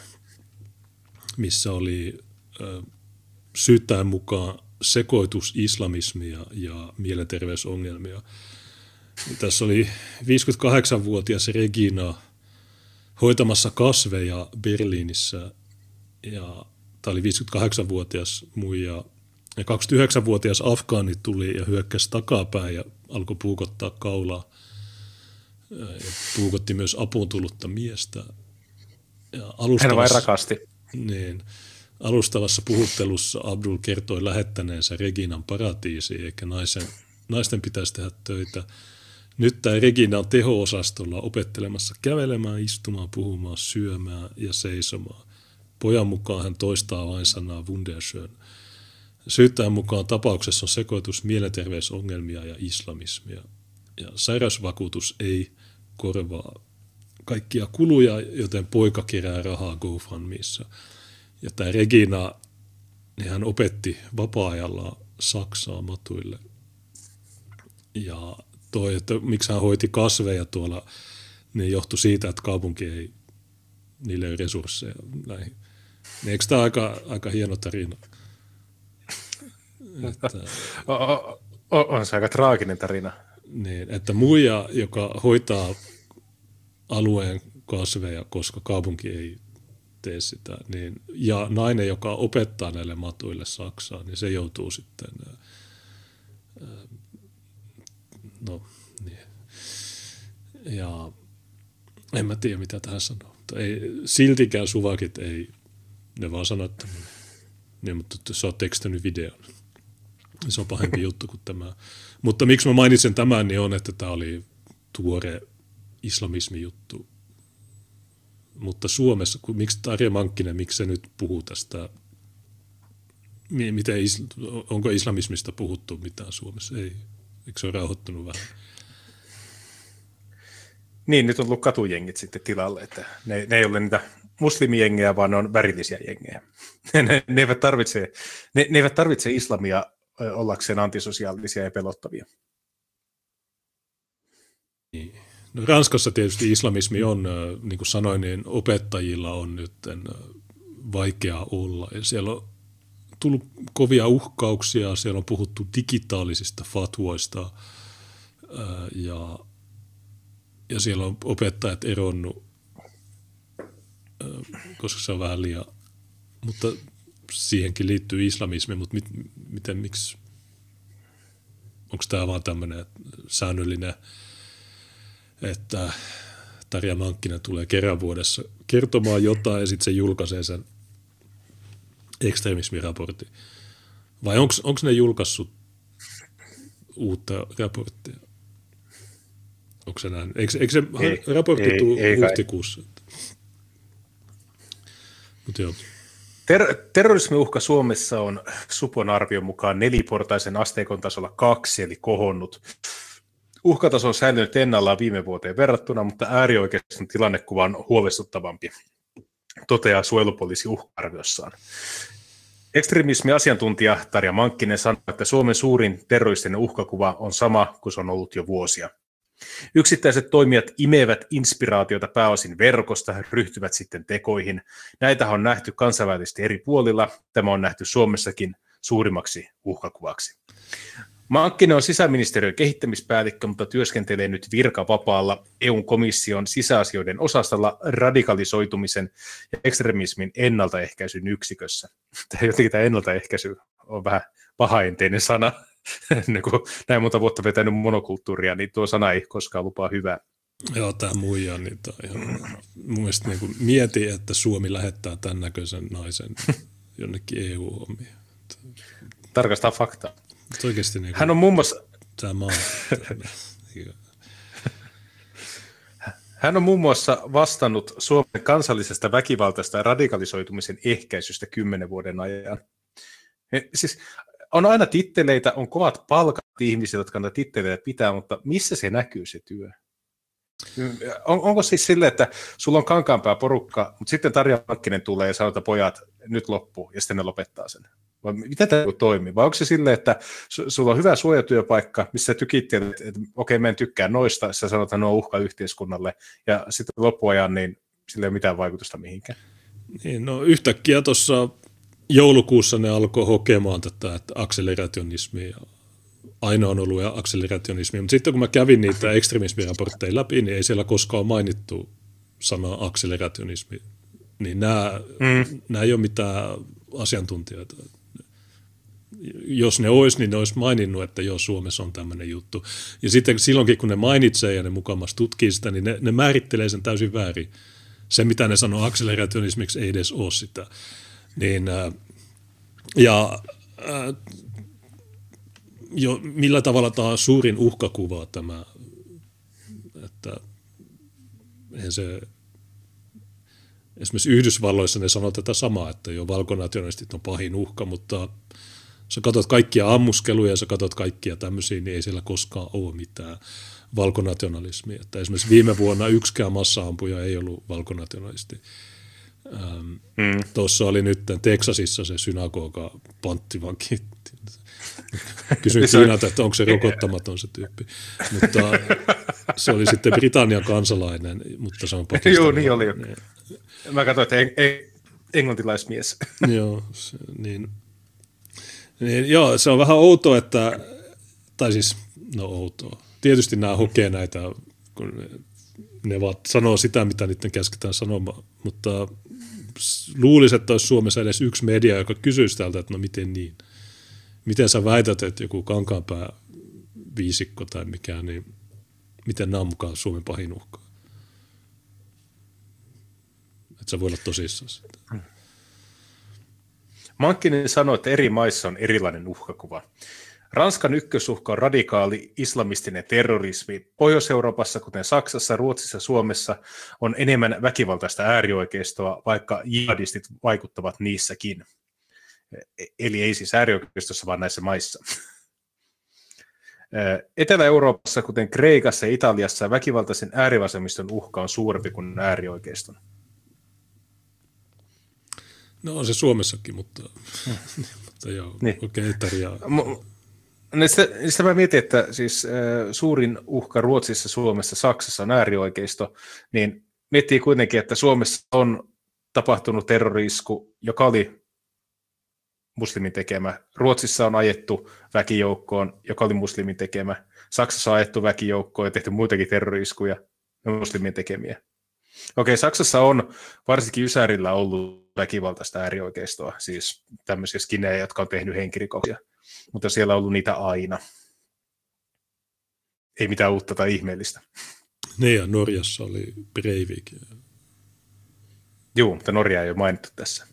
missä oli syyttäjän mukaan sekoitus islamismia ja mielenterveysongelmia. Tässä oli 58-vuotias Regina hoitamassa kasveja Berliinissä ja tämä oli 58-vuotias muija. Ja 29-vuotias afgaani tuli ja hyökkäsi takapäin ja alkoi puukottaa kaulaa. Ja puukotti myös apuun tullutta miestä. Ja Hän vain rakasti. Niin. Alustavassa puhuttelussa Abdul kertoi lähettäneensä Reginan paratiisiin, eikä naisen, naisten pitäisi tehdä töitä. Nyt tämä Regina on teho-osastolla opettelemassa kävelemään, istumaan, puhumaan, syömään ja seisomaan. Pojan mukaan hän toistaa vain sanaa Wunderschön. Syyttäjän mukaan tapauksessa on sekoitus mielenterveysongelmia ja islamismia. Ja sairausvakuutus ei korvaa kaikkia kuluja, joten poika kerää rahaa GoFundMeissa. Ja tämä Regina, niin hän opetti vapaa-ajalla Saksaa matuille. Ja toi, että miksi hän hoiti kasveja tuolla, niin johtui siitä, että kaupunki ei, niille ei resursseja näihin. Niin eikö tämä aika, aika hieno tarina? <laughs> Että, on se aika traaginen tarina. Niin, että muija, joka hoitaa alueen kasveja, koska kaupunki ei tee sitä, niin, ja nainen, joka opettaa näille matuille Saksaa, niin se joutuu sitten, no niin. Ja en mä tiedä, mitä tähän sanoo. Mutta ei, siltikään suvakit ei, ne vaan sanoo, että niin, mutta sä oot tekstänyt videon. Se on pahempi <laughs> juttu kuin tämä. Mutta miksi mä mainitsen tämän, niin on, että tämä oli tuore islamismi juttu. Mutta Suomessa, kun, miksi Tarja Mankkinen, miksi se nyt puhuu tästä, miten, onko islamismista puhuttu mitään Suomessa? Ei. Eikö se ole rauhoittunut vähän? Niin, nyt on tullut katujengit sitten tilalle, että ne, ne ei ole niitä muslimijengejä, vaan ne on värillisiä jengejä. <laughs> ne, ne, eivät tarvitse, ne, ne eivät tarvitse islamia ollakseen antisosiaalisia ja pelottavia. Niin. No, Ranskassa tietysti islamismi on, niin kuin sanoin, niin opettajilla on nyt vaikea olla. Ja siellä on tullut kovia uhkauksia, siellä on puhuttu digitaalisista fatvoista ja, ja siellä on opettajat eronnut, koska se on vähän liian, mutta siihenkin liittyy islamismi, mutta mit, miten, miksi, onko tämä vaan tämmöinen säännöllinen, että Tarja Mankkinen tulee kerran vuodessa kertomaan jotain ja sitten se julkaisee sen ekstremismiraportin. Vai onko ne julkaissut uutta raporttia? Onko se näin? Eikö, eikö se ei, raportti tule huhtikuussa? Mutta joo. Ter- terrorismiuhka Suomessa on Supon arvion mukaan neliportaisen asteikon tasolla kaksi, eli kohonnut. Uhkataso on säilynyt ennallaan viime vuoteen verrattuna, mutta äärioikeiston tilannekuva on huolestuttavampi, toteaa suojelupoliisi uhka-arviossaan. Ekstremismi-asiantuntija Tarja Mankkinen sanoi, että Suomen suurin terroristinen uhkakuva on sama kuin se on ollut jo vuosia. Yksittäiset toimijat imevät inspiraatiota pääosin verkosta, ryhtyvät sitten tekoihin. Näitä on nähty kansainvälisesti eri puolilla. Tämä on nähty Suomessakin suurimmaksi uhkakuvaksi. Mankkinen on sisäministeriön kehittämispäällikkö, mutta työskentelee nyt virkavapaalla EUn komission sisäasioiden osastolla radikalisoitumisen ja ekstremismin ennaltaehkäisyn yksikössä. <laughs> Jotenkin tämä ennaltaehkäisy on vähän pahaenteinen sana. <laughs> niin kun näin monta vuotta vetänyt monokulttuuria, niin tuo sana ei koskaan lupaa hyvää. Joo, tämä muija, niin tämä ihan, mun mielestä niin mieti, että Suomi lähettää tämän näköisen naisen <laughs> jonnekin EU-hommiin. Tarkastaa faktaa. Oikeasti niin Hän on muun muassa... Tämä maa. <laughs> Hän on muun muassa vastannut Suomen kansallisesta väkivaltaista ja radikalisoitumisen ehkäisystä kymmenen vuoden ajan. Siis on aina titteleitä, on kovat palkat ihmisille, jotka näitä titteleitä pitää, mutta missä se näkyy se työ? On, onko siis silleen, että sulla on kankaanpää porukka, mutta sitten Tarja Markkinen tulee ja sanoo, että pojat, nyt loppu, ja sitten ne lopettaa sen? Vai miten tämä toimii? Vai onko se silleen, että sulla on hyvä suojatyöpaikka, missä tykittiin, että, että okei, mä en tykkää noista, sä sanot, että ne on uhka yhteiskunnalle, ja sitten loppuajan niin sillä ei ole mitään vaikutusta mihinkään? Niin, no yhtäkkiä tuossa joulukuussa ne alkoi hokemaan tätä, että akselerationismi ja ainoa on ollut akselerationismi. Mutta sitten kun mä kävin niitä ekstremismiraportteja läpi, niin ei siellä koskaan mainittu sanaa akselerationismi. Niin nämä, mm. nämä ei ole mitään asiantuntijoita. Jos ne olisi, niin ne olisi maininnut, että joo, Suomessa on tämmöinen juttu. Ja sitten silloinkin, kun ne mainitsee ja ne mukamassa tutkii sitä, niin ne, ne määrittelee sen täysin väärin. Se, mitä ne sanoo akselerationismiksi, ei edes ole sitä. Niin, äh, ja äh, jo, millä tavalla tämä on suurin uhkakuva tämä, että eihän se, esimerkiksi Yhdysvalloissa ne sanoo tätä samaa, että jo valkonationalistit on pahin uhka, mutta sä katsot kaikkia ammuskeluja ja sä katsot kaikkia tämmöisiä, niin ei siellä koskaan ole mitään valkonationalismia. Että esimerkiksi viime vuonna yksikään massaampuja ei ollut valkonationalisti. Ähm, mm. Tuossa oli nyt Teksasissa se synagoga panttivanki. Kysyin Kiinalta, että onko se rokottamaton se tyyppi. Mutta se oli sitten Britannian kansalainen, mutta se on Pakistan. Joo, niin oli. Niin. Mä katsoin, että en, en, englantilaismies. joo, se, niin, niin, joo, se on vähän outoa, että, tai siis, no outoa. Tietysti nämä hokee näitä, kun ne vaan sanoo sitä, mitä niiden käsketään sanomaan, mutta luulisi, että olisi Suomessa edes yksi media, joka kysyisi tältä, että no miten niin. Miten sä väität, että joku kankaanpää viisikko tai mikään, niin miten nämä on mukaan Suomen pahin uhka? Että sä voi olla tosissaan. Mankkinen sanoi, että eri maissa on erilainen uhkakuva. Ranskan ykkösuhka on radikaali islamistinen terrorismi. Pohjois-Euroopassa, kuten Saksassa, Ruotsissa ja Suomessa, on enemmän väkivaltaista äärioikeistoa, vaikka jihadistit vaikuttavat niissäkin. E-, eli ei siis äärioikeistossa, vaan näissä maissa. Etelä-Euroopassa, kuten Kreikassa ja Italiassa, väkivaltaisen äärivasemmiston uhka on suurempi kuin äärioikeiston. No on se Suomessakin, mutta, hmm. <laughs> mutta joo, niin. okei, okay, No sitä, sitä mä mietin, että siis suurin uhka Ruotsissa, Suomessa, Saksassa on äärioikeisto, niin miettii kuitenkin, että Suomessa on tapahtunut terrorisku, joka oli muslimin tekemä. Ruotsissa on ajettu väkijoukkoon, joka oli muslimin tekemä. Saksassa on ajettu väkijoukkoon ja tehty muitakin terroriskuja, muslimin tekemiä. Okei, Saksassa on varsinkin Ysärillä ollut väkivaltaista äärioikeistoa, siis tämmöisiä skinejä, jotka on tehnyt henkirikoksia mutta siellä on ollut niitä aina. Ei mitään uutta tai ihmeellistä. Niin ja Norjassa oli Breivik. Joo, mutta Norja ei ole mainittu tässä.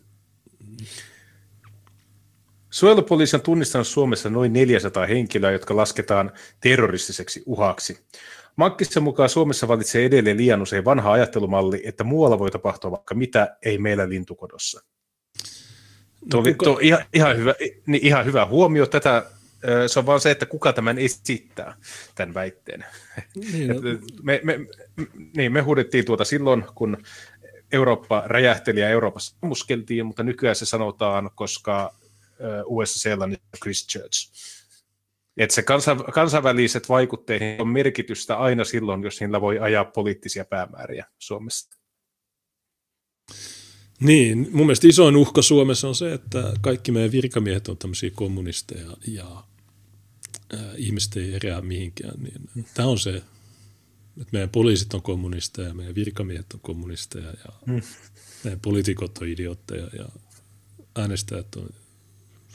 Suojelupoliisi on tunnistanut Suomessa noin 400 henkilöä, jotka lasketaan terroristiseksi uhaksi. Mankkissa mukaan Suomessa valitsee edelleen liian usein vanha ajattelumalli, että muualla voi tapahtua vaikka mitä, ei meillä lintukodossa. Tuo oli tuo ihan, ihan, hyvä, niin ihan hyvä huomio. Tätä, se on vaan se, että kuka tämän esittää, tämän väitteen. Niin, no. me, me, niin, me huudettiin tuota silloin, kun Eurooppa räjähteli ja Euroopassa muskeltiin, mutta nykyään se sanotaan, koska USA on Christchurch. Että se kansain, kansainväliset vaikutteet on merkitystä aina silloin, jos niillä voi ajaa poliittisia päämääriä Suomessa. Niin, mun mielestä isoin uhka Suomessa on se, että kaikki meidän virkamiehet on tämmöisiä kommunisteja ja äh, ihmiset ei erää mihinkään. Niin tämä on se, että meidän poliisit on kommunisteja, meidän virkamiehet on kommunisteja ja mm. meidän poliitikot on idiootteja ja äänestäjät on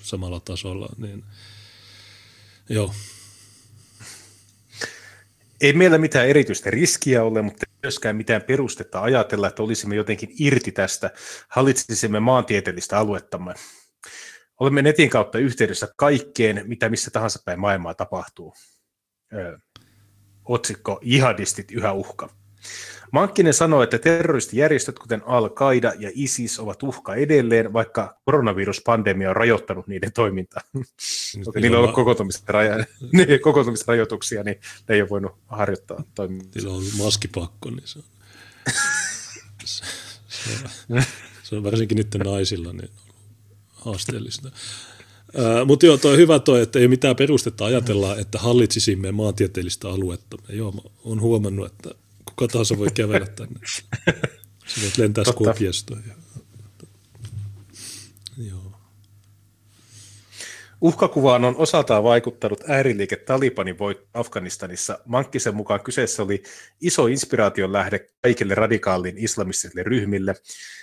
samalla tasolla. Niin, joo, ei meillä mitään erityistä riskiä ole, mutta myöskään mitään perustetta ajatella, että olisimme jotenkin irti tästä, hallitsisimme maantieteellistä aluettamme. Olemme netin kautta yhteydessä kaikkeen, mitä missä tahansa päin maailmaa tapahtuu. Öö, otsikko Jihadistit yhä uhka. Mankkinen sanoi, että terroristijärjestöt kuten Al-Qaida ja ISIS ovat uhka edelleen, vaikka koronaviruspandemia on rajoittanut niiden toimintaa. Okei, niillä on ollut kokoontumisraja- <laughs> niin, kokoontumisrajoituksia, niin ne ei ole voinut harjoittaa toimintaa. Niillä on ollut maskipakko, niin se on, se, <laughs> on, se on varsinkin nyt naisilla niin haasteellista. Mutta joo, toi hyvä toi, että ei mitään perustetta ajatella, että hallitsisimme maantieteellistä aluetta. Joo, on huomannut, että kuka tahansa voi kävellä tänne. Sä voit lentää Skopjesta. Ja, joo. Uhkakuvaan on osaltaan vaikuttanut ääriliike Talibanin voitto Afganistanissa. Mankkisen mukaan kyseessä oli iso inspiraation lähde kaikille radikaalin islamistisille ryhmille.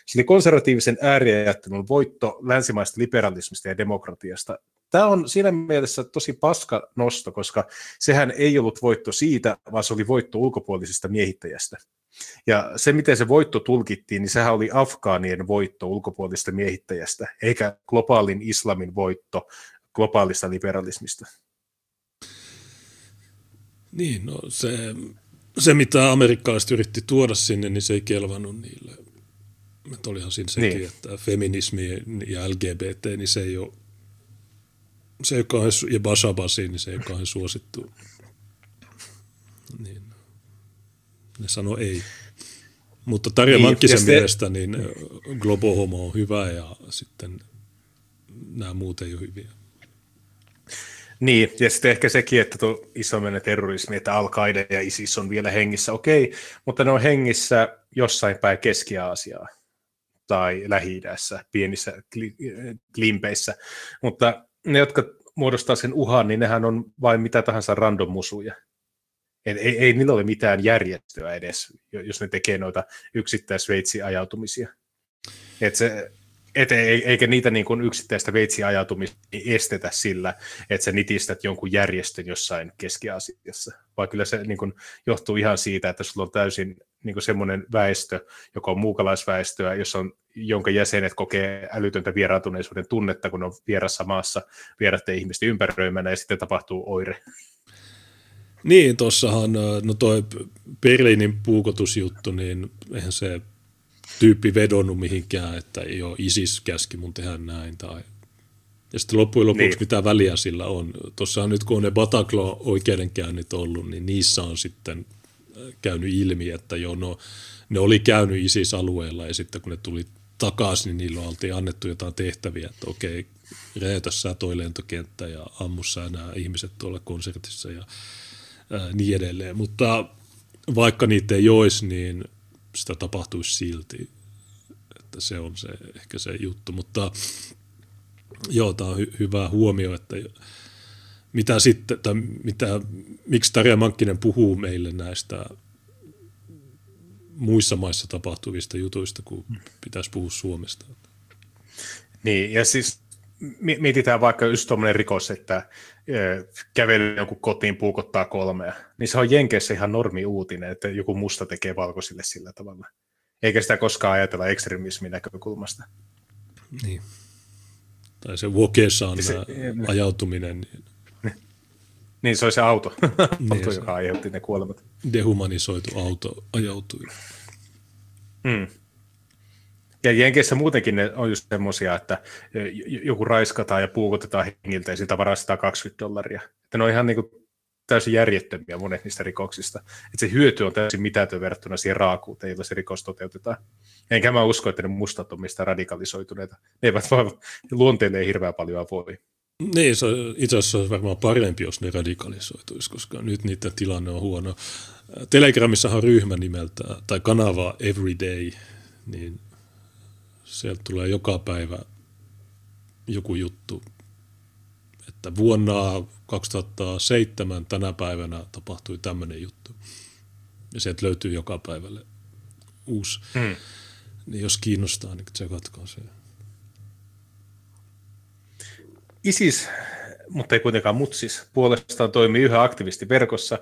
Se oli konservatiivisen ääriajattelun voitto länsimaista liberalismista ja demokratiasta. Tämä on siinä mielessä tosi paska nosto, koska sehän ei ollut voitto siitä, vaan se oli voitto ulkopuolisesta miehittäjästä. Ja se, miten se voitto tulkittiin, niin sehän oli Afgaanien voitto ulkopuolista miehittäjästä, eikä globaalin islamin voitto globaalista liberalismista. Niin, no se, se mitä amerikkalaiset yritti tuoda sinne, niin se ei kelvannut niille. Että olihan siinä sekin, niin. että feminismi ja LGBT, niin se ei ole, se ei ole kauhean, ja Bashabasi, niin se ei ole kauhean suosittu. Niin. Ne sano ei. Mutta Tarja niin, Mankkisen te... mielestä niin Globo-homo on hyvä ja sitten nämä muut ei ole hyviä. Niin, ja sitten ehkä sekin, että tuo isommenen terrorismi, että al ja ISIS on vielä hengissä, okei, mutta ne on hengissä jossain päin Keski-Aasiaa tai lähi pienissä klimpeissä, mutta ne, jotka muodostaa sen uhan, niin nehän on vain mitä tahansa random musuja. Et ei, ei niillä ole mitään järjestöä edes, jos ne tekee noita yksittäisveitsi ajautumisia. Et se, et, eikä niitä niin kuin yksittäistä veitsiajautumista estetä sillä, että sä nitistät jonkun järjestön jossain Keski-Aasiassa, vaan kyllä se niin kuin johtuu ihan siitä, että sulla on täysin niin semmoinen väestö, joka on muukalaisväestöä, jossa on, jonka jäsenet kokee älytöntä vieraantuneisuuden tunnetta, kun on vierassa maassa vieraiden ihmisten ympäröimänä, ja sitten tapahtuu oire. Niin, tuossahan, no toi Berliinin puukotusjuttu, niin eihän se tyyppi vedonnut mihinkään, että joo, ISIS käski mun tehdä näin tai ja sitten loppujen lopuksi niin. mitä väliä sillä on. Tuossa nyt kun on ne Bataclan-oikeudenkäynnit ollut, niin niissä on sitten käynyt ilmi, että joo, no, ne oli käynyt ISIS-alueella ja sitten kun ne tuli takaisin, niin niillä oltiin annettu jotain tehtäviä, että okei, räjätä sä toi lentokenttä ja ammu sä nämä ihmiset tuolla konsertissa ja ää, niin edelleen. Mutta vaikka niitä ei olisi, niin sitä tapahtuisi silti. Että se on se, ehkä se juttu, mutta joo, tämä on hy- hyvä huomio, että mitä sitten, tai mitä, miksi Tarja Mankkinen puhuu meille näistä muissa maissa tapahtuvista jutuista, kun pitäisi puhua Suomesta. Niin, ja siis mietitään vaikka just tuommoinen rikos, että kävely jonkun kotiin puukottaa kolmea, niin se on Jenkeissä ihan normi uutinen, että joku musta tekee valkoisille sillä tavalla. Eikä sitä koskaan ajatella ekstremismin näkökulmasta. Niin. Tai se Wokesaan se, ajautuminen. Niin. se oli se auto, <laughs> niin, auto se joka aiheutti ne kuolemat. Dehumanisoitu auto ajautui. Mm. Ja Jenkeissä muutenkin ne on just semmoisia, että joku raiskataan ja puukotetaan hengiltä ja sitä varastetaan 20 dollaria. Että ne on ihan niin kuin täysin järjettömiä monet niistä rikoksista. Että se hyöty on täysin mitätön verrattuna siihen raakuuteen, jolla se rikos toteutetaan. Enkä mä usko, että ne mustat on mistä radikalisoituneita. Ne eivät vaan luonteelle hirveän paljon voi. Niin, se itse asiassa olisi varmaan parempi, jos ne radikalisoituisi, koska nyt niiden tilanne on huono. Telegramissa on ryhmä nimeltä, tai kanava Everyday, niin sieltä tulee joka päivä joku juttu, että vuonna 2007 tänä päivänä tapahtui tämmöinen juttu. Ja sieltä löytyy joka päivälle uusi. Hmm. Niin jos kiinnostaa, niin tsekatkaa se. ISIS mutta ei kuitenkaan mutsis, puolestaan toimii yhä aktivisti verkossa,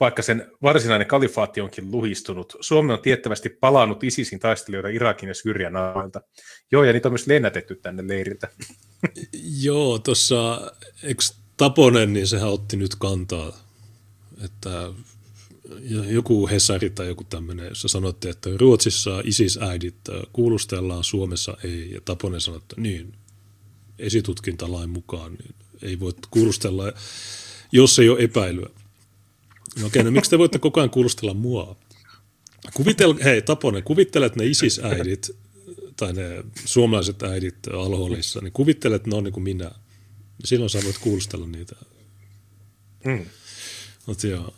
vaikka sen varsinainen kalifaatti onkin luhistunut. Suomi on tiettävästi palannut ISISin taistelijoita Irakin ja Syyrian alueelta. Joo, ja niitä on myös lennätetty tänne leiriltä. <laughs> Joo, tuossa Taponen, niin sehän otti nyt kantaa, että joku Hesari tai joku tämmöinen, jossa sanottiin, että Ruotsissa ISIS-äidit kuulustellaan, Suomessa ei, ja Taponen sanoi, että niin, esitutkintalain mukaan, niin ei voi kuulustella, jos ei ole epäilyä. No okei, no miksi te voitte koko ajan kuulustella mua? Kuvitel, hei Taponen, kuvittele, että ne ISIS-äidit tai ne suomalaiset äidit alholissa, niin kuvittele, että ne on niin kuin minä. Silloin sä voit kuulustella niitä. Mm. Mutta joo.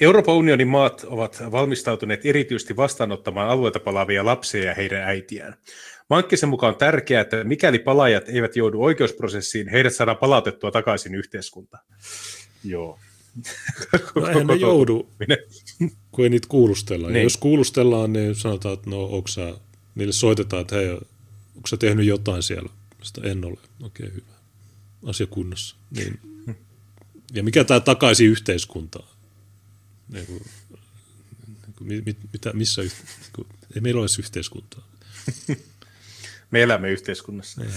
Euroopan unionin maat ovat valmistautuneet erityisesti vastaanottamaan alueelta palaavia lapsia ja heidän äitiään. Mankkisen mukaan on tärkeää, että mikäli palaajat eivät joudu oikeusprosessiin, heidät saadaan palautettua takaisin yhteiskuntaan. Joo. <laughs> No eihän ne joudu, kun ei niitä kuulustella. Niin. Jos kuulustellaan, niin sanotaan, että no onko sä, niille soitetaan, että hei, onko sä tehnyt jotain siellä? Sitä en ole. Okei, okay, hyvä. Asia kunnossa. Niin. Ja mikä tämä takaisin yhteiskuntaan? Niin kuin, niin kuin, mitä, missä, niin kuin, ei meillä ole yhteiskuntaa. <laughs> Me elämme yhteiskunnassa. Ei.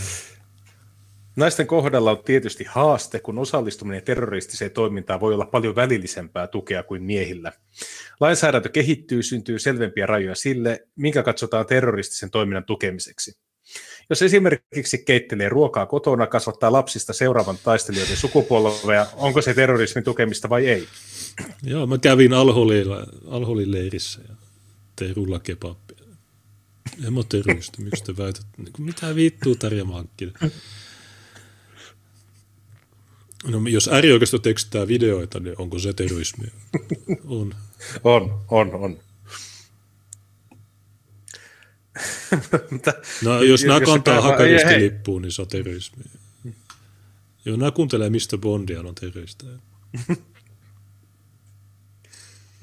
Naisten kohdalla on tietysti haaste, kun osallistuminen terroristiseen toimintaan voi olla paljon välillisempää tukea kuin miehillä. Lainsäädäntö kehittyy, syntyy selvempiä rajoja sille, minkä katsotaan terroristisen toiminnan tukemiseksi. Jos esimerkiksi keittelee ruokaa kotona, kasvattaa lapsista seuraavan taistelijoiden sukupolvea, onko se terrorismin tukemista vai ei? Joo, mä kävin Alholin leirissä ja tein rullakebappia. En mä terroristi, miksi te väität? Niin mitä viittuu Tarja Mankkinen? No, jos äärioikeisto tekstää videoita, niin onko se terrorismia? On. On, on, on. no, jos nämä kantaa hakaristi lippuun, niin se on terrorismia. Joo, nämä kuuntelee mistä Bondia, on terroristeja.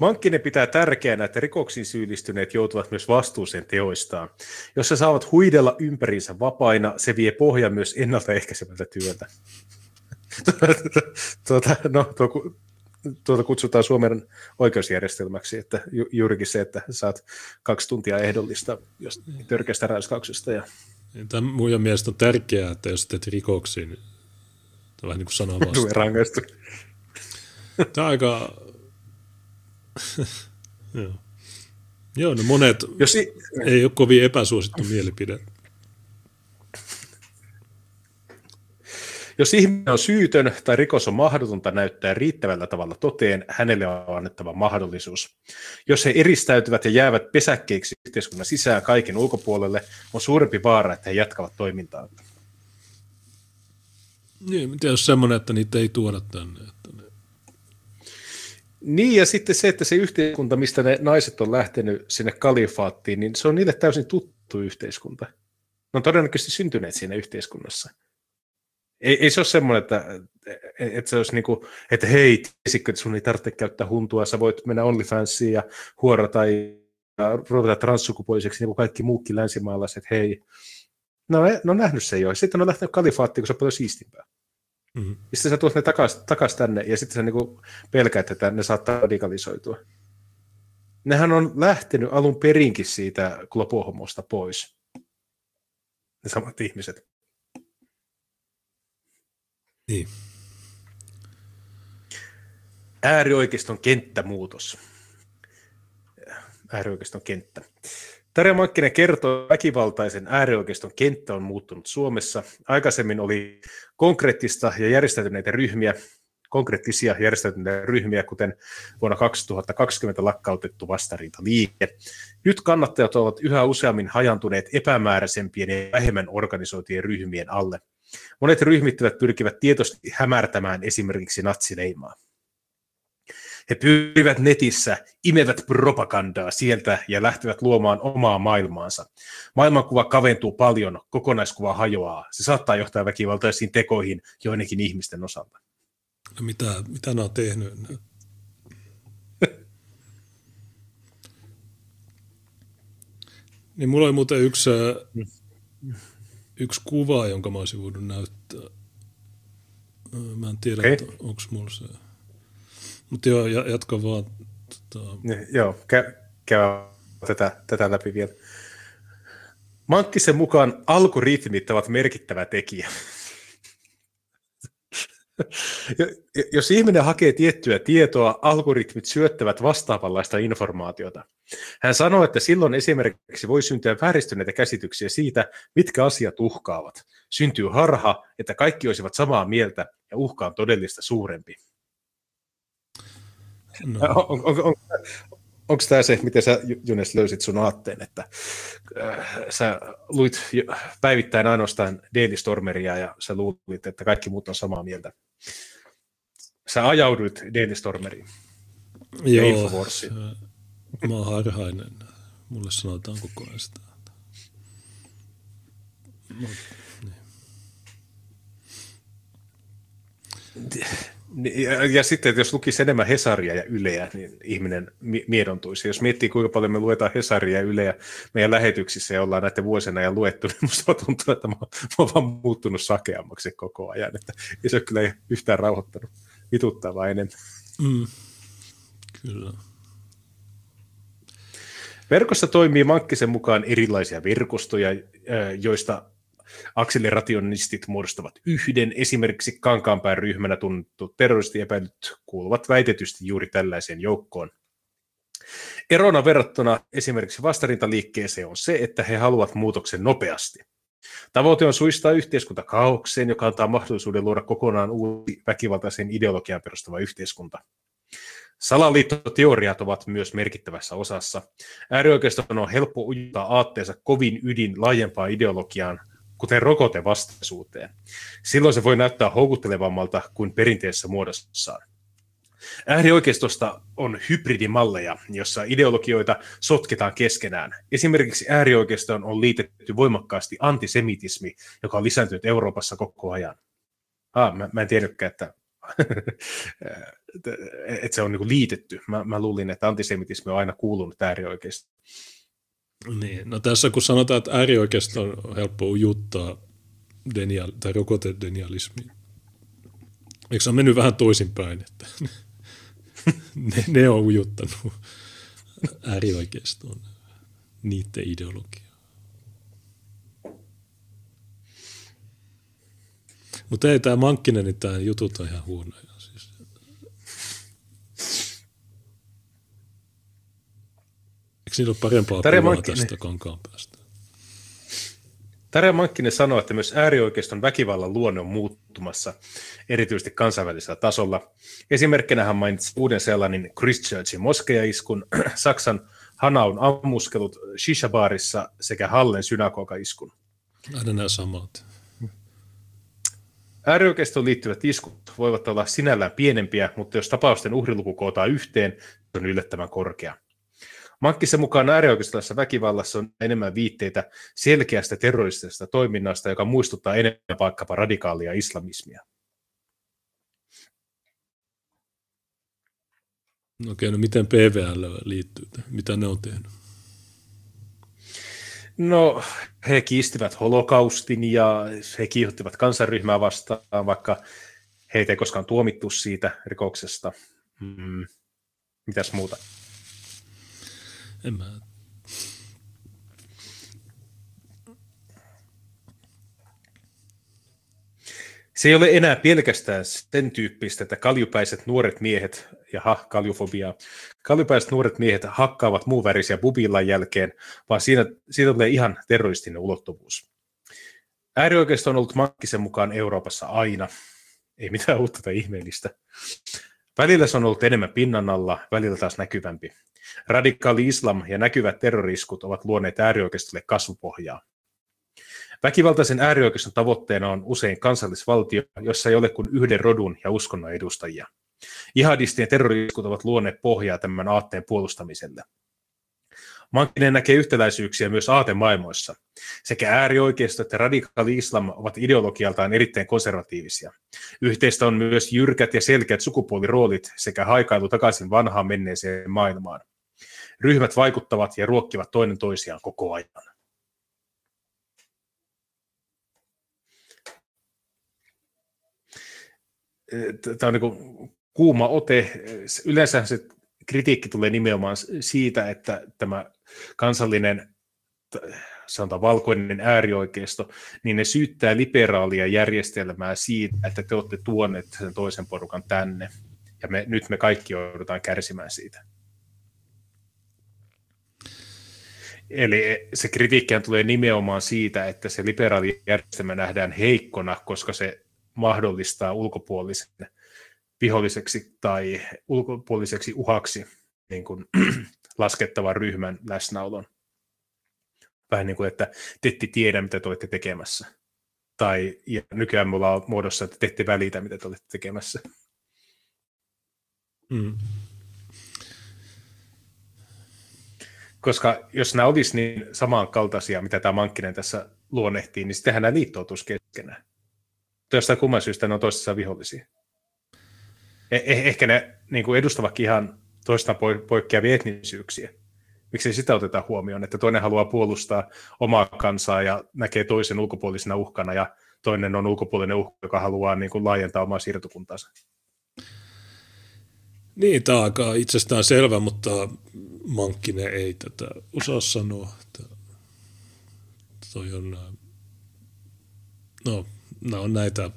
Mankkinen pitää tärkeänä, että rikoksiin syyllistyneet joutuvat myös vastuuseen teoistaan. Jos he saavat huidella ympäriinsä vapaina, se vie pohjan myös ennaltaehkäisevältä työtä. <laughs> tuota, no, tuo, tuota kutsutaan Suomen oikeusjärjestelmäksi, että ju, juurikin se, että saat kaksi tuntia ehdollista jos törkeästä raiskauksesta. Ja... Niin, Tämä muiden mielestä on tärkeää, että jos teet rikoksiin, niin tämä on vähän niin kuin sanaa <laughs> vastaan. Tämä on aika... Joo. Joo, no monet jos i... ei ole kovin epäsuosittu mielipide. Jos ihminen on syytön tai rikos on mahdotonta näyttää riittävällä tavalla toteen, hänelle on annettava mahdollisuus. Jos he eristäytyvät ja jäävät pesäkkeiksi yhteiskunnan sisään kaiken ulkopuolelle, on suurempi vaara, että he jatkavat toimintaa. Niin, mitä jos semmoinen, että niitä ei tuoda tänne? Niin, ja sitten se, että se yhteiskunta, mistä ne naiset on lähtenyt sinne kalifaattiin, niin se on niille täysin tuttu yhteiskunta. Ne on todennäköisesti syntyneet siinä yhteiskunnassa. Ei, ei se ole semmoinen, että, että se olisi niin kuin, että hei, tiesitkö, että sun ei tarvitse käyttää huntua, sä voit mennä OnlyFansiin ja huora tai ruveta transsukupuoliseksi niin kuin kaikki muukin länsimaalaiset, hei. No, ne on nähnyt se jo. Sitten on lähtenyt kalifaattiin, kun se on paljon siistimpää. Mm-hmm. Ja sitten sä tuot ne takaisin takas tänne, ja sitten sä niin pelkäät, että ne saattaa radikalisoitua. Nehän on lähtenyt alun perinkin siitä globohomosta pois. Ne samat ihmiset. Niin. Äärioikeiston kenttämuutos. Äärioikeiston kenttä. Tarja Mankkinen kertoo, että väkivaltaisen äärioikeiston kenttä on muuttunut Suomessa. Aikaisemmin oli konkreettista ja järjestäytyneitä ryhmiä, konkreettisia järjestäytyneitä ryhmiä, kuten vuonna 2020 lakkautettu liike. Nyt kannattajat ovat yhä useammin hajantuneet epämääräisempien ja vähemmän organisoitujen ryhmien alle – Monet ryhmittyvät pyrkivät tietoisesti hämärtämään esimerkiksi natsileimaa. He pyyrivät netissä, imevät propagandaa sieltä ja lähtevät luomaan omaa maailmaansa. Maailmankuva kaventuu paljon, kokonaiskuva hajoaa. Se saattaa johtaa väkivaltaisiin tekoihin joidenkin ihmisten osalta. No mitä, mitä nämä on tehnyt? niin mulla oli muuten yksi mm yksi kuva, jonka mä olisin voinut näyttää. Mä en tiedä, okay. onko mulla se. Mutta joo, jatka vaan. Tota... Ne, joo, käy, käy tätä, tätä läpi vielä. Mankkisen mukaan algoritmit ovat merkittävä tekijä. <laughs> Jos ihminen hakee tiettyä tietoa, algoritmit syöttävät vastaavanlaista informaatiota. Hän sanoi, että silloin esimerkiksi voi syntyä vääristyneitä käsityksiä siitä, mitkä asiat uhkaavat. Syntyy harha, että kaikki olisivat samaa mieltä ja uhka on todellista suurempi. No. <laughs> On, on, on, onko tämä se, miten sä Junes löysit sun aatteen, että äh, sä luit päivittäin ainoastaan Daily Stormeria ja sä luulit, että kaikki muut on samaa mieltä. Sä ajauduit Daily Stormeriin. ja Infoforcein. Mä oon harhainen. Mulle sanotaan koko ajan sitä. Mut, niin. Ja, ja sitten, että jos lukisi enemmän Hesaria ja Yleä, niin ihminen miedontuisi. Jos miettii, kuinka paljon me luetaan Hesaria ja Yleä meidän lähetyksissä ja ollaan näiden vuosina ja luettu, niin musta tuntuu, että mä, mä oon vaan muuttunut sakeammaksi koko ajan. Että ei se ole kyllä yhtään rauhoittanut. Vituttavaa enemmän. Mm. Kyllä. Verkossa toimii Mankkisen mukaan erilaisia verkostoja, joista akselerationistit muodostavat yhden. Esimerkiksi Kankaanpään ryhmänä tunnettu terroristiepäilyt kuuluvat väitetysti juuri tällaiseen joukkoon. Erona verrattuna esimerkiksi vastarintaliikkeeseen on se, että he haluavat muutoksen nopeasti. Tavoite on suistaa yhteiskunta kaaukseen, joka antaa mahdollisuuden luoda kokonaan uusi väkivaltaisen ideologian perustava yhteiskunta. Salaliittoteoriat ovat myös merkittävässä osassa. Äärioikeiston on helppo ujuttaa aatteensa kovin ydin laajempaan ideologiaan, kuten rokotevastaisuuteen. Silloin se voi näyttää houkuttelevammalta kuin perinteisessä muodossaan. Äärioikeistosta on hybridimalleja, jossa ideologioita sotketaan keskenään. Esimerkiksi äärioikeistoon on liitetty voimakkaasti antisemitismi, joka on lisääntynyt Euroopassa koko ajan. Ah, mä, mä en tiennytkään, että <laughs> että se on niin liitetty. Mä, mä luulin, että antisemitismi on aina kuulunut äärioikeista. Niin, no tässä kun sanotaan, että äärioikeista on helppo ujuttaa denial, tai rokotedenialismiin, eikö se ole mennyt vähän toisinpäin, että <laughs> ne, ne on ujuttanut äärioikeistoon niiden ideologiaa. Mutta ei tämä Mankkinen, niin tämä jutut on ihan huonoja. Siis. Eikö niillä ole parempaa Tarja kuvaa Mankkinen. tästä kankaan päästä? Tarja Mankkinen sanoi, että myös äärioikeiston väkivallan luonne on muuttumassa, erityisesti kansainvälisellä tasolla. Esimerkkinä hän mainitsi uuden sellainen Christchurchin moskeiskun, <clears throat> Saksan Hanaun ammuskelut Shishabaarissa sekä Hallen synagoga-iskun. Aina nämä samat. Äärioikeistoon liittyvät iskut voivat olla sinällään pienempiä, mutta jos tapausten uhriluku kootaan yhteen, se on yllättävän korkea. Mankkisen mukaan äärioikeistolaisessa väkivallassa on enemmän viitteitä selkeästä terroristisesta toiminnasta, joka muistuttaa enemmän vaikkapa radikaalia islamismia. Okei, no miten PVL liittyy? Mitä ne on tehnyt? No, he kiistivät holokaustin ja he kiihottivat kansanryhmää vastaan, vaikka heitä ei koskaan tuomittu siitä rikoksesta. Mm. Mitäs muuta? En mä... Se ei ole enää pelkästään sen tyyppistä, että kaljupäiset nuoret miehet, jaha, kaljufobia, kaljupäiset nuoret miehet hakkaavat muuvärisiä bubillan jälkeen, vaan siinä, siitä tulee ihan terroristinen ulottuvuus. Äärioikeisto on ollut Mankkisen mukaan Euroopassa aina. Ei mitään uutta tai ihmeellistä. Välillä se on ollut enemmän pinnan alla, välillä taas näkyvämpi. Radikaali islam ja näkyvät terroriskut ovat luoneet äärioikeistolle kasvupohjaa. Väkivaltaisen äärioikeiston tavoitteena on usein kansallisvaltio, jossa ei ole kuin yhden rodun ja uskonnon edustajia. Jihadistien terroriskut ovat luoneet pohjaa tämän aatteen puolustamiselle. Mankkinen näkee yhtäläisyyksiä myös aatemaailmoissa. Sekä äärioikeisto että radikaali islam ovat ideologialtaan erittäin konservatiivisia. Yhteistä on myös jyrkät ja selkeät sukupuoliroolit sekä haikailu takaisin vanhaan menneeseen maailmaan. Ryhmät vaikuttavat ja ruokkivat toinen toisiaan koko ajan. Tämä on niin kuuma ote. Yleensä se kritiikki tulee nimenomaan siitä, että tämä kansallinen sanotaan valkoinen äärioikeisto, niin ne syyttää liberaalia järjestelmää siitä, että te olette tuoneet sen toisen porukan tänne. Ja me, nyt me kaikki joudutaan kärsimään siitä. Eli se kritiikki tulee nimenomaan siitä, että se liberaali järjestelmä nähdään heikkona, koska se mahdollistaa ulkopuolisen viholliseksi tai ulkopuoliseksi uhaksi niin kuin, laskettavan ryhmän läsnäolon. Vähän niin kuin, että te ette tiedä, mitä te olette tekemässä. Tai ja nykyään me ollaan muodossa, että te ette välitä, mitä te olette tekemässä. Mm. Koska jos nämä olisi niin samankaltaisia, mitä tämä Mankkinen tässä luonnehtii, niin sittenhän nämä liittoutuisi keskenään. Tai jostain kumman syystä ne on toisessa vihollisia. Eh- ehkä ne niin kuin edustavatkin ihan toistaan poikkeavia etnisyyksiä. Miksi sitä otetaan huomioon, että toinen haluaa puolustaa omaa kansaa ja näkee toisen ulkopuolisena uhkana ja toinen on ulkopuolinen uhka, joka haluaa niin kuin laajentaa omaa siirtokuntaansa. Niin, tämä on aika itsestään selvä, mutta Mankkinen ei tätä osaa sanoa. Että toi on, no, nämä on näitä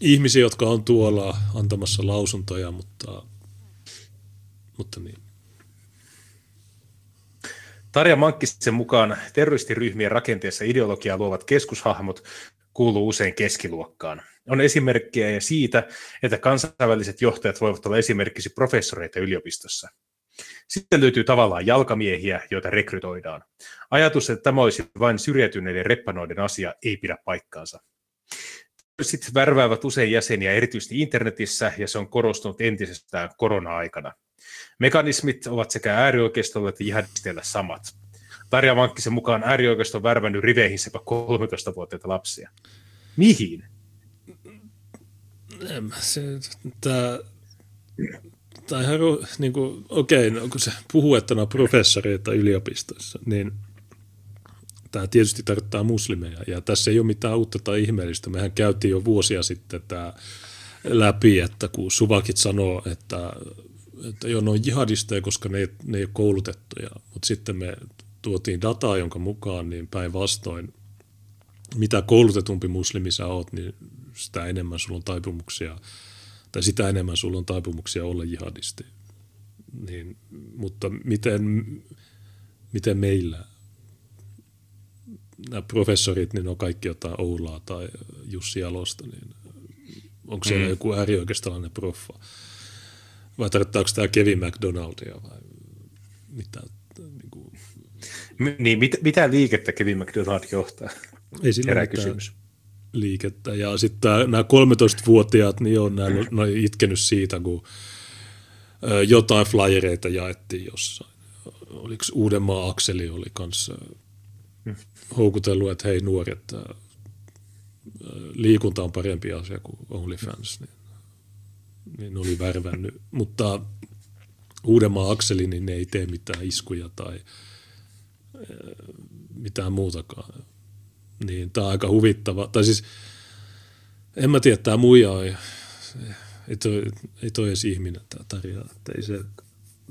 ihmisiä, jotka on tuolla antamassa lausuntoja, mutta, mutta niin. Tarja Mankkisen mukaan terroristiryhmien rakenteessa ideologiaa luovat keskushahmot kuuluu usein keskiluokkaan. On esimerkkejä siitä, että kansainväliset johtajat voivat olla esimerkiksi professoreita yliopistossa. Sitten löytyy tavallaan jalkamiehiä, joita rekrytoidaan. Ajatus, että tämä olisi vain syrjäytyneiden reppanoiden asia, ei pidä paikkaansa. Sitten värväävät usein jäseniä erityisesti internetissä, ja se on korostunut entisestään korona-aikana. Mekanismit ovat sekä äärioikeistolla että jihadisteilla samat. Tarja Mankkisen mukaan äärioikeisto on värvännyt riveihin sekä 13-vuotiaita lapsia. Mihin? Tämä ihan, niin kuin, okei, no, kun se puhuu, että on professoreita yliopistossa, niin tämä tietysti tarkoittaa muslimeja, ja tässä ei ole mitään uutta tai ihmeellistä. Mehän käytiin jo vuosia sitten tämä läpi, että kun Suvakit sanoo, että, että joo, ne on jihadisteja, koska ne, ne ei ole koulutettuja, mutta sitten me tuotiin dataa, jonka mukaan niin päinvastoin, mitä koulutetumpi muslimi sä oot, niin sitä enemmän sulla on taipumuksia, tai sitä enemmän sulla on taipumuksia olla jihadisti. Niin, mutta miten, miten meillä nämä professorit, niin ne on kaikki jotain Oulaa tai Jussi Alosta, niin onko siellä mm. joku äärioikeistolainen proffa? Vai tarkoittaako tämä Kevin McDonaldia vai mitä? Niin, kuin... niin mit, mitä liikettä Kevin McDonald johtaa? Ei sillä Herää kysymys. liikettä. Ja sitten nämä 13-vuotiaat, niin on, näillä, ne on itkenyt siitä, kun jotain flyereita jaettiin jossain. Oliko Uudenmaan Akseli oli kanssa houkutellut, että hei nuoret, liikunta on parempi asia kuin OnlyFans, niin, niin oli värvännyt. Mutta Uudenmaan Akseli, niin ne ei tee mitään iskuja tai mitään muutakaan. Niin tämä on aika huvittava. Tai siis, en mä tiedä, tämä muija on, ei toi, ei edes ihminen tämä tarina. Ei se...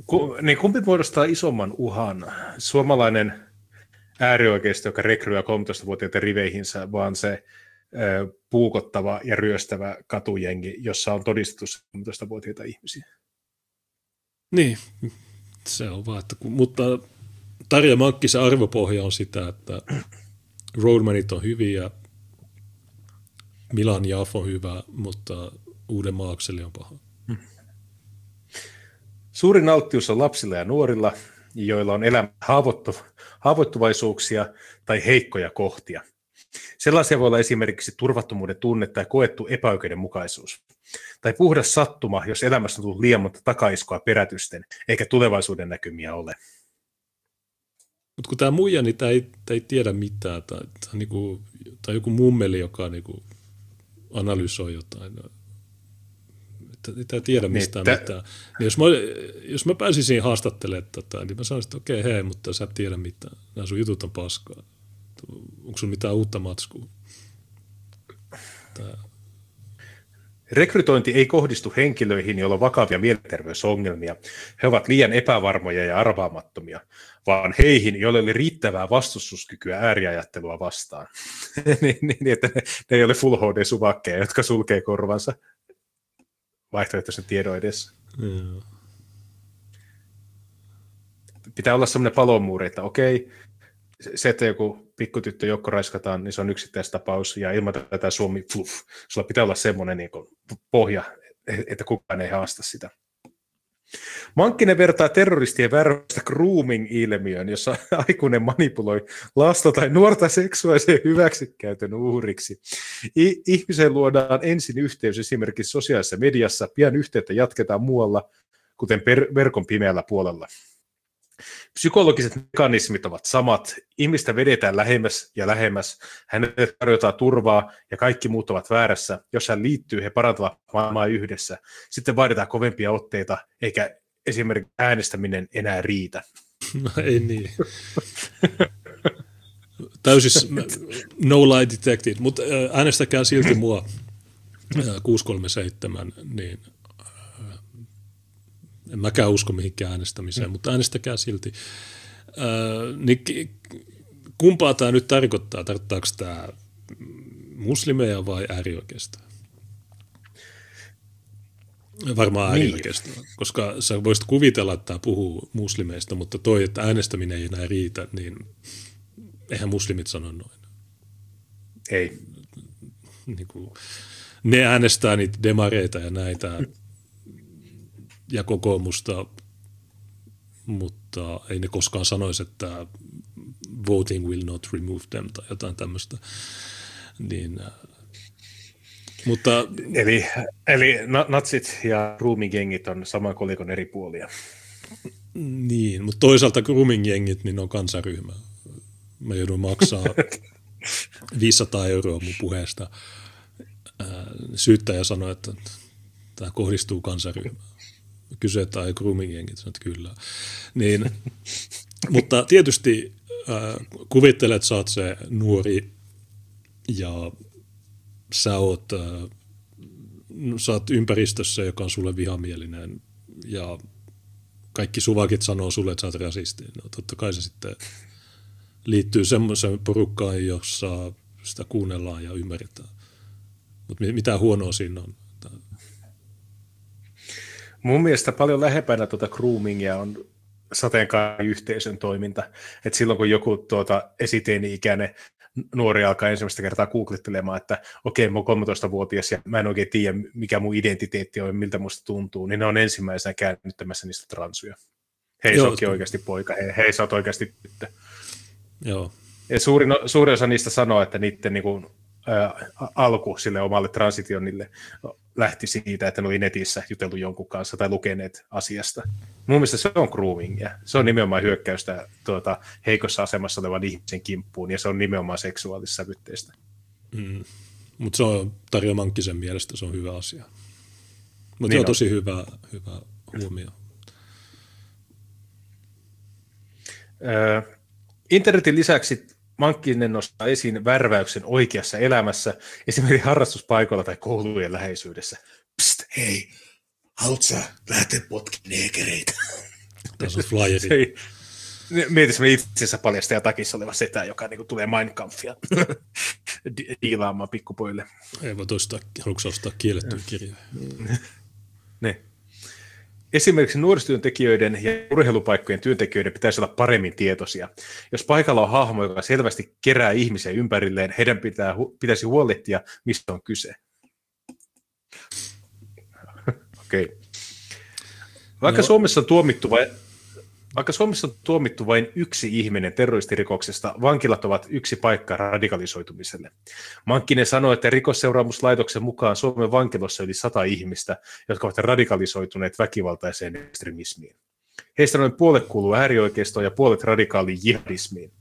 Ku, niin kumpi muodostaa isomman uhan? Suomalainen äärioikeisto, joka rekryää 13-vuotiaita riveihinsä, vaan se puukottava ja ryöstävä katujengi, jossa on todistettu 13-vuotiaita ihmisiä. Niin, se on vaan, että kun, mutta Tarja Mankkisen arvopohja on sitä, että Roadmanit on hyviä, Milan Jaff on hyvä, mutta uuden maakseli on paha. Suurin alttius on lapsilla ja nuorilla, joilla on elämä haavoittu, haavoittuvaisuuksia tai heikkoja kohtia. Sellaisia voi olla esimerkiksi turvattomuuden tunne tai koettu epäoikeudenmukaisuus. Tai puhdas sattuma, jos elämässä on tullut liian monta takaiskoa perätysten, eikä tulevaisuuden näkymiä ole. Mutta kun tämä muija, niin tämä ei, tää ei tiedä mitään. Tai, tai, niinku, tai joku mummeli, joka niinku analysoi jotain. Että ei tiedä niin, mistään niin, mitään. Niin jos, mä, jos mä pääsisin haastattelemaan tätä, niin mä sanoisin, että okei, okay, hei, mutta sä et tiedä mitään. Nämä sun jutut on paskaa. Onko sun mitään uutta matskua? Tää. Rekrytointi ei kohdistu henkilöihin, joilla on vakavia mielenterveysongelmia. He ovat liian epävarmoja ja arvaamattomia, vaan heihin, joille oli riittävää vastustuskykyä ääriajattelua vastaan. <laughs> niin, niin, että ne, ne ei ole full HD-suvakkeja, jotka sulkee korvansa vaihtoehtoisen tiedon edessä. Mm. Pitää olla sellainen palomuuri, että okei, se, että joku pikkutyttö joukko raiskataan, niin se on yksittäistapaus, ja ilman tätä Suomi, fluff, sulla pitää olla semmoinen niin pohja, että kukaan ei haasta sitä. Mankkinen vertaa terroristien värvästä grooming-ilmiön, jossa <laughs> aikuinen manipuloi lasta tai nuorta seksuaalisen hyväksikäytön uhriksi. I- ihmiseen luodaan ensin yhteys esimerkiksi sosiaalisessa mediassa, pian yhteyttä jatketaan muualla, kuten per- verkon pimeällä puolella. Psykologiset mekanismit ovat samat. Ihmistä vedetään lähemmäs ja lähemmäs. Hänelle tarjotaan turvaa ja kaikki muut ovat väärässä. Jos hän liittyy, he parantavat maailmaa yhdessä. Sitten vaaditaan kovempia otteita, eikä esimerkiksi äänestäminen enää riitä. No ei niin. Täysin no lie detected, mutta äänestäkää silti mua 637, niin en mäkään usko mihinkään äänestämiseen, mm. mutta äänestäkää silti. Äh, niin kumpaa tämä nyt tarkoittaa? Tarkoittaako tämä muslimeja vai äärioikeista? Varmaan niin. äärioikeista, koska sä voisit kuvitella, että tämä puhuu muslimeista, mutta toi, että äänestäminen ei enää riitä, niin eihän muslimit sano noin. Ei. Niin kuin, ne äänestää niitä demareita ja näitä <laughs> ja kokoomusta, mutta ei ne koskaan sanoisi, että voting will not remove them tai jotain tämmöistä. Niin, äh, mutta, eli, eli natsit ja grooming-jengit on saman kolikon eri puolia. Niin, mutta toisaalta grooming-jengit niin on kansaryhmä. Mä joudun maksaa <laughs> 500 euroa mun puheesta. Äh, syyttäjä sanoi, että tämä kohdistuu kansaryhmään kyse tai grooming jengit, sanoit kyllä. Niin, <laughs> mutta tietysti äh, kuvittelet, että sä oot se nuori ja sä oot, äh, sä oot ympäristössä, joka on sulle vihamielinen ja kaikki suvakit sanoo sulle, että sä oot rasisti. No totta kai se sitten liittyy semmoiseen porukkaan, jossa sitä kuunnellaan ja ymmärretään. Mutta mitä huonoa siinä on? Mun mielestä paljon lähempänä tuota groomingia on sateenkaariyhteisön toiminta. Et silloin kun joku tuota esiteini-ikäinen nuori alkaa ensimmäistä kertaa googlettelemaan, että okei, okay, mä oon 13-vuotias ja mä en oikein tiedä, mikä mun identiteetti on ja miltä musta tuntuu, niin ne on ensimmäisenä käännyttämässä niistä transuja. Hei, sä ootkin oikeasti poika, hei, hei sä oot oikeasti tyttö. Joo. Ja suurin, suurin osa niistä sanoo, että niiden niin kuin, ä, alku sille omalle transitionille lähti siitä, että ne oli netissä jutellut jonkun kanssa tai lukeneet asiasta. Mun mielestä se on groomingia. Se on nimenomaan hyökkäystä tuota, heikossa asemassa olevan ihmisen kimppuun, ja se on nimenomaan seksuaalissävytteistä. Mm. Mutta se on Tarja Mankkisen mielestä se on hyvä asia. Mutta niin on, on tosi hyvä, hyvä huomio. internetin lisäksi Mankkinen nostaa esiin värväyksen oikeassa elämässä, esimerkiksi harrastuspaikoilla tai koulujen läheisyydessä. Psst, hei, haluat sä lähteä potkin neekereitä? Tässä on flyeri. Mietis me itsensä paljastaja takissa oleva setä, joka niin kuin, tulee Mein Kampfia <laughs> diilaamaan pikkupoille. Ei voi ostaa, haluatko ostaa kiellettyä kirjaa? ne. Esimerkiksi nuorisotyöntekijöiden ja urheilupaikkojen työntekijöiden pitäisi olla paremmin tietoisia. Jos paikalla on hahmo, joka selvästi kerää ihmisiä ympärilleen, heidän pitää, pitäisi huolehtia, mistä on kyse. <laughs> Okei. Okay. Vaikka no. Suomessa on tuomittu vai, vaikka Suomessa on tuomittu vain yksi ihminen terroristirikoksesta, vankilat ovat yksi paikka radikalisoitumiselle. Mankkinen sanoi, että rikosseuraamuslaitoksen mukaan Suomen vankilossa yli sata ihmistä, jotka ovat radikalisoituneet väkivaltaiseen ekstremismiin. Heistä noin puolet kuuluu äärioikeistoon ja puolet radikaaliin jihadismiin.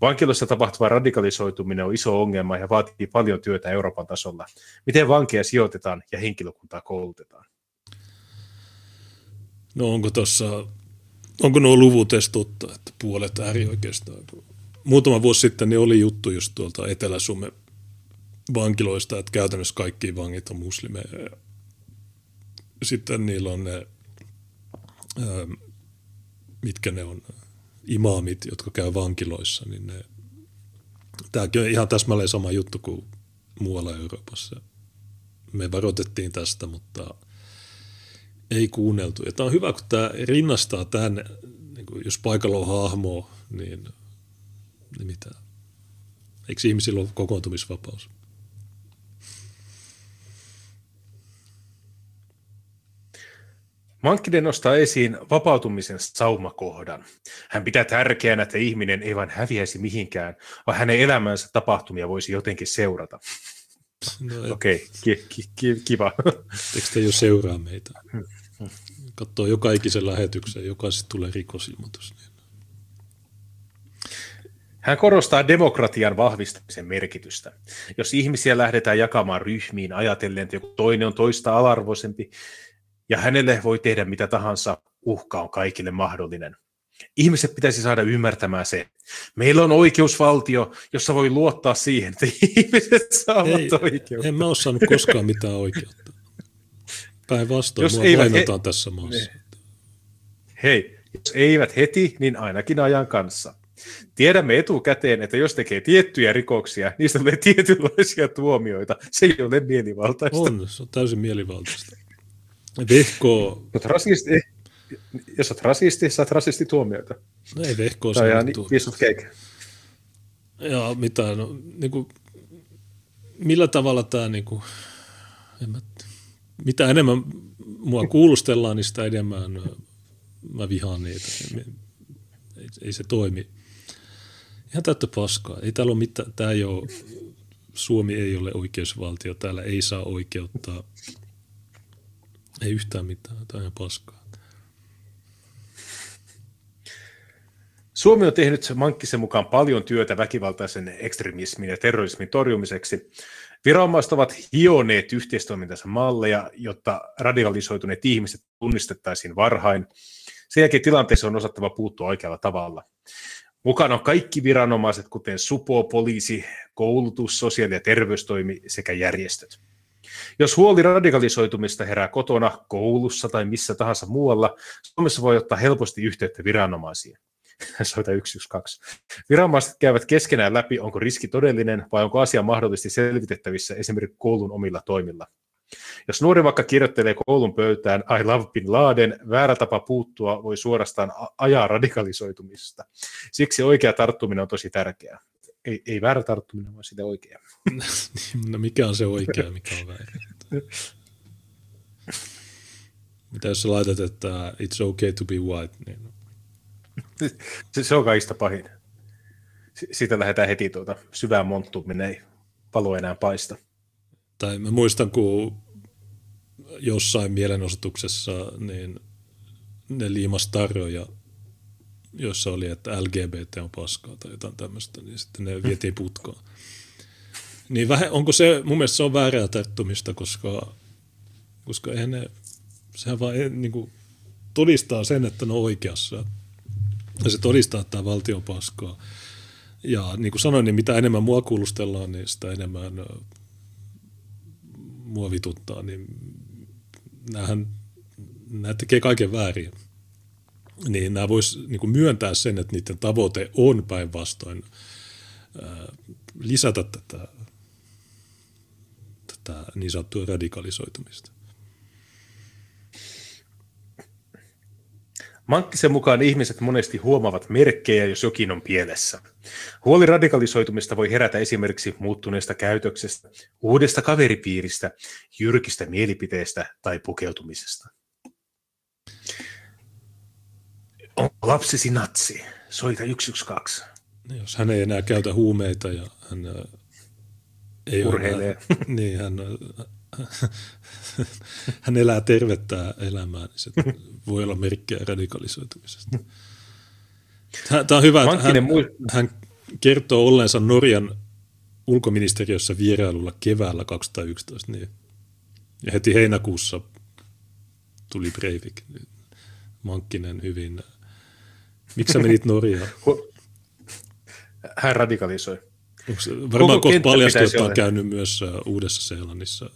Vankilossa tapahtuva radikalisoituminen on iso ongelma ja vaatii paljon työtä Euroopan tasolla. Miten vankeja sijoitetaan ja henkilökuntaa koulutetaan? No onko tuossa onko nuo luvut edes totta, että puolet äärioikeistaan? Muutama vuosi sitten niin oli juttu just tuolta Etelä-Suomen vankiloista, että käytännössä kaikki vangit on muslimeja. Ja sitten niillä on ne, ää, mitkä ne on, imaamit, jotka käy vankiloissa, niin ne, tämäkin on ihan täsmälleen sama juttu kuin muualla Euroopassa. Me varoitettiin tästä, mutta ei kuunneltu. Ja tämä on hyvä, kun tämä rinnastaa tämän, niin kuin jos paikalla on hahmo, niin, niin mitä? Eikö ihmisillä ole kokoontumisvapaus? Mankkinen nostaa esiin vapautumisen saumakohdan. Hän pitää tärkeänä, että ihminen ei vain häviäisi mihinkään, vaan hänen elämänsä tapahtumia voisi jotenkin seurata. No, Okei, okay, ki- ki- ki- kiva. Eikö te jo seuraa meitä? Katsoo joka ikisen lähetyksen, jokaisesta tulee rikosilmoitus. Niin Hän korostaa demokratian vahvistamisen merkitystä. Jos ihmisiä lähdetään jakamaan ryhmiin ajatellen, että joku toinen on toista alarvoisempi, ja hänelle voi tehdä mitä tahansa, uhka on kaikille mahdollinen. Ihmiset pitäisi saada ymmärtämään se. Meillä on oikeusvaltio, jossa voi luottaa siihen, että <laughs> ihmiset saavat ei, oikeutta. En mä ole saanut koskaan mitään oikeutta. Päinvastoin, mua vainotaan he... tässä maassa. Hei, jos eivät heti, niin ainakin ajan kanssa. Tiedämme etukäteen, että jos tekee tiettyjä rikoksia, niistä tulee tietynlaisia tuomioita. Se ei ole mielivaltaista. On, se on täysin mielivaltaista. Vehko... Mutta rasisti, jos olet rasisti, saat tuomioita. No ei vehko Tai ihan. Ja mitä, no, niin kuin, millä tavalla tämä, niin kuin, en mä, mitä enemmän mua kuulustellaan, niin sitä enemmän mä vihaan niitä. Ei, ei se toimi. Ihan täyttä paskaa. Ei täällä ole mitään, tämä ei ole, Suomi ei ole oikeusvaltio, täällä ei saa oikeuttaa. Ei yhtään mitään, tämä on ihan paskaa. Suomi on tehnyt Mankkisen mukaan paljon työtä väkivaltaisen ekstremismin ja terrorismin torjumiseksi. Viranomaiset ovat hioneet yhteistoimintansa malleja, jotta radikalisoituneet ihmiset tunnistettaisiin varhain. Sen jälkeen tilanteessa on osattava puuttua oikealla tavalla. Mukana on kaikki viranomaiset, kuten supo, poliisi, koulutus, sosiaali- ja terveystoimi sekä järjestöt. Jos huoli radikalisoitumista herää kotona, koulussa tai missä tahansa muualla, Suomessa voi ottaa helposti yhteyttä viranomaisiin. <laughs> soita 112. Viranomaiset käyvät keskenään läpi, onko riski todellinen vai onko asia mahdollisesti selvitettävissä esimerkiksi koulun omilla toimilla. Jos nuori vaikka kirjoittelee koulun pöytään I love Bin Laden, väärä tapa puuttua voi suorastaan ajaa radikalisoitumista. Siksi oikea tarttuminen on tosi tärkeää. Ei, ei väärä tarttuminen, vaan sitä oikea. <laughs> no mikä on se oikea, mikä on väärä? <laughs> Mitä jos sä laitat, että it's okay to be white, niin se, se on kaikista pahin. Siitä lähdetään heti tuota syvään monttuun, minne ei palo enää paista. Tai mä muistan, kun jossain mielenosoituksessa niin ne liimas tarjoja, jossa oli, että LGBT on paskaa tai jotain tämmöistä, niin sitten ne vietiin putkaan. Niin vähe, onko se, mun mielestä se on väärää tarttumista, koska, koska eihän ne, sehän vaan niin kuin, todistaa sen, että ne on oikeassa. Ja se todistaa, että tämä valtio paskaa. Ja niin kuin sanoin, niin mitä enemmän mua kuulustellaan, niin sitä enemmän mua vituttaa. Niin näähän, nämä tekee kaiken väärin. Niin nämä vois niin myöntää sen, että niiden tavoite on päinvastoin lisätä tätä, tätä niin sanottua radikalisoitumista. Mankkisen mukaan ihmiset monesti huomaavat merkkejä, jos jokin on pielessä. Huoli radikalisoitumista voi herätä esimerkiksi muuttuneesta käytöksestä, uudesta kaveripiiristä, jyrkistä mielipiteistä tai pukeutumisesta. On lapsesi natsi? Soita 112. Jos hän ei enää käytä huumeita ja hän ei Urheilee. Enää, <laughs> niin, hän <laughs> hän elää tervettä elämää, niin se voi olla merkkejä radikalisoitumisesta. Tämä on hyvä, että hän, hän kertoo olleensa Norjan ulkoministeriössä vierailulla keväällä 2011, niin, ja heti heinäkuussa tuli Breivik. Mankkinen hyvin. Miksi sä menit Norjaan? <laughs> Hän radikalisoi. Varmaan kohta paljastuu, että on käynyt myös äh, Uudessa-Seelannissa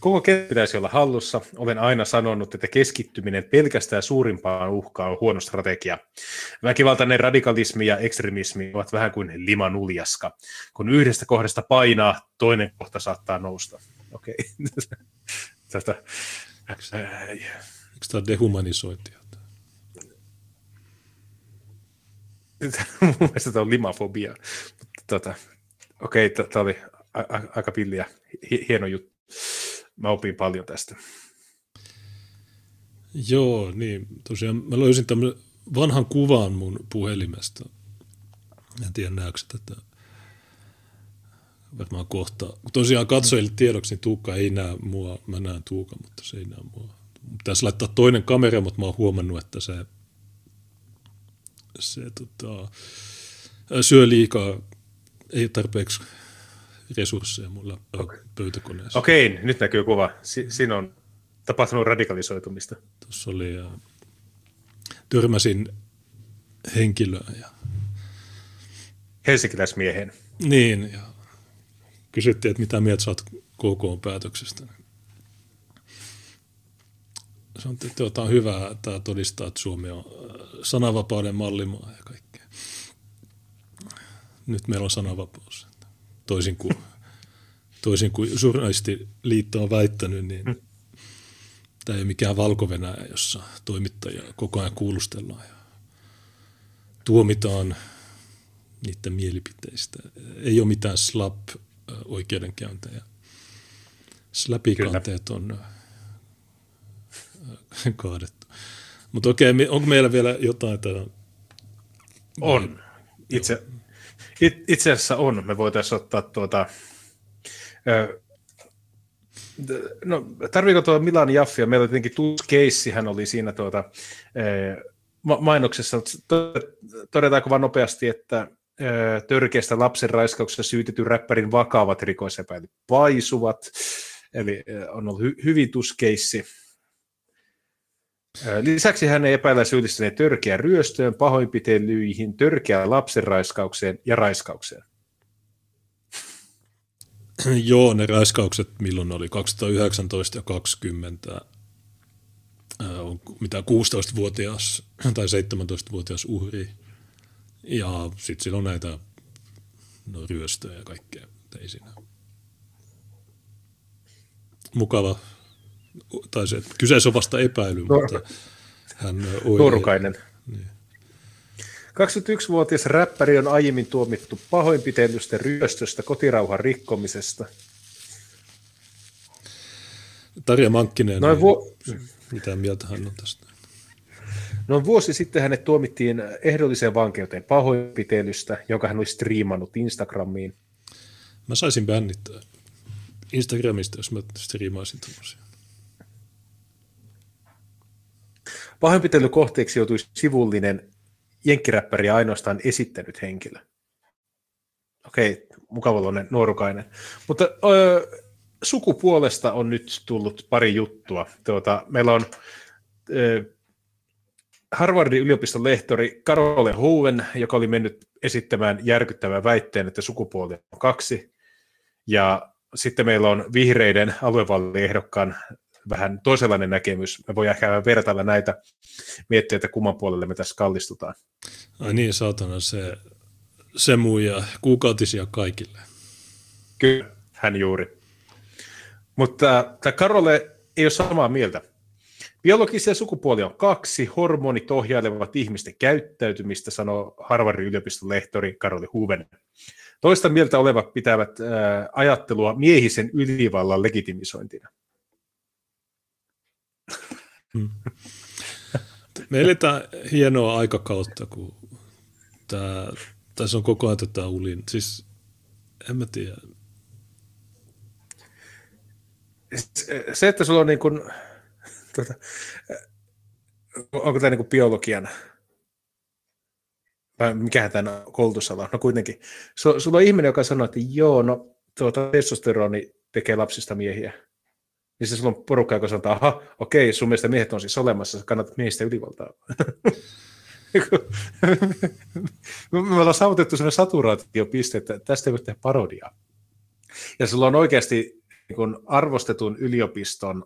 Koko kenttä pitäisi olla hallussa. Olen aina sanonut, että keskittyminen pelkästään suurimpaan uhkaan on huono strategia. Väkivaltainen radikalismi ja ekstremismi ovat vähän kuin limanuljaska. Kun yhdestä kohdasta painaa, toinen kohta saattaa nousta. Okei. <laughs> Okay. Eikö tämä dehumanisointia? <laughs> Mun mielestä tämä on limafobia. Tota, Okei, okay, tämä oli a- a- aika pilliä. Hieno juttu mä opin paljon tästä. Joo, niin tosiaan mä löysin tämmöisen vanhan kuvan mun puhelimesta. En tiedä näetkö tätä varmaan kohta. Tosiaan katsojille tiedoksi, niin Tuukka ei näe mua, mä näen Tuuka, mutta se ei näe mua. Pitäisi laittaa toinen kamera, mutta mä oon huomannut, että se, se tota, syö liikaa, ei tarpeeksi resursseja mulla okay. pöytäkoneessa. Okei, okay, nyt näkyy kuva. Si- siinä on tapahtunut radikalisoitumista. Tuossa oli, ja törmäsin henkilöä. Ja... Helsinkiläismiehen. Niin, ja kysyttiin, että mitä mieltä sä oot KK-päätöksestä. Sanottiin, että tämä on hyvä, että todistaa, että Suomi on äh, sananvapauden mallimaa ja kaikkea. Nyt meillä on sananvapaus. Toisin kuin, toisin kuin journalistiliitto on väittänyt, niin hmm. tämä ei ole mikään valko jossa toimittajia koko ajan kuulustellaan ja tuomitaan niiden mielipiteistä. Ei ole mitään slap oikeudenkäyntejä. Slapikanteet on kaadettu. Mutta okei, onko meillä vielä jotain tätä? On. Itse, it, itse asiassa on. Me voitaisiin ottaa tuota... No, tarviiko tuo Milan Jaffia? Meillä oli tietenkin Tuss hän oli siinä tuota, mainoksessa. Todetaanko vain nopeasti, että törkeästä lapsen raiskauksesta syytetyn räppärin vakavat rikosepäilyt paisuvat. Eli on ollut hy- hyvin tuskeissi. Lisäksi hän ei epäillä syyllistyneen törkeä ryöstöön, pahoinpitelyihin, törkeään lapsenraiskaukseen ja raiskaukseen. <clears throat> Joo, ne raiskaukset, milloin oli 2019 ja 20, on mitä 16-vuotias <clears throat> tai 17-vuotias uhri ja sitten siellä on näitä no, ryöstöjä ja kaikkea. Ei siinä. Mukava. Tai se, kyseessä on vasta epäily, no. mutta hän oi. Turkainen. Niin. 21-vuotias räppäri on aiemmin tuomittu pahoinpitelystä, ryöstöstä, kotirauhan rikkomisesta. Tarja Mankkinen, Noin vu- mitä mieltä hän on tästä? Noin vuosi sitten hänet tuomittiin ehdolliseen vankeuteen pahoinpitelystä, jonka hän oli striimannut Instagramiin. Mä saisin bännittää Instagramista, jos mä striimaisin tämmöisiä. Pahoinpitelykohteeksi joutui sivullinen jenkkiräppäri ainoastaan esittänyt henkilö. Okei, mukavallinen nuorukainen. Mutta öö, sukupuolesta on nyt tullut pari juttua. Tuota, meillä on öö, Harvardin yliopiston lehtori Carole Hoven, joka oli mennyt esittämään järkyttävän väitteen, että sukupuoli on kaksi. Ja sitten meillä on vihreiden aluevaaliehdokkaan vähän toisenlainen näkemys. Me voidaan ehkä vertailla näitä, miettiä, että kumman puolelle me tässä kallistutaan. Ai niin, saatana, se, se muija kuukautisia kaikille. Kyllä, hän juuri. Mutta tämä Karole ei ole samaa mieltä. Biologisia sukupuolia on kaksi, hormonit ohjailevat ihmisten käyttäytymistä, sanoo Harvardin yliopiston lehtori Karoli Huven. Toista mieltä olevat pitävät ää, ajattelua miehisen ylivallan legitimisointina. <laughs> Hmm. Me eletään hienoa aikakautta, kun tämä, tässä on koko ajan tätä ulin. Siis en mä tiedä. Se, että sulla on niin kuin Tuota, onko tämä niin biologian vai mikähän tämä koulutusala on? No kuitenkin. Su, sulla on ihminen, joka sanoo, että joo, no tuota, testosteroni tekee lapsista miehiä. Niin se sulla on porukka, joka sanoo, aha, okei, sun mielestä miehet on siis olemassa, kannattaa miehistä ylivaltaa. <laughs> Me ollaan saavutettu sellainen saturaatiopiste, että tästä ei voi tehdä parodiaa. Ja sulla on oikeasti niin arvostetun yliopiston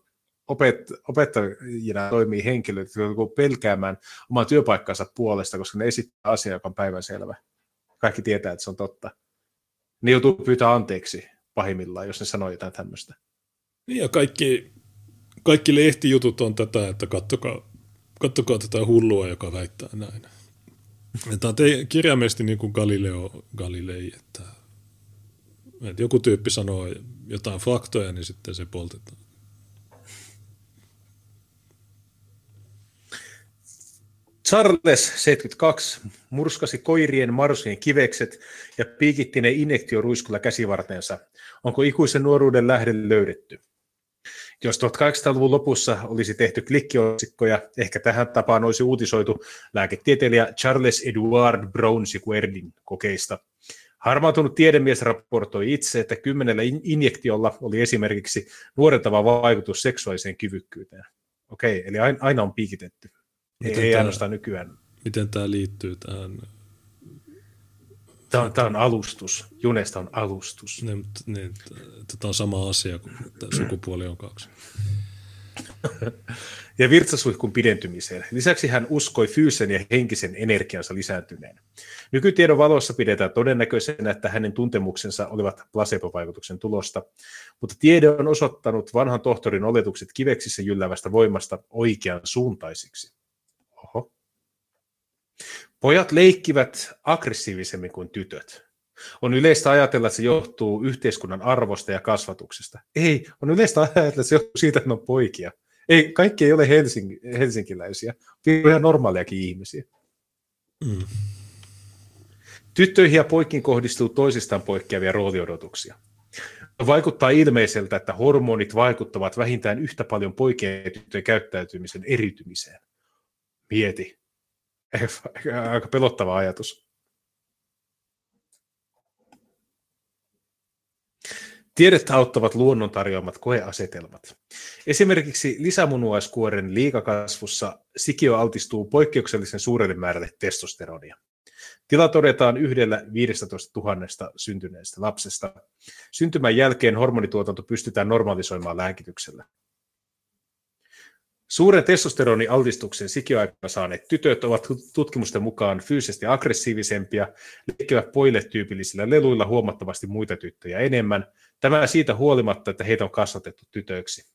opet, opettajina toimii henkilöt, jotka joutuu pelkäämään oman työpaikkansa puolesta, koska ne esittää asiaa, joka on päivänselvä. Kaikki tietää, että se on totta. Ne joutuu pyytää anteeksi pahimmillaan, jos ne sanoo jotain tämmöistä. Niin ja kaikki, kaikki lehtijutut on tätä, että kattokaa, kattokaa tätä hullua, joka väittää näin. Tämä on kirjaimellisesti niin kuin Galileo Galilei, että, että joku tyyppi sanoo jotain faktoja, niin sitten se poltetaan. Charles 72 murskasi koirien marsien kivekset ja piikitti ne injektioruiskulla käsivartensa. Onko ikuisen nuoruuden lähde löydetty? Jos 1800-luvun lopussa olisi tehty klikkiotsikkoja, ehkä tähän tapaan olisi uutisoitu lääketieteilijä Charles Edward Brown Sequerdin kokeista. Harmautunut tiedemies raportoi itse, että kymmenellä injektiolla oli esimerkiksi nuorentava vaikutus seksuaaliseen kyvykkyyteen. Okei, eli aina on piikitetty. Ei, ei ainoastaan nykyään. Miten tämä liittyy tähän Tämä on, tämä on alustus. Junesta on alustus. Ne, ne, tämä on sama asia kuin sukupuoli on kaksi. <laughs> ja virtsasuihkun pidentymiseen. Lisäksi hän uskoi fyysisen ja henkisen energiansa lisääntyneen. Nykytiedon valossa pidetään todennäköisenä, että hänen tuntemuksensa olivat placebo-vaikutuksen tulosta, mutta tiede on osoittanut vanhan tohtorin oletukset kiveksissä jyllävästä voimasta oikean suuntaisiksi. Oho. Pojat leikkivät aggressiivisemmin kuin tytöt. On yleistä ajatella, että se johtuu yhteiskunnan arvosta ja kasvatuksesta. Ei, on yleistä ajatella, että se johtuu siitä, että ne on poikia. Ei, kaikki ei ole helsing- helsinkiläisiä, ihan normaaliakin ihmisiä. Mm. Tyttöihin ja poikkiin kohdistuu toisistaan poikkeavia rooliodotuksia. Vaikuttaa ilmeiseltä, että hormonit vaikuttavat vähintään yhtä paljon poikien ja tyttöjen käyttäytymisen eriytymiseen. Mieti, Aika pelottava ajatus. Tiedettä auttavat luonnon tarjoamat koeasetelmat. Esimerkiksi lisämunuaiskuoren liikakasvussa sikiö altistuu poikkeuksellisen suurelle määrälle testosteronia. Tila todetaan yhdellä 15 000 syntyneestä lapsesta. Syntymän jälkeen hormonituotanto pystytään normalisoimaan lääkityksellä. Suuren testosteronialtistuksen sikiöaikana saaneet tytöt ovat tutkimusten mukaan fyysisesti aggressiivisempia, leikkivät poille tyypillisillä leluilla huomattavasti muita tyttöjä enemmän, tämä siitä huolimatta, että heitä on kasvatettu tytöiksi.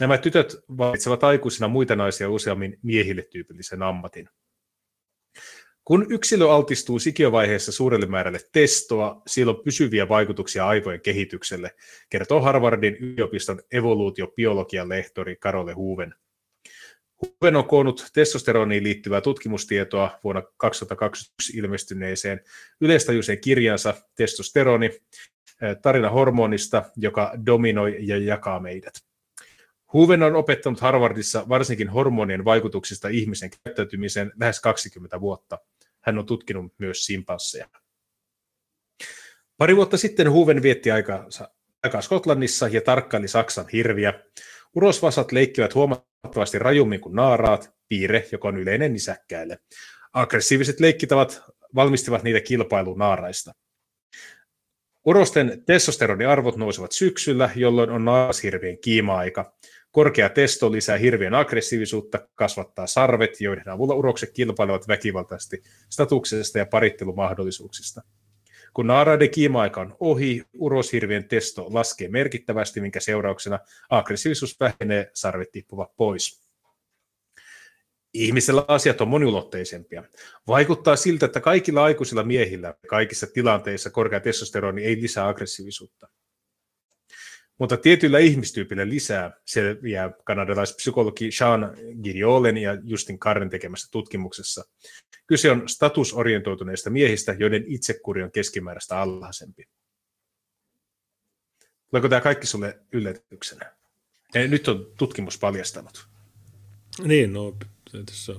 Nämä tytöt valitsevat aikuisina muita naisia useammin miehille tyypillisen ammatin. Kun yksilö altistuu sikiövaiheessa suurelle määrälle testoa, sillä on pysyviä vaikutuksia aivojen kehitykselle, kertoo Harvardin yliopiston evoluutiobiologian lehtori Karole Huven Huven on koonnut testosteroniin liittyvää tutkimustietoa vuonna 2021 ilmestyneeseen yleistajuiseen kirjansa Testosteroni, tarina hormonista, joka dominoi ja jakaa meidät. Huven on opettanut Harvardissa varsinkin hormonien vaikutuksista ihmisen käyttäytymiseen lähes 20 vuotta. Hän on tutkinut myös simpansseja. Pari vuotta sitten Huven vietti aikaa, Skotlannissa ja tarkkaili Saksan hirviä. Urosvasat leikkivät huomattavasti rajummin kuin naaraat, piirre, joka on yleinen nisäkkäille. Aggressiiviset leikkitavat valmistivat niitä kilpailuun naaraista. Urosten testosteroniarvot nousevat syksyllä, jolloin on naarashirvien kiima-aika. Korkea testo lisää hirvien aggressiivisuutta, kasvattaa sarvet, joiden avulla urokset kilpailevat väkivaltaisesti statuksesta ja parittelumahdollisuuksista. Kun naaraiden kiima-aika on ohi, uroshirvien testo laskee merkittävästi, minkä seurauksena aggressiivisuus vähenee, sarvet tippuvat pois. Ihmisellä asiat on moniulotteisempia. Vaikuttaa siltä, että kaikilla aikuisilla miehillä kaikissa tilanteissa korkea testosteroni ei lisää aggressiivisuutta. Mutta tietyillä ihmistyypillä lisää selviää kanadalaispsykologi Sean Giriolen ja Justin Karren tekemässä tutkimuksessa. Kyse on statusorientoituneista miehistä, joiden itsekuri on keskimääräistä alhaisempi. Tuleeko tämä kaikki sulle yllätyksenä? Nyt on tutkimus paljastanut. Niin, no, tässä,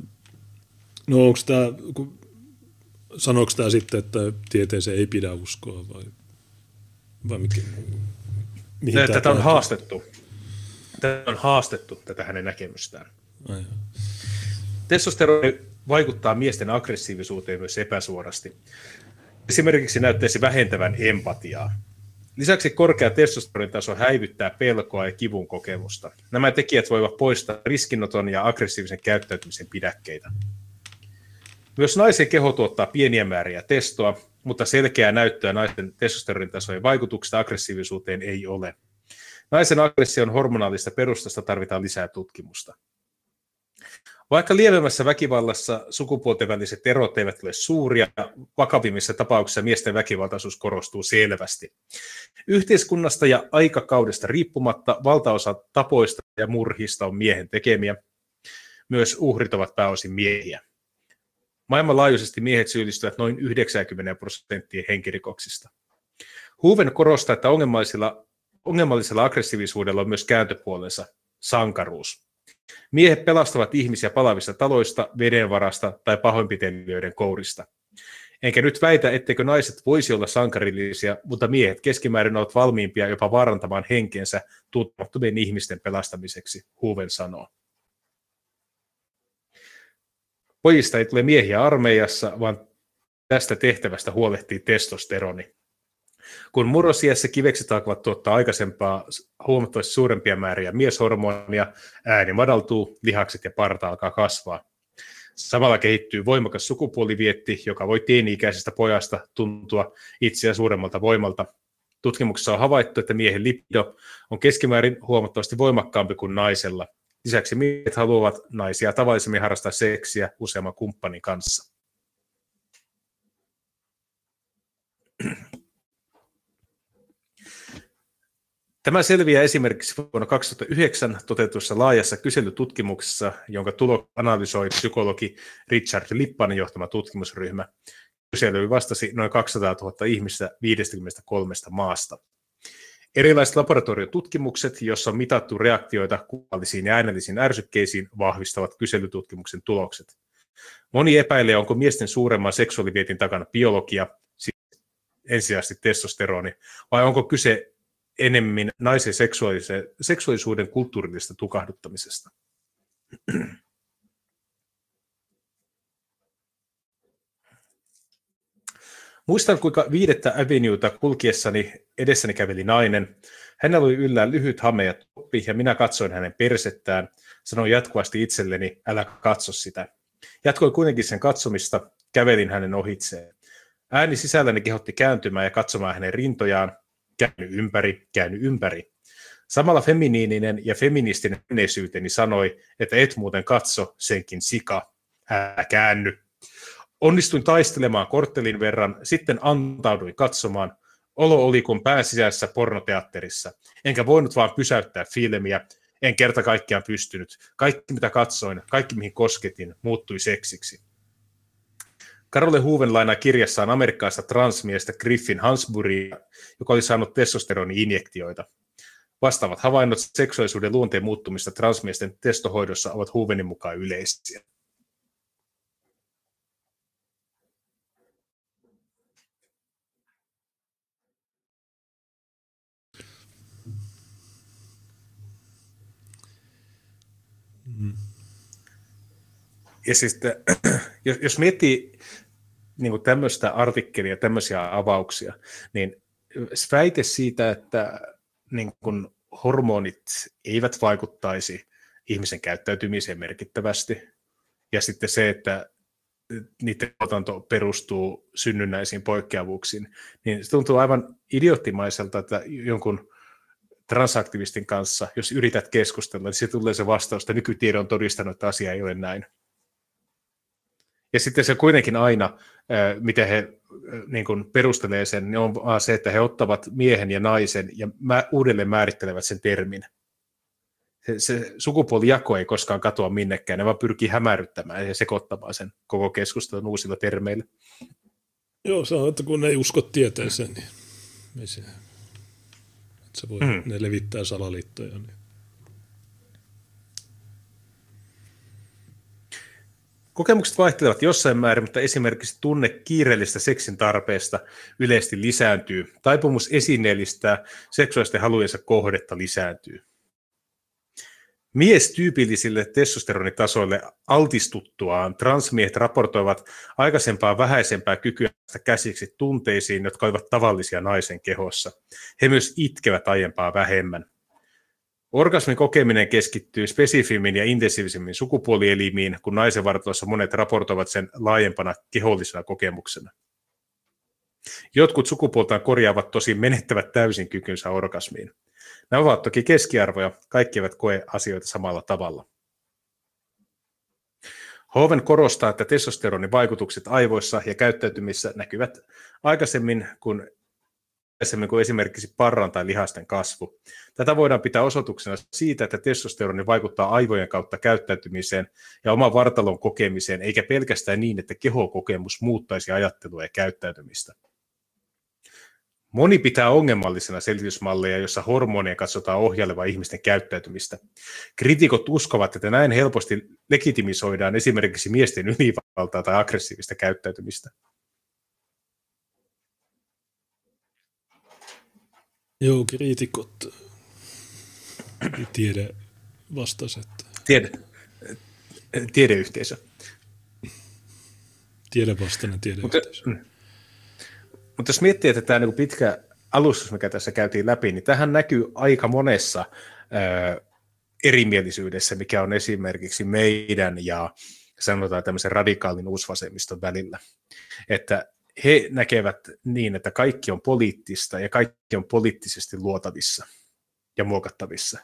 no onko tämä, sanooko tämä sitten, että tieteeseen ei pidä uskoa vai, vai mikä? Mihin tätä on haastettu. Tätä on haastettu, tätä hänen näkemystään. Testosteroni vaikuttaa miesten aggressiivisuuteen myös epäsuorasti. Esimerkiksi näyttäisi vähentävän empatiaa. Lisäksi korkea testosteronitaso häivyttää pelkoa ja kivun kokemusta. Nämä tekijät voivat poistaa riskinoton ja aggressiivisen käyttäytymisen pidäkkeitä. Myös naisen keho tuottaa pieniä määriä testoa, mutta selkeää näyttöä naisten testosteronitasojen vaikutuksesta aggressiivisuuteen ei ole. Naisen aggression hormonaalista perustasta tarvitaan lisää tutkimusta. Vaikka lievemmässä väkivallassa sukupuolten väliset erot eivät ole suuria, vakavimmissa tapauksissa miesten väkivaltaisuus korostuu selvästi. Yhteiskunnasta ja aikakaudesta riippumatta valtaosa tapoista ja murhista on miehen tekemiä. Myös uhrit ovat pääosin miehiä. Maailmanlaajuisesti miehet syyllistyvät noin 90 prosenttia henkirikoksista. Huven korostaa, että ongelmallisella, ongelmallisella aggressiivisuudella on myös kääntöpuolensa – sankaruus. Miehet pelastavat ihmisiä palavista taloista, vedenvarasta tai pahoinpitelijöiden kourista. Enkä nyt väitä, etteikö naiset voisi olla sankarillisia, mutta miehet keskimäärin ovat valmiimpia jopa vaarantamaan henkensä tuttumattomien ihmisten pelastamiseksi, Huven sanoo. Pojista ei tule miehiä armeijassa, vaan tästä tehtävästä huolehtii testosteroni. Kun murrosiässä kivekset alkavat tuottaa aikaisempaa huomattavasti suurempia määriä mieshormonia, ääni madaltuu, lihakset ja parta alkaa kasvaa. Samalla kehittyy voimakas sukupuolivietti, joka voi teini-ikäisestä pojasta tuntua itseä suuremmalta voimalta. Tutkimuksessa on havaittu, että miehen lipido on keskimäärin huomattavasti voimakkaampi kuin naisella. Lisäksi miehet haluavat naisia tavallisemmin harrastaa seksiä useamman kumppanin kanssa. Tämä selviää esimerkiksi vuonna 2009 toteutussa laajassa kyselytutkimuksessa, jonka tulo analysoi psykologi Richard Lippanen johtama tutkimusryhmä. Kyselyyn vastasi noin 200 000 ihmistä 53 maasta. Erilaiset laboratoriotutkimukset, joissa on mitattu reaktioita kuvallisiin ja äänellisiin ärsykkeisiin, vahvistavat kyselytutkimuksen tulokset. Moni epäilee, onko miesten suuremman seksuaalivietin takana biologia, siis ensisijaisesti testosteroni, vai onko kyse enemmän naisen seksuaalisuuden kulttuurillisesta tukahduttamisesta. Muistan, kuinka viidettä Avenueta kulkiessani edessäni käveli nainen. Hänellä oli yllään lyhyt hame ja toppi, ja minä katsoin hänen persettään. Sanoin jatkuvasti itselleni, älä katso sitä. Jatkoin kuitenkin sen katsomista, kävelin hänen ohitseen. Ääni sisälläni kehotti kääntymään ja katsomaan hänen rintojaan, käynyt ympäri, käynyt ympäri. Samalla feminiininen ja feministinen menneisyyteni sanoi, että et muuten katso, senkin sika. Älä käänny. Onnistuin taistelemaan korttelin verran, sitten antauduin katsomaan. Olo oli kuin pääsisäisessä pornoteatterissa. Enkä voinut vaan pysäyttää filmiä. En kerta kaikkiaan pystynyt. Kaikki mitä katsoin, kaikki mihin kosketin, muuttui seksiksi. Karole Huven lainaa kirjassaan amerikkalaista transmiestä Griffin Hansburya, joka oli saanut testosteroni-injektioita. Vastaavat havainnot seksuaalisuuden luonteen muuttumista transmiesten testohoidossa ovat Huvenin mukaan yleisiä. Mm. Ja siis, <clears throat> jos, jos miettii niin tämmöistä artikkelia, tämmöisiä avauksia, niin väite siitä, että niin kuin hormonit eivät vaikuttaisi ihmisen käyttäytymiseen merkittävästi, ja sitten se, että niiden tuotanto perustuu synnynnäisiin poikkeavuuksiin, niin se tuntuu aivan idioottimaiselta, että jonkun transaktivistin kanssa, jos yrität keskustella, niin se tulee se vastaus, että nykytiedon on todistanut, että asia ei ole näin. Ja sitten se kuitenkin aina, miten he niin kuin perustelee sen, niin on vaan se, että he ottavat miehen ja naisen ja mä, uudelleen määrittelevät sen termin. Se, se sukupuolijako ei koskaan katoa minnekään, ne vaan pyrkii hämärryttämään ja sekoittamaan sen koko keskustelun uusilla termeillä. Joo, on, että kun ne ei usko tieteeseen, niin ei se, se voi, mm. ne levittää salaliittoja. Niin. Kokemukset vaihtelevat jossain määrin, mutta esimerkiksi tunne kiireellistä seksin tarpeesta yleisesti lisääntyy. Taipumus esineellistää seksuaalisten halujensa kohdetta lisääntyy. Miestyypillisille testosteronitasoille altistuttuaan transmiehet raportoivat aikaisempaa vähäisempää kykyä käsiksi tunteisiin, jotka olivat tavallisia naisen kehossa. He myös itkevät aiempaa vähemmän. Orgasmin kokeminen keskittyy spesifimmin ja intensiivisemmin sukupuolielimiin, kun naisen vartalossa monet raportoivat sen laajempana kehollisena kokemuksena. Jotkut sukupuoltaan korjaavat tosi menettävät täysin kykynsä orgasmiin. Nämä ovat toki keskiarvoja, kaikki eivät koe asioita samalla tavalla. Hoven korostaa, että testosteronin vaikutukset aivoissa ja käyttäytymissä näkyvät aikaisemmin kuin aikaisemmin kuin esimerkiksi parran tai lihasten kasvu. Tätä voidaan pitää osoituksena siitä, että testosteroni vaikuttaa aivojen kautta käyttäytymiseen ja oman vartalon kokemiseen, eikä pelkästään niin, että kehokokemus muuttaisi ajattelua ja käyttäytymistä. Moni pitää ongelmallisena selitysmalleja, jossa hormoneja katsotaan ohjailevan ihmisten käyttäytymistä. Kritikot uskovat, että näin helposti legitimisoidaan esimerkiksi miesten ylivaltaa tai aggressiivista käyttäytymistä. Joo, kriitikot tiede vastasi, että... Tiede, tiedeyhteisö. Tiedevastainen tiedeyhteisö. Mutta, mutta jos miettii, että tämä niin pitkä alustus, mikä tässä käytiin läpi, niin tähän näkyy aika monessa ää, erimielisyydessä, mikä on esimerkiksi meidän ja sanotaan tämmöisen radikaalin uusvasemmiston välillä. Että he näkevät niin, että kaikki on poliittista ja kaikki on poliittisesti luotavissa ja muokattavissa.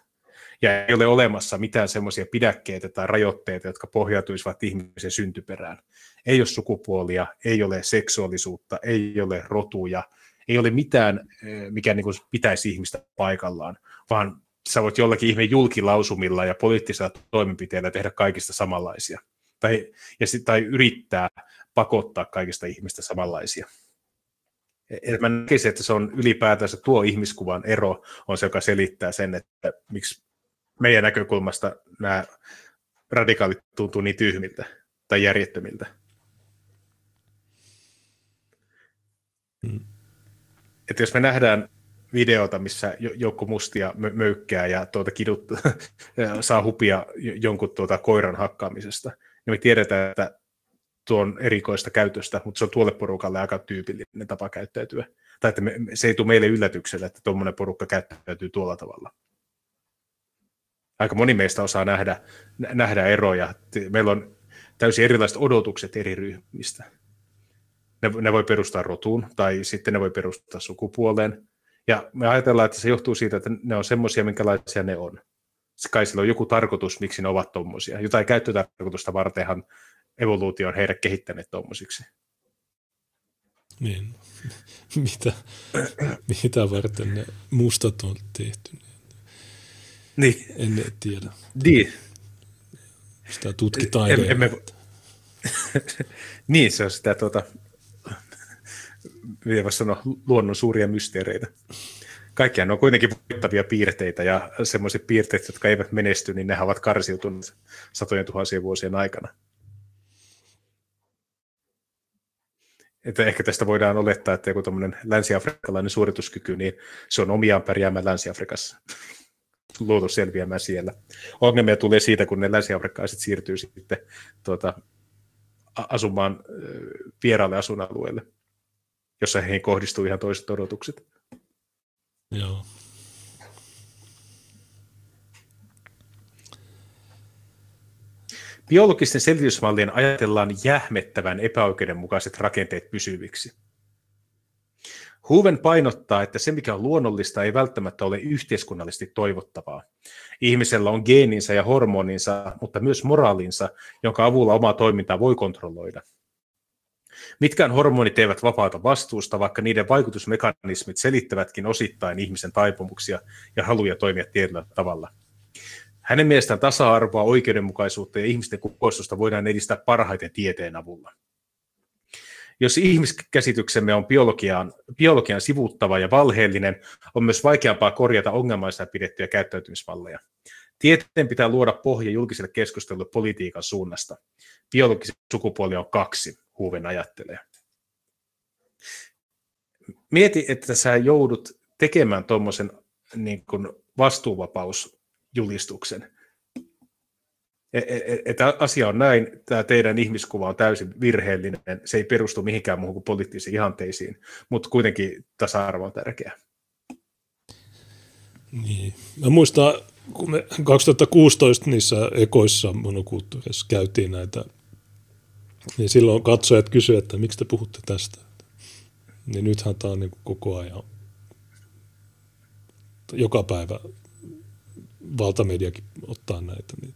Ja ei ole olemassa mitään semmoisia pidäkkeitä tai rajoitteita, jotka pohjautuisivat ihmisen syntyperään. Ei ole sukupuolia, ei ole seksuaalisuutta, ei ole rotuja, ei ole mitään, eh, mikä niin kuin pitäisi ihmistä paikallaan, vaan sä voit jollakin ihme julkilausumilla ja poliittisilla toimenpiteillä tehdä kaikista samanlaisia. Tai, ja, tai yrittää pakottaa kaikista ihmistä samanlaisia. Et mä näkisin, että se on ylipäätänsä tuo ihmiskuvan ero on se, joka selittää sen, että miksi meidän näkökulmasta nämä radikaalit tuntuu niin tyhmiltä tai järjettömiltä. Hmm. Että jos me nähdään videota, missä joukko mustia möykkää ja tuota kidut, <laughs> saa hupia jonkun tuota koiran hakkaamisesta, niin me tiedetään, että tuo on erikoista käytöstä, mutta se on tuolle porukalle aika tyypillinen tapa käyttäytyä. Tai että me, se ei tule meille yllätyksellä, että tuommoinen porukka käyttäytyy tuolla tavalla. Aika moni meistä osaa nähdä, nähdä eroja. Meillä on täysin erilaiset odotukset eri ryhmistä. Ne, ne voi perustaa rotuun tai sitten ne voi perustaa sukupuoleen. Ja me ajatellaan, että se johtuu siitä, että ne on semmoisia, minkälaisia ne on. Kai sillä on joku tarkoitus, miksi ne ovat tuommoisia. Jotain käyttötarkoitusta vartenhan evoluutio on heidät kehittäneet tuommoisiksi. Niin. <laughs> mitä, mitä varten ne mustat on tehty? Niin. En tiedä. Niin. Sitä tutkitaan em, emme, <laughs> Niin, se on sitä tuota, voisi sanoa, luonnon suuria mysteereitä. Kaikkihan on kuitenkin voittavia piirteitä ja semmoiset piirteet, jotka eivät menesty, niin ne ovat karsiutuneet satojen tuhansien vuosien aikana. Että ehkä tästä voidaan olettaa, että joku tämmöinen länsi-afrikkalainen suorituskyky, niin se on omiaan pärjäämään Länsi-Afrikassa. Luotu selviämään siellä. Ongelmia tulee siitä, kun ne länsi-afrikkalaiset siirtyy sitten tuota, asumaan vieraalle asuinalueelle, jossa heihin kohdistuu ihan toiset odotukset. Joo. Biologisten selvitysmallien ajatellaan jähmettävän epäoikeudenmukaiset rakenteet pysyviksi. Huven painottaa, että se mikä on luonnollista ei välttämättä ole yhteiskunnallisesti toivottavaa. Ihmisellä on geeninsä ja hormoninsa, mutta myös moraalinsa, jonka avulla omaa toimintaa voi kontrolloida. Mitkään hormonit eivät vapauta vastuusta, vaikka niiden vaikutusmekanismit selittävätkin osittain ihmisen taipumuksia ja haluja toimia tietyllä tavalla – hänen mielestään tasa-arvoa, oikeudenmukaisuutta ja ihmisten kukoistusta voidaan edistää parhaiten tieteen avulla. Jos ihmiskäsityksemme on biologian, biologian sivuuttava ja valheellinen, on myös vaikeampaa korjata ongelmaisia pidettyjä käyttäytymismalleja. Tieteen pitää luoda pohja julkiselle keskustelulle politiikan suunnasta. Biologisen sukupuoli on kaksi, Huven ajattelee. Mieti, että sä joudut tekemään tuommoisen niin vastuuvapaus julistuksen. E, e, e, että asia on näin, tämä teidän ihmiskuva on täysin virheellinen, se ei perustu mihinkään muuhun kuin poliittisiin ihanteisiin, mutta kuitenkin tasa-arvo on tärkeä. Niin. Mä muistan, kun me 2016 niissä ekoissa monokulttuurissa käytiin näitä, silloin katsojat kysyivät, että miksi te puhutte tästä. Niin nythän tämä on niin koko ajan, joka päivä valtamediakin ottaa näitä. Niin.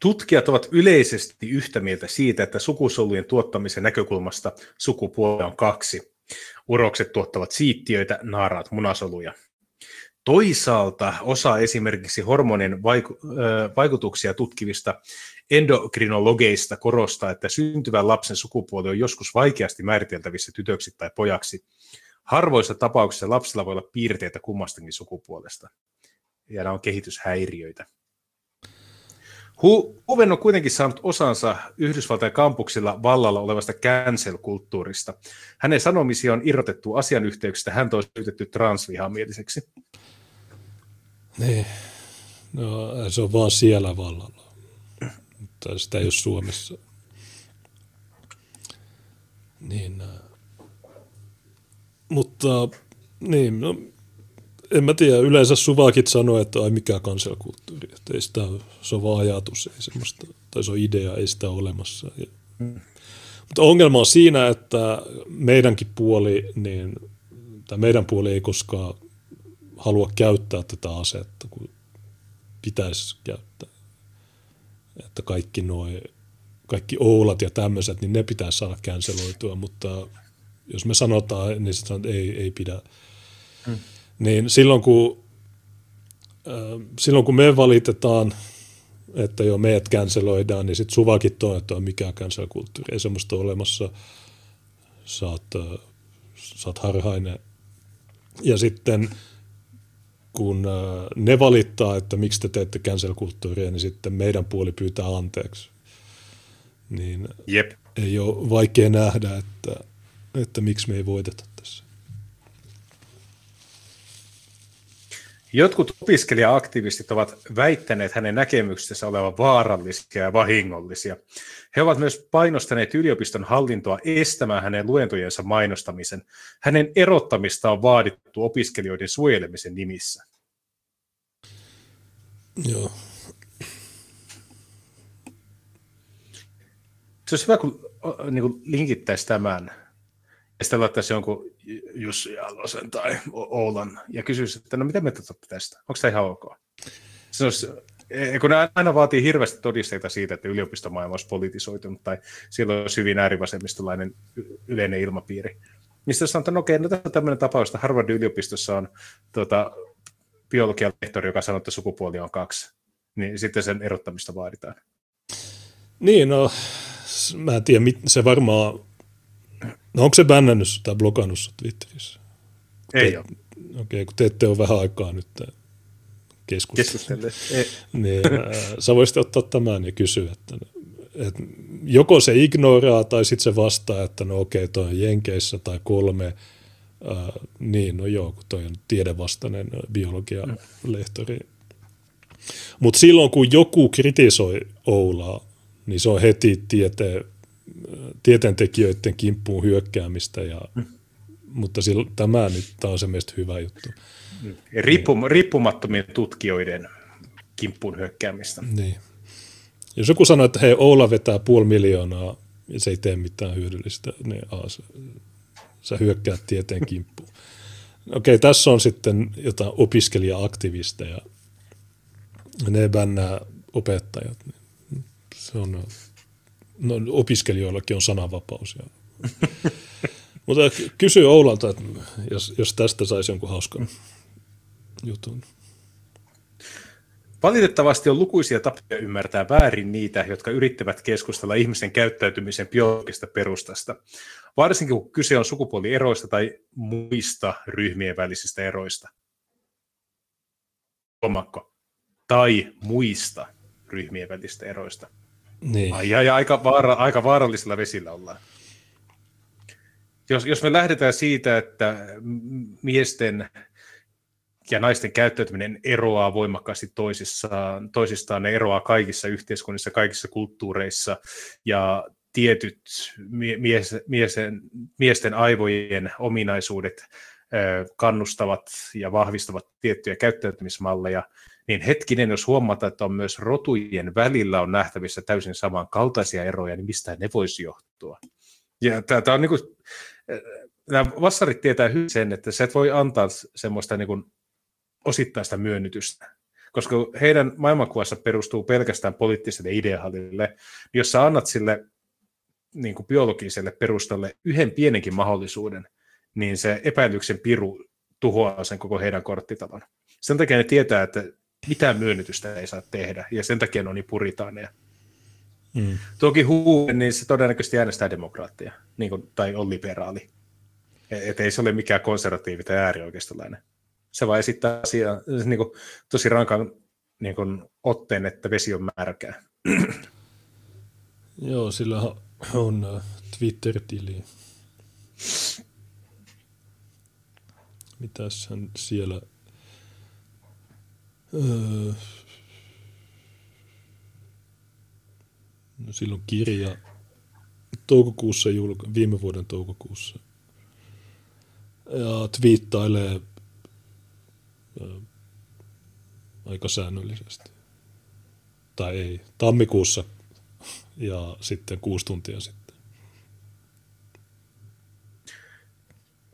Tutkijat ovat yleisesti yhtä mieltä siitä, että sukusolujen tuottamisen näkökulmasta sukupuoli on kaksi. Urokset tuottavat siittiöitä, naaraat munasoluja. Toisaalta osa esimerkiksi hormonin vaikutuksia tutkivista endokrinologeista korostaa, että syntyvän lapsen sukupuoli on joskus vaikeasti määriteltävissä tytöksi tai pojaksi. Harvoissa tapauksissa lapsilla voi olla piirteitä kummastakin sukupuolesta, ja nämä on kehityshäiriöitä. Huven on kuitenkin saanut osansa Yhdysvaltain kampuksilla vallalla olevasta cancel-kulttuurista. Hänen sanomisia on irrotettu asianyhteyksistä, hän on syytetty transvihamieliseksi. Niin, no, se on vaan siellä vallalla, mutta sitä ei ole Suomessa. Niin, äh. mutta niin, no, en mä tiedä, yleensä suvakit sanoo, että ai mikä kansalkulttuuri, että ei sitä, se on vaan ajatus, ei semmoista, tai se on idea, ei sitä ole olemassa. Ja. Mutta ongelma on siinä, että meidänkin puoli, niin, tai meidän puoli ei koskaan halua käyttää tätä asetta, kun pitäisi käyttää. Että kaikki noin, kaikki oulat ja tämmöiset, niin ne pitäisi saada canceloitua, mutta jos me sanotaan, niin sanotaan, että ei, ei pidä. Hmm. Niin silloin kun, äh, silloin kun me valitetaan, että jo meidät canceloidaan, niin sitten suvakit on, että on mikään cancel-kulttuuri. Ei semmoista olemassa. Saat, äh, saat harhainen. Ja sitten kun äh, ne valittaa, että miksi te teette cancel-kulttuuria, niin sitten meidän puoli pyytää anteeksi. Niin Jep. ei ole vaikea nähdä, että, että miksi me ei voiteta tässä. Jotkut opiskelija-aktivistit ovat väittäneet hänen näkemyksensä olevan vaarallisia ja vahingollisia. He ovat myös painostaneet yliopiston hallintoa estämään hänen luentojensa mainostamisen. Hänen erottamista on vaadittu opiskelijoiden suojelemisen nimissä. Joo. Se olisi hyvä, kun niin kuin linkittäisi tämän sitten laittaisi jonkun Jussi Jalosen tai Oulan ja kysyisi, että no mitä me tästä? Onko tämä ihan ok? Se olisi, e, kun ne aina vaatii hirveästi todisteita siitä, että yliopistomaailma olisi politisoitunut tai siellä olisi hyvin äärivasemmistolainen yleinen ilmapiiri. Sitten sanotaan, että no okei, no tässä on tämmöinen tapaus, että Harvardin yliopistossa on tuota, biologian lehtori, joka sanoo, että sukupuoli on kaksi. Niin sitten sen erottamista vaaditaan. Niin, no mä en tiedä, se varmaan No onko se bännännyt tai blokannut Twitterissä? Ei te, ole. Okei, okay, kun te ette ole vähän aikaa nyt keskustella. niin, äh, sä voisit ottaa tämän ja kysyä, että, että joko se ignoraa tai sitten se vastaa, että no okei, okay, toi on Jenkeissä tai kolme. Äh, niin, no joo, kun toi on tiedevastainen biologia-lehtori. Mutta silloin, kun joku kritisoi Oulaa, niin se on heti tieteen tieteentekijöiden kimppuun hyökkäämistä, ja, mm. mutta silloin, tämä nyt tämä on se mielestä hyvä juttu. Riippum, riippumattomien tutkijoiden kimppuun hyökkäämistä. Niin. Jos joku sanoo, että hei, Oula vetää puoli miljoonaa ja se ei tee mitään hyödyllistä, niin aa, sä, sä hyökkäät tieteen <laughs> kimppuun. Okei, tässä on sitten jotain opiskelija-aktivisteja. Ne bännää opettajat. Se on no, opiskelijoillakin on sananvapaus. Ja... <laughs> Mutta kysy Oulalta, että jos, jos tästä saisi jonkun hauskan jutun. Valitettavasti on lukuisia tapoja ymmärtää väärin niitä, jotka yrittävät keskustella ihmisen käyttäytymisen biologista perustasta, varsinkin kun kyse on sukupuolieroista tai muista ryhmien välisistä eroista. Omakko? Tai muista ryhmien välisistä eroista. Niin. Ai, ai, aika, vaara, aika vaarallisilla vesillä ollaan. Jos, jos me lähdetään siitä, että miesten ja naisten käyttäytyminen eroaa voimakkaasti toisissaan, toisistaan, ne eroaa kaikissa yhteiskunnissa, kaikissa kulttuureissa, ja tietyt mies, miesen, miesten aivojen ominaisuudet kannustavat ja vahvistavat tiettyjä käyttäytymismalleja, niin hetkinen, jos huomataan, että on myös rotujen välillä on nähtävissä täysin samankaltaisia eroja, niin mistä ne voisi johtua? Ja tämä on niin kuin, nämä vassarit tietää hyvin sen, että se et voi antaa semmoista niin kuin osittaista myönnytystä, koska heidän maailmankuvassa perustuu pelkästään poliittiselle ideahallille, niin jos sä annat sille niin kuin biologiselle perustalle yhden pienenkin mahdollisuuden, niin se epäilyksen piru tuhoaa sen koko heidän korttitalon Sen takia ne tietää, että mitään myönnytystä ei saa tehdä, ja sen takia ne on niin puritaaneja. Mm. Toki huu, niin se todennäköisesti äänestää demokraattia, niin kuin, tai on liberaali. Että ei se ole mikään konservatiivi tai äärioikeistolainen. Se vaan esittää asiaa niin kuin, tosi rankan niin kuin, otteen, että vesi on märkää. <clears throat> Joo, sillä on äh, Twitter-tili. Mitäs hän siellä... Öö... No, silloin kirja toukokuussa, julka- viime vuoden toukokuussa. Ja twiittailee öö, aika säännöllisesti. Tai ei, tammikuussa ja sitten kuusi tuntia sitten.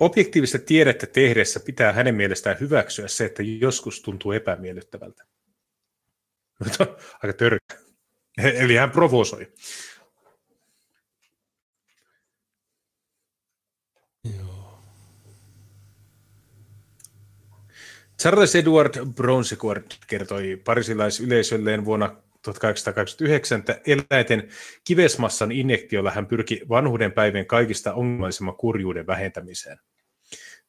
Objektiivista tiedettä tehdessä pitää hänen mielestään hyväksyä se, että joskus tuntuu epämiellyttävältä. Aika törkä. Eli hän provosoi. Charles Edward Bronsecourt kertoi parisilaisyleisölleen vuonna 1829, että eläinten kivesmassan injektiolla hän pyrki vanhuuden päivien kaikista ongelmallisemman kurjuuden vähentämiseen.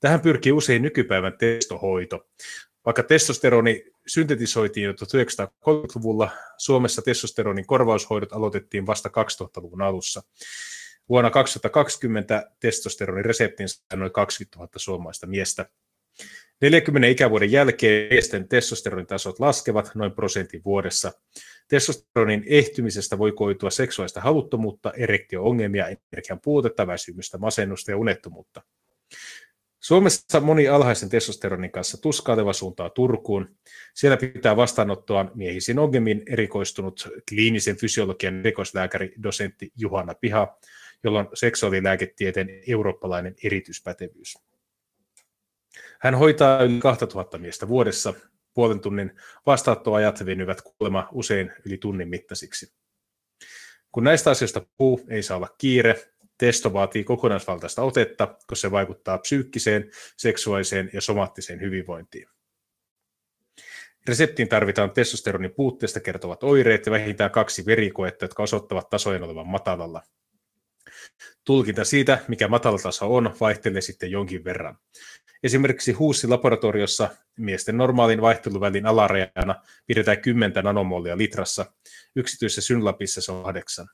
Tähän pyrkii usein nykypäivän testohoito. Vaikka testosteroni syntetisoitiin jo 1930-luvulla, Suomessa testosteronin korvaushoidot aloitettiin vasta 2000-luvun alussa. Vuonna 2020 testosteronin reseptin sai noin 20 000 suomalaista miestä. 40 ikävuoden jälkeen miesten testosteronitasot laskevat noin prosentin vuodessa. Testosteronin ehtymisestä voi koitua seksuaalista haluttomuutta, erektio-ongelmia, energian puutetta, väsymystä, masennusta ja unettomuutta. Suomessa moni alhaisen testosteronin kanssa tuskaileva suuntaa Turkuun. Siellä pitää vastaanottoaan miehisiin ongelmiin erikoistunut kliinisen fysiologian erikoislääkäri dosentti Juhana Piha, jolla on seksuaalilääketieteen eurooppalainen erityispätevyys. Hän hoitaa yli 2000 miestä vuodessa. Puolen tunnin vastaanottoajat venyvät kuolema usein yli tunnin mittaisiksi. Kun näistä asioista puhuu, ei saa olla kiire. Testo vaatii kokonaisvaltaista otetta, koska se vaikuttaa psyykkiseen, seksuaaliseen ja somaattiseen hyvinvointiin. Reseptiin tarvitaan testosteronin puutteesta kertovat oireet ja vähintään kaksi verikoetta, jotka osoittavat tasojen olevan matalalla. Tulkinta siitä, mikä matala taso on, vaihtelee sitten jonkin verran. Esimerkiksi Huussin laboratoriossa miesten normaalin vaihteluvälin alarajana pidetään 10 nanomolia litrassa, yksityisessä Synlapissa se on 8.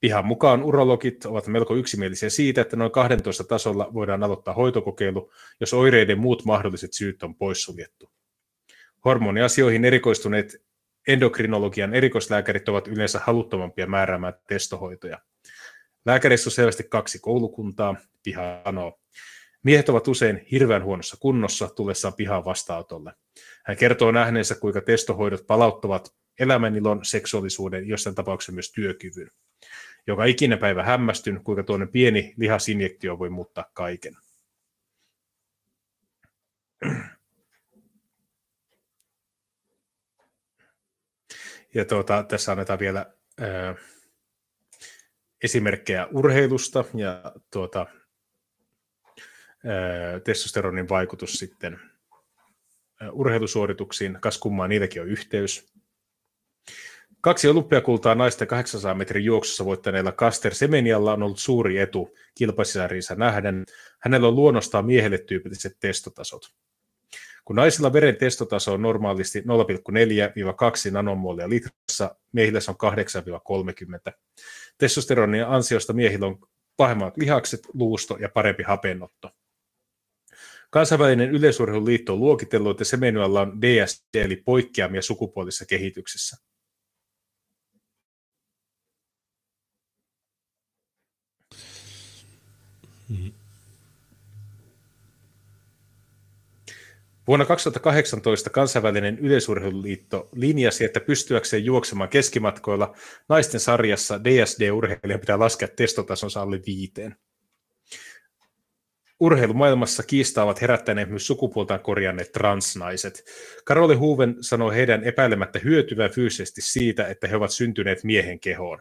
Pihan mukaan urologit ovat melko yksimielisiä siitä, että noin 12 tasolla voidaan aloittaa hoitokokeilu, jos oireiden muut mahdolliset syyt on poissuljettu. Hormoniasioihin erikoistuneet endokrinologian erikoislääkärit ovat yleensä haluttomampia määräämään testohoitoja. Lääkärissä on selvästi kaksi koulukuntaa, piha sanoo. Miehet ovat usein hirveän huonossa kunnossa tullessaan pihaan vastaanotolle. Hän kertoo nähneensä, kuinka testohoidot palauttavat elämänilon, seksuaalisuuden, jossain tapauksessa myös työkyvyn. Joka ikinen päivä hämmästyn, kuinka tuonne pieni lihasinjektio voi muuttaa kaiken. Ja tuota, tässä annetaan vielä ää, esimerkkejä urheilusta ja tuota, ää, testosteronin vaikutus sitten urheilusuorituksiin. Kas kummaa, niilläkin on yhteys. Kaksi olympiakultaa naisten 800 metrin juoksussa voittaneella Kaster Semenialla on ollut suuri etu kilpaisisääriinsä nähden. Hänellä on luonnostaan miehelle tyypilliset testotasot. Kun naisilla veren testotaso on normaalisti 0,4-2 nanomolia litrassa, miehillä se on 8-30. Testosteronin ansiosta miehillä on pahemmat lihakset, luusto ja parempi hapenotto. Kansainvälinen yleisurheiluliitto on luokitellut, että Semenualla on DSD eli poikkeamia sukupuolisessa kehityksessä. Vuonna 2018 kansainvälinen yleisurheiluliitto linjasi, että pystyäkseen juoksemaan keskimatkoilla naisten sarjassa DSD-urheilijan pitää laskea testotasonsa alle viiteen. Urheilumaailmassa kiistaa ovat herättäneet myös sukupuoltaan korjanneet transnaiset. Karoli Huven sanoi heidän epäilemättä hyötyvän fyysisesti siitä, että he ovat syntyneet miehen kehoon.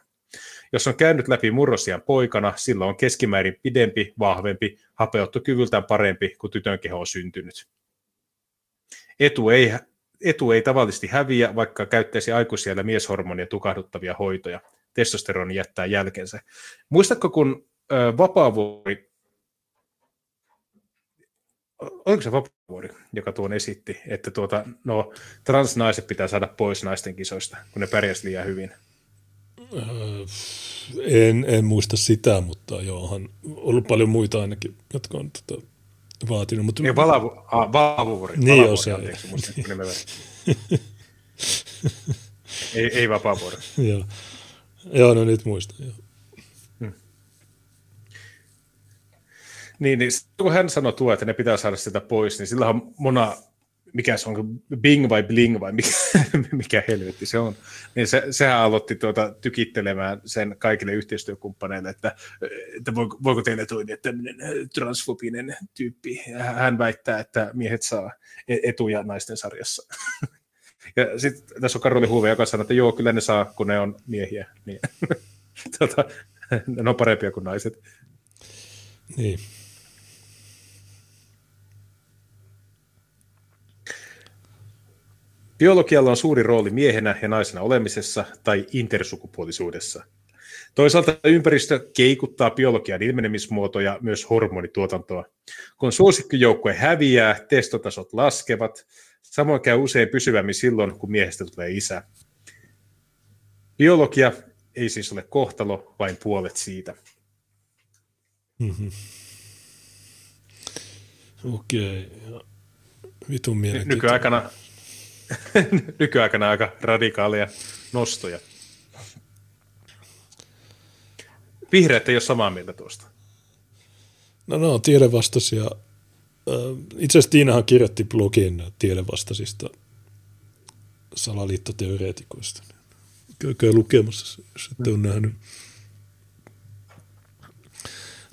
Jos on käynyt läpi murrosian poikana, silloin on keskimäärin pidempi, vahvempi, hapeuttokyvyltään parempi kuin tytön keho on syntynyt. Etu ei, etu ei tavallisesti häviä, vaikka käyttäisi aikuisia mieshormonia tukahduttavia hoitoja. Testosteroni jättää jälkensä. Muistatko, kun Vapaavuori, oliko se Vapaavuori, joka tuon esitti, että tuota, no, transnaiset pitää saada pois naisten kisoista, kun ne pärjäsivät liian hyvin? Öö, en, en muista sitä, mutta joo, on ollut paljon muita ainakin, jotka on tota, vaatinut. Mutta... Niin, Valavu, ah, Valavuori. Niin Valavuori, se. anteeksi, <laughs> ei, ei Vapaavuori. joo. joo, no nyt muistan. Joo. Hmm. Niin, niin kun hän sanoi tuo, että ne pitää saada sitä pois, niin sillä on mona mikä se on, Bing vai Bling vai mikä, <laughs> mikä helvetti se on, niin se, sehän aloitti tuota, tykittelemään sen kaikille yhteistyökumppaneille, että, että voiko, voiko teille toimia tämmöinen transfobinen tyyppi. Hän väittää, että miehet saa e-, etuja naisten sarjassa. <laughs> Ja sitten tässä on Karoli Huve, joka sanoo, että joo, kyllä ne saa, kun ne on miehiä. Niin, <laughs> tota, ne on parempia kuin naiset. Niin. Biologialla on suuri rooli miehenä ja naisena olemisessa tai intersukupuolisuudessa. Toisaalta ympäristö keikuttaa biologian ilmenemismuotoja, myös hormonituotantoa. Kun suosikkijoukkue häviää, testotasot laskevat. Samoin käy usein pysyvämmin silloin, kun miehestä tulee isä. Biologia ei siis ole kohtalo, vain puolet siitä. Mm-hmm. Okei. Okay. Vitun mielenkiintoinen. Nykyaikana <laughs> nykyaikana aika radikaalia nostoja. Vihreät ei ole samaa mieltä tuosta. No no, tiedevastaisia. Itse asiassa Tiinahan kirjoitti blogin tiedevastaisista salaliittoteoreetikoista. Käykää lukemassa, jos ette ole nähnyt.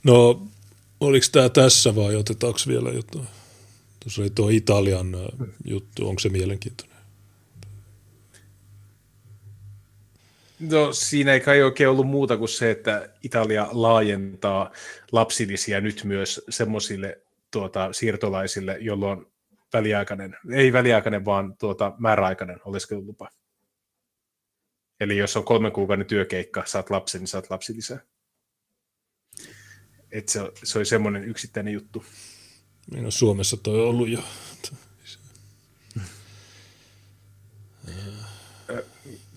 No, oliko tämä tässä vai otetaanko vielä jotain? Tuossa oli tuo Italian juttu, onko se mielenkiintoinen? No siinä ei kai oikein ollut muuta kuin se, että Italia laajentaa lapsilisiä nyt myös semmoisille tuota, siirtolaisille, jolloin väliaikainen, ei väliaikainen, vaan tuota, määräaikainen oleskelulupa. Eli jos on kolmen kuukauden työkeikka, saat lapsen, niin saat lapsilisää. Et se, se oli semmoinen yksittäinen juttu. Niin no Suomessa toi on ollut jo.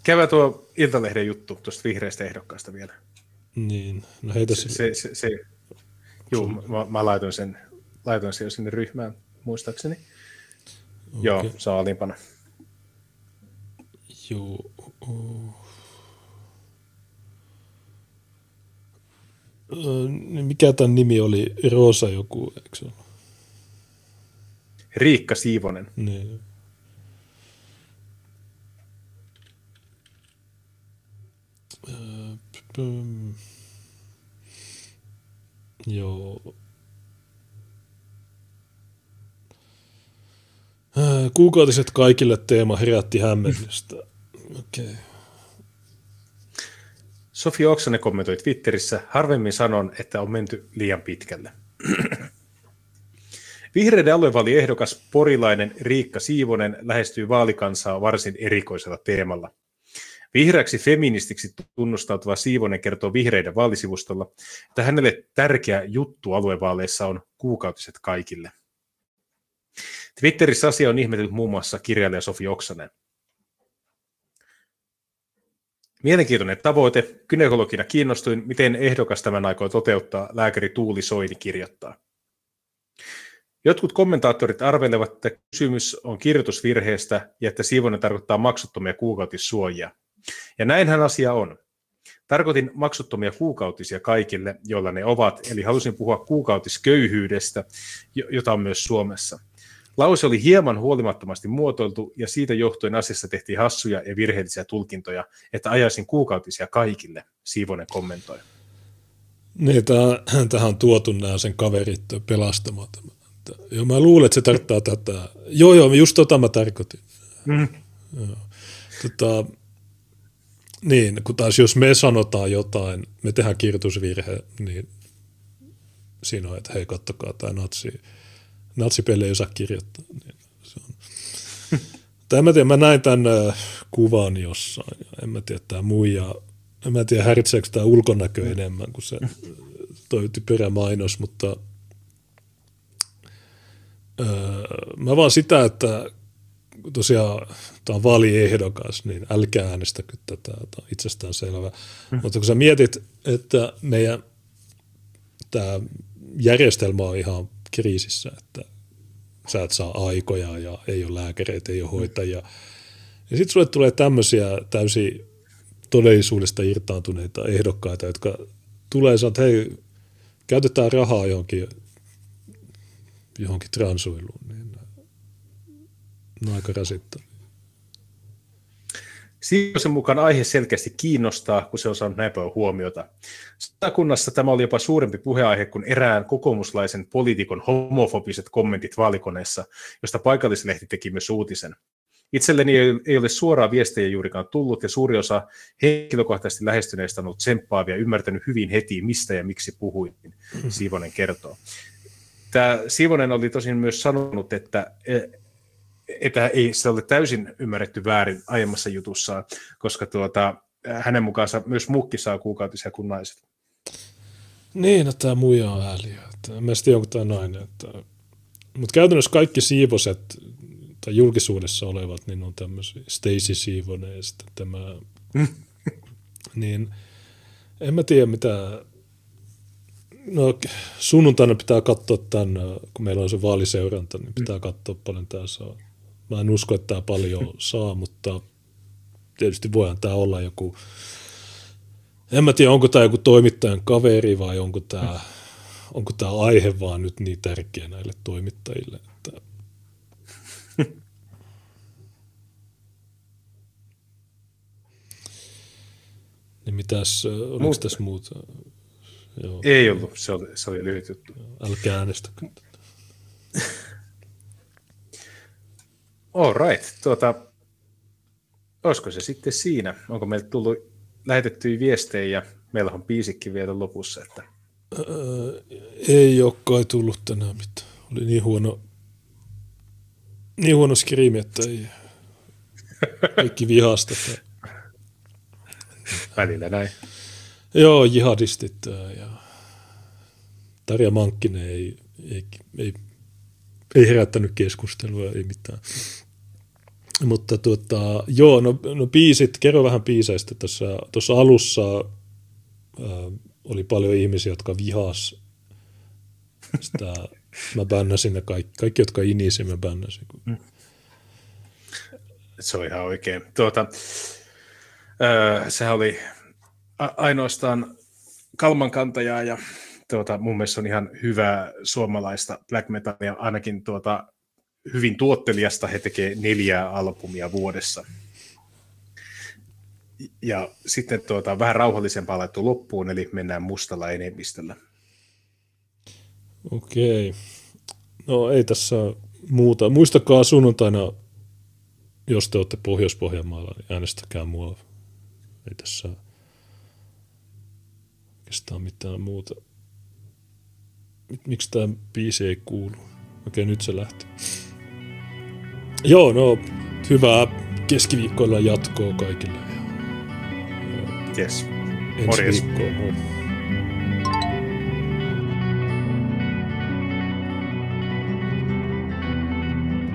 Käydään tuo Iltalehden juttu tuosta vihreästä ehdokkaasta vielä. Niin, no heitä se. se, se, se juu, mä, mä, laitoin sen, laitoin sen jo sinne ryhmään, muistaakseni. Okay. Joo, saa alimpana. Joo. Mikä tämän nimi oli? Rosa joku, eikö se ole? Riikka Siivonen. Niin. Joo. Kuukautiset kaikille teema herätti hämmennystä. Okei. Okay. Sofia Oksanen kommentoi Twitterissä, harvemmin sanon, että on menty liian pitkälle. Vihreiden aluevaaliehdokas porilainen Riikka Siivonen lähestyy vaalikansaa varsin erikoisella teemalla. Vihreäksi feministiksi tunnustautuva Siivonen kertoo vihreiden vaalisivustolla, että hänelle tärkeä juttu aluevaaleissa on kuukautiset kaikille. Twitterissä asia on ihmetellyt muun muassa kirjailija Sofi Oksanen. Mielenkiintoinen tavoite. Kynekologina kiinnostuin, miten ehdokas tämän aikoo toteuttaa, lääkäri Tuuli Soini kirjoittaa. Jotkut kommentaattorit arvelevat, että kysymys on kirjoitusvirheestä ja että siivonen tarkoittaa maksuttomia kuukautissuojia. Ja näinhän asia on. Tarkoitin maksuttomia kuukautisia kaikille, joilla ne ovat, eli halusin puhua kuukautisköyhyydestä, jota on myös Suomessa. Lause oli hieman huolimattomasti muotoiltu, ja siitä johtuen asiassa tehtiin hassuja ja virheellisiä tulkintoja, että ajaisin kuukautisia kaikille, Siivonen kommentoi. Niin, tähän on tuotu nämä sen kaverit pelastamaan että, joo, mä luulen, että se tarkoittaa tätä. Joo, joo, just tota mä tarkoitin. Mm. Joo. Tota, niin, kun taas jos me sanotaan jotain, me tehdään kirjoitusvirhe, niin siinä on, että hei, kattokaa tämä natsi, natsipeli ei osaa kirjoittaa. Niin se on. <laughs> Tai en mä tiedä, mä näin tämän äh, kuvan jossain. En mä tiedä, tämä muija, en mä tiedä, häiritseekö tämä ulkonäkö enemmän kuin se toi typerä mutta öö, mä vaan sitä, että tosiaan tämä on vaaliehdokas, niin älkää äänestäkö tätä, tämä on itsestään selvä. Mm. Mutta kun sä mietit, että meidän tämä järjestelmä on ihan kriisissä, että sä et saa aikoja ja ei ole lääkäreitä, ei ole hoitajia. Ja sitten sulle tulee tämmöisiä täysin todellisuudesta irtaantuneita ehdokkaita, jotka tulee ja että hei, käytetään rahaa johonkin, johonkin transuiluun, niin ne on aika rasittavia. Siivosen mukaan aihe selkeästi kiinnostaa, kun se on saanut näin paljon huomiota. Satakunnassa tämä oli jopa suurempi puheaihe kuin erään kokoomuslaisen poliitikon homofobiset kommentit vaalikoneessa, josta paikallislehti teki myös uutisen. Itselleni ei ole suoraa viestejä juurikaan tullut, ja suuri osa henkilökohtaisesti lähestyneistä on ollut tsemppaavia ja ymmärtänyt hyvin heti, mistä ja miksi puhuin, Siivonen kertoo. Tämä Siivonen oli tosin myös sanonut, että että ei se ole täysin ymmärretty väärin aiemmassa jutussaan, koska tuota, hänen mukaansa myös mukki saa kuukautisia kuin naiset. Niin, että tämä muija on ääliö. Että en mä tiedä, onko tämä nainen. Että... Mutta käytännössä kaikki siivoset tai julkisuudessa olevat, niin on tämmöisiä Stacy Siivonen ja sitten tämä, niin en mä tiedä mitä, no sunnuntaina pitää katsoa tämän, kun meillä on se vaaliseuranta, niin pitää katsoa paljon tämä saa. Mä en usko, että tämä paljon <laughs> saa, mutta tietysti voihan tämä olla joku, en mä tiedä, onko tämä joku toimittajan kaveri vai onko tämä, onko tämä aihe vaan nyt niin tärkeä näille toimittajille, että <laughs> niin mitäs, oliko Mut, tässä muuta? Joo. Ei ollut, se oli, se oli lyhyt juttu. Älkää äänestäkö. All right. Tuota, olisiko se sitten siinä? Onko meille tullut lähetettyjä viestejä ja meillä on biisikki vielä lopussa? Että... Öö, ei ole kai tullut tänään mitään. Oli niin huono, niin huono skriimi, että ei <laughs> kaikki vihasta. Välillä näin. Joo, jihadistit ja Tarja Mankkinen ei, ei, ei, ei herättänyt keskustelua, ei mitään. Mutta tuota, joo, no, no biisit, kerro vähän biiseistä. Tuossa, tuossa alussa ää, oli paljon ihmisiä, jotka vihas sitä. Mä bännäsin ne kaikki, kaikki jotka inisi, mä bännäsin. Mm. Se on ihan oikein. Tuota, öö, sehän oli ainoastaan kalmankantajaa ja tuota, mun mielestä on ihan hyvää suomalaista black metalia, ainakin tuota, hyvin tuottelijasta, he tekee neljää albumia vuodessa. Ja sitten tuota, vähän rauhallisempaa laittu loppuun, eli mennään mustalla enemmistöllä. Okei. No ei tässä muuta. Muistakaa sunnuntaina, jos te olette Pohjois-Pohjanmaalla, niin äänestäkää mua. Ei tässä oikeastaan mitään muuta. Miksi tämä biisi ei kuulu? Okei, nyt se lähti. Joo, no hyvää keskiviikkoilla jatkoa kaikille. Yes. Ensi Morjes. viikkoon. Moi.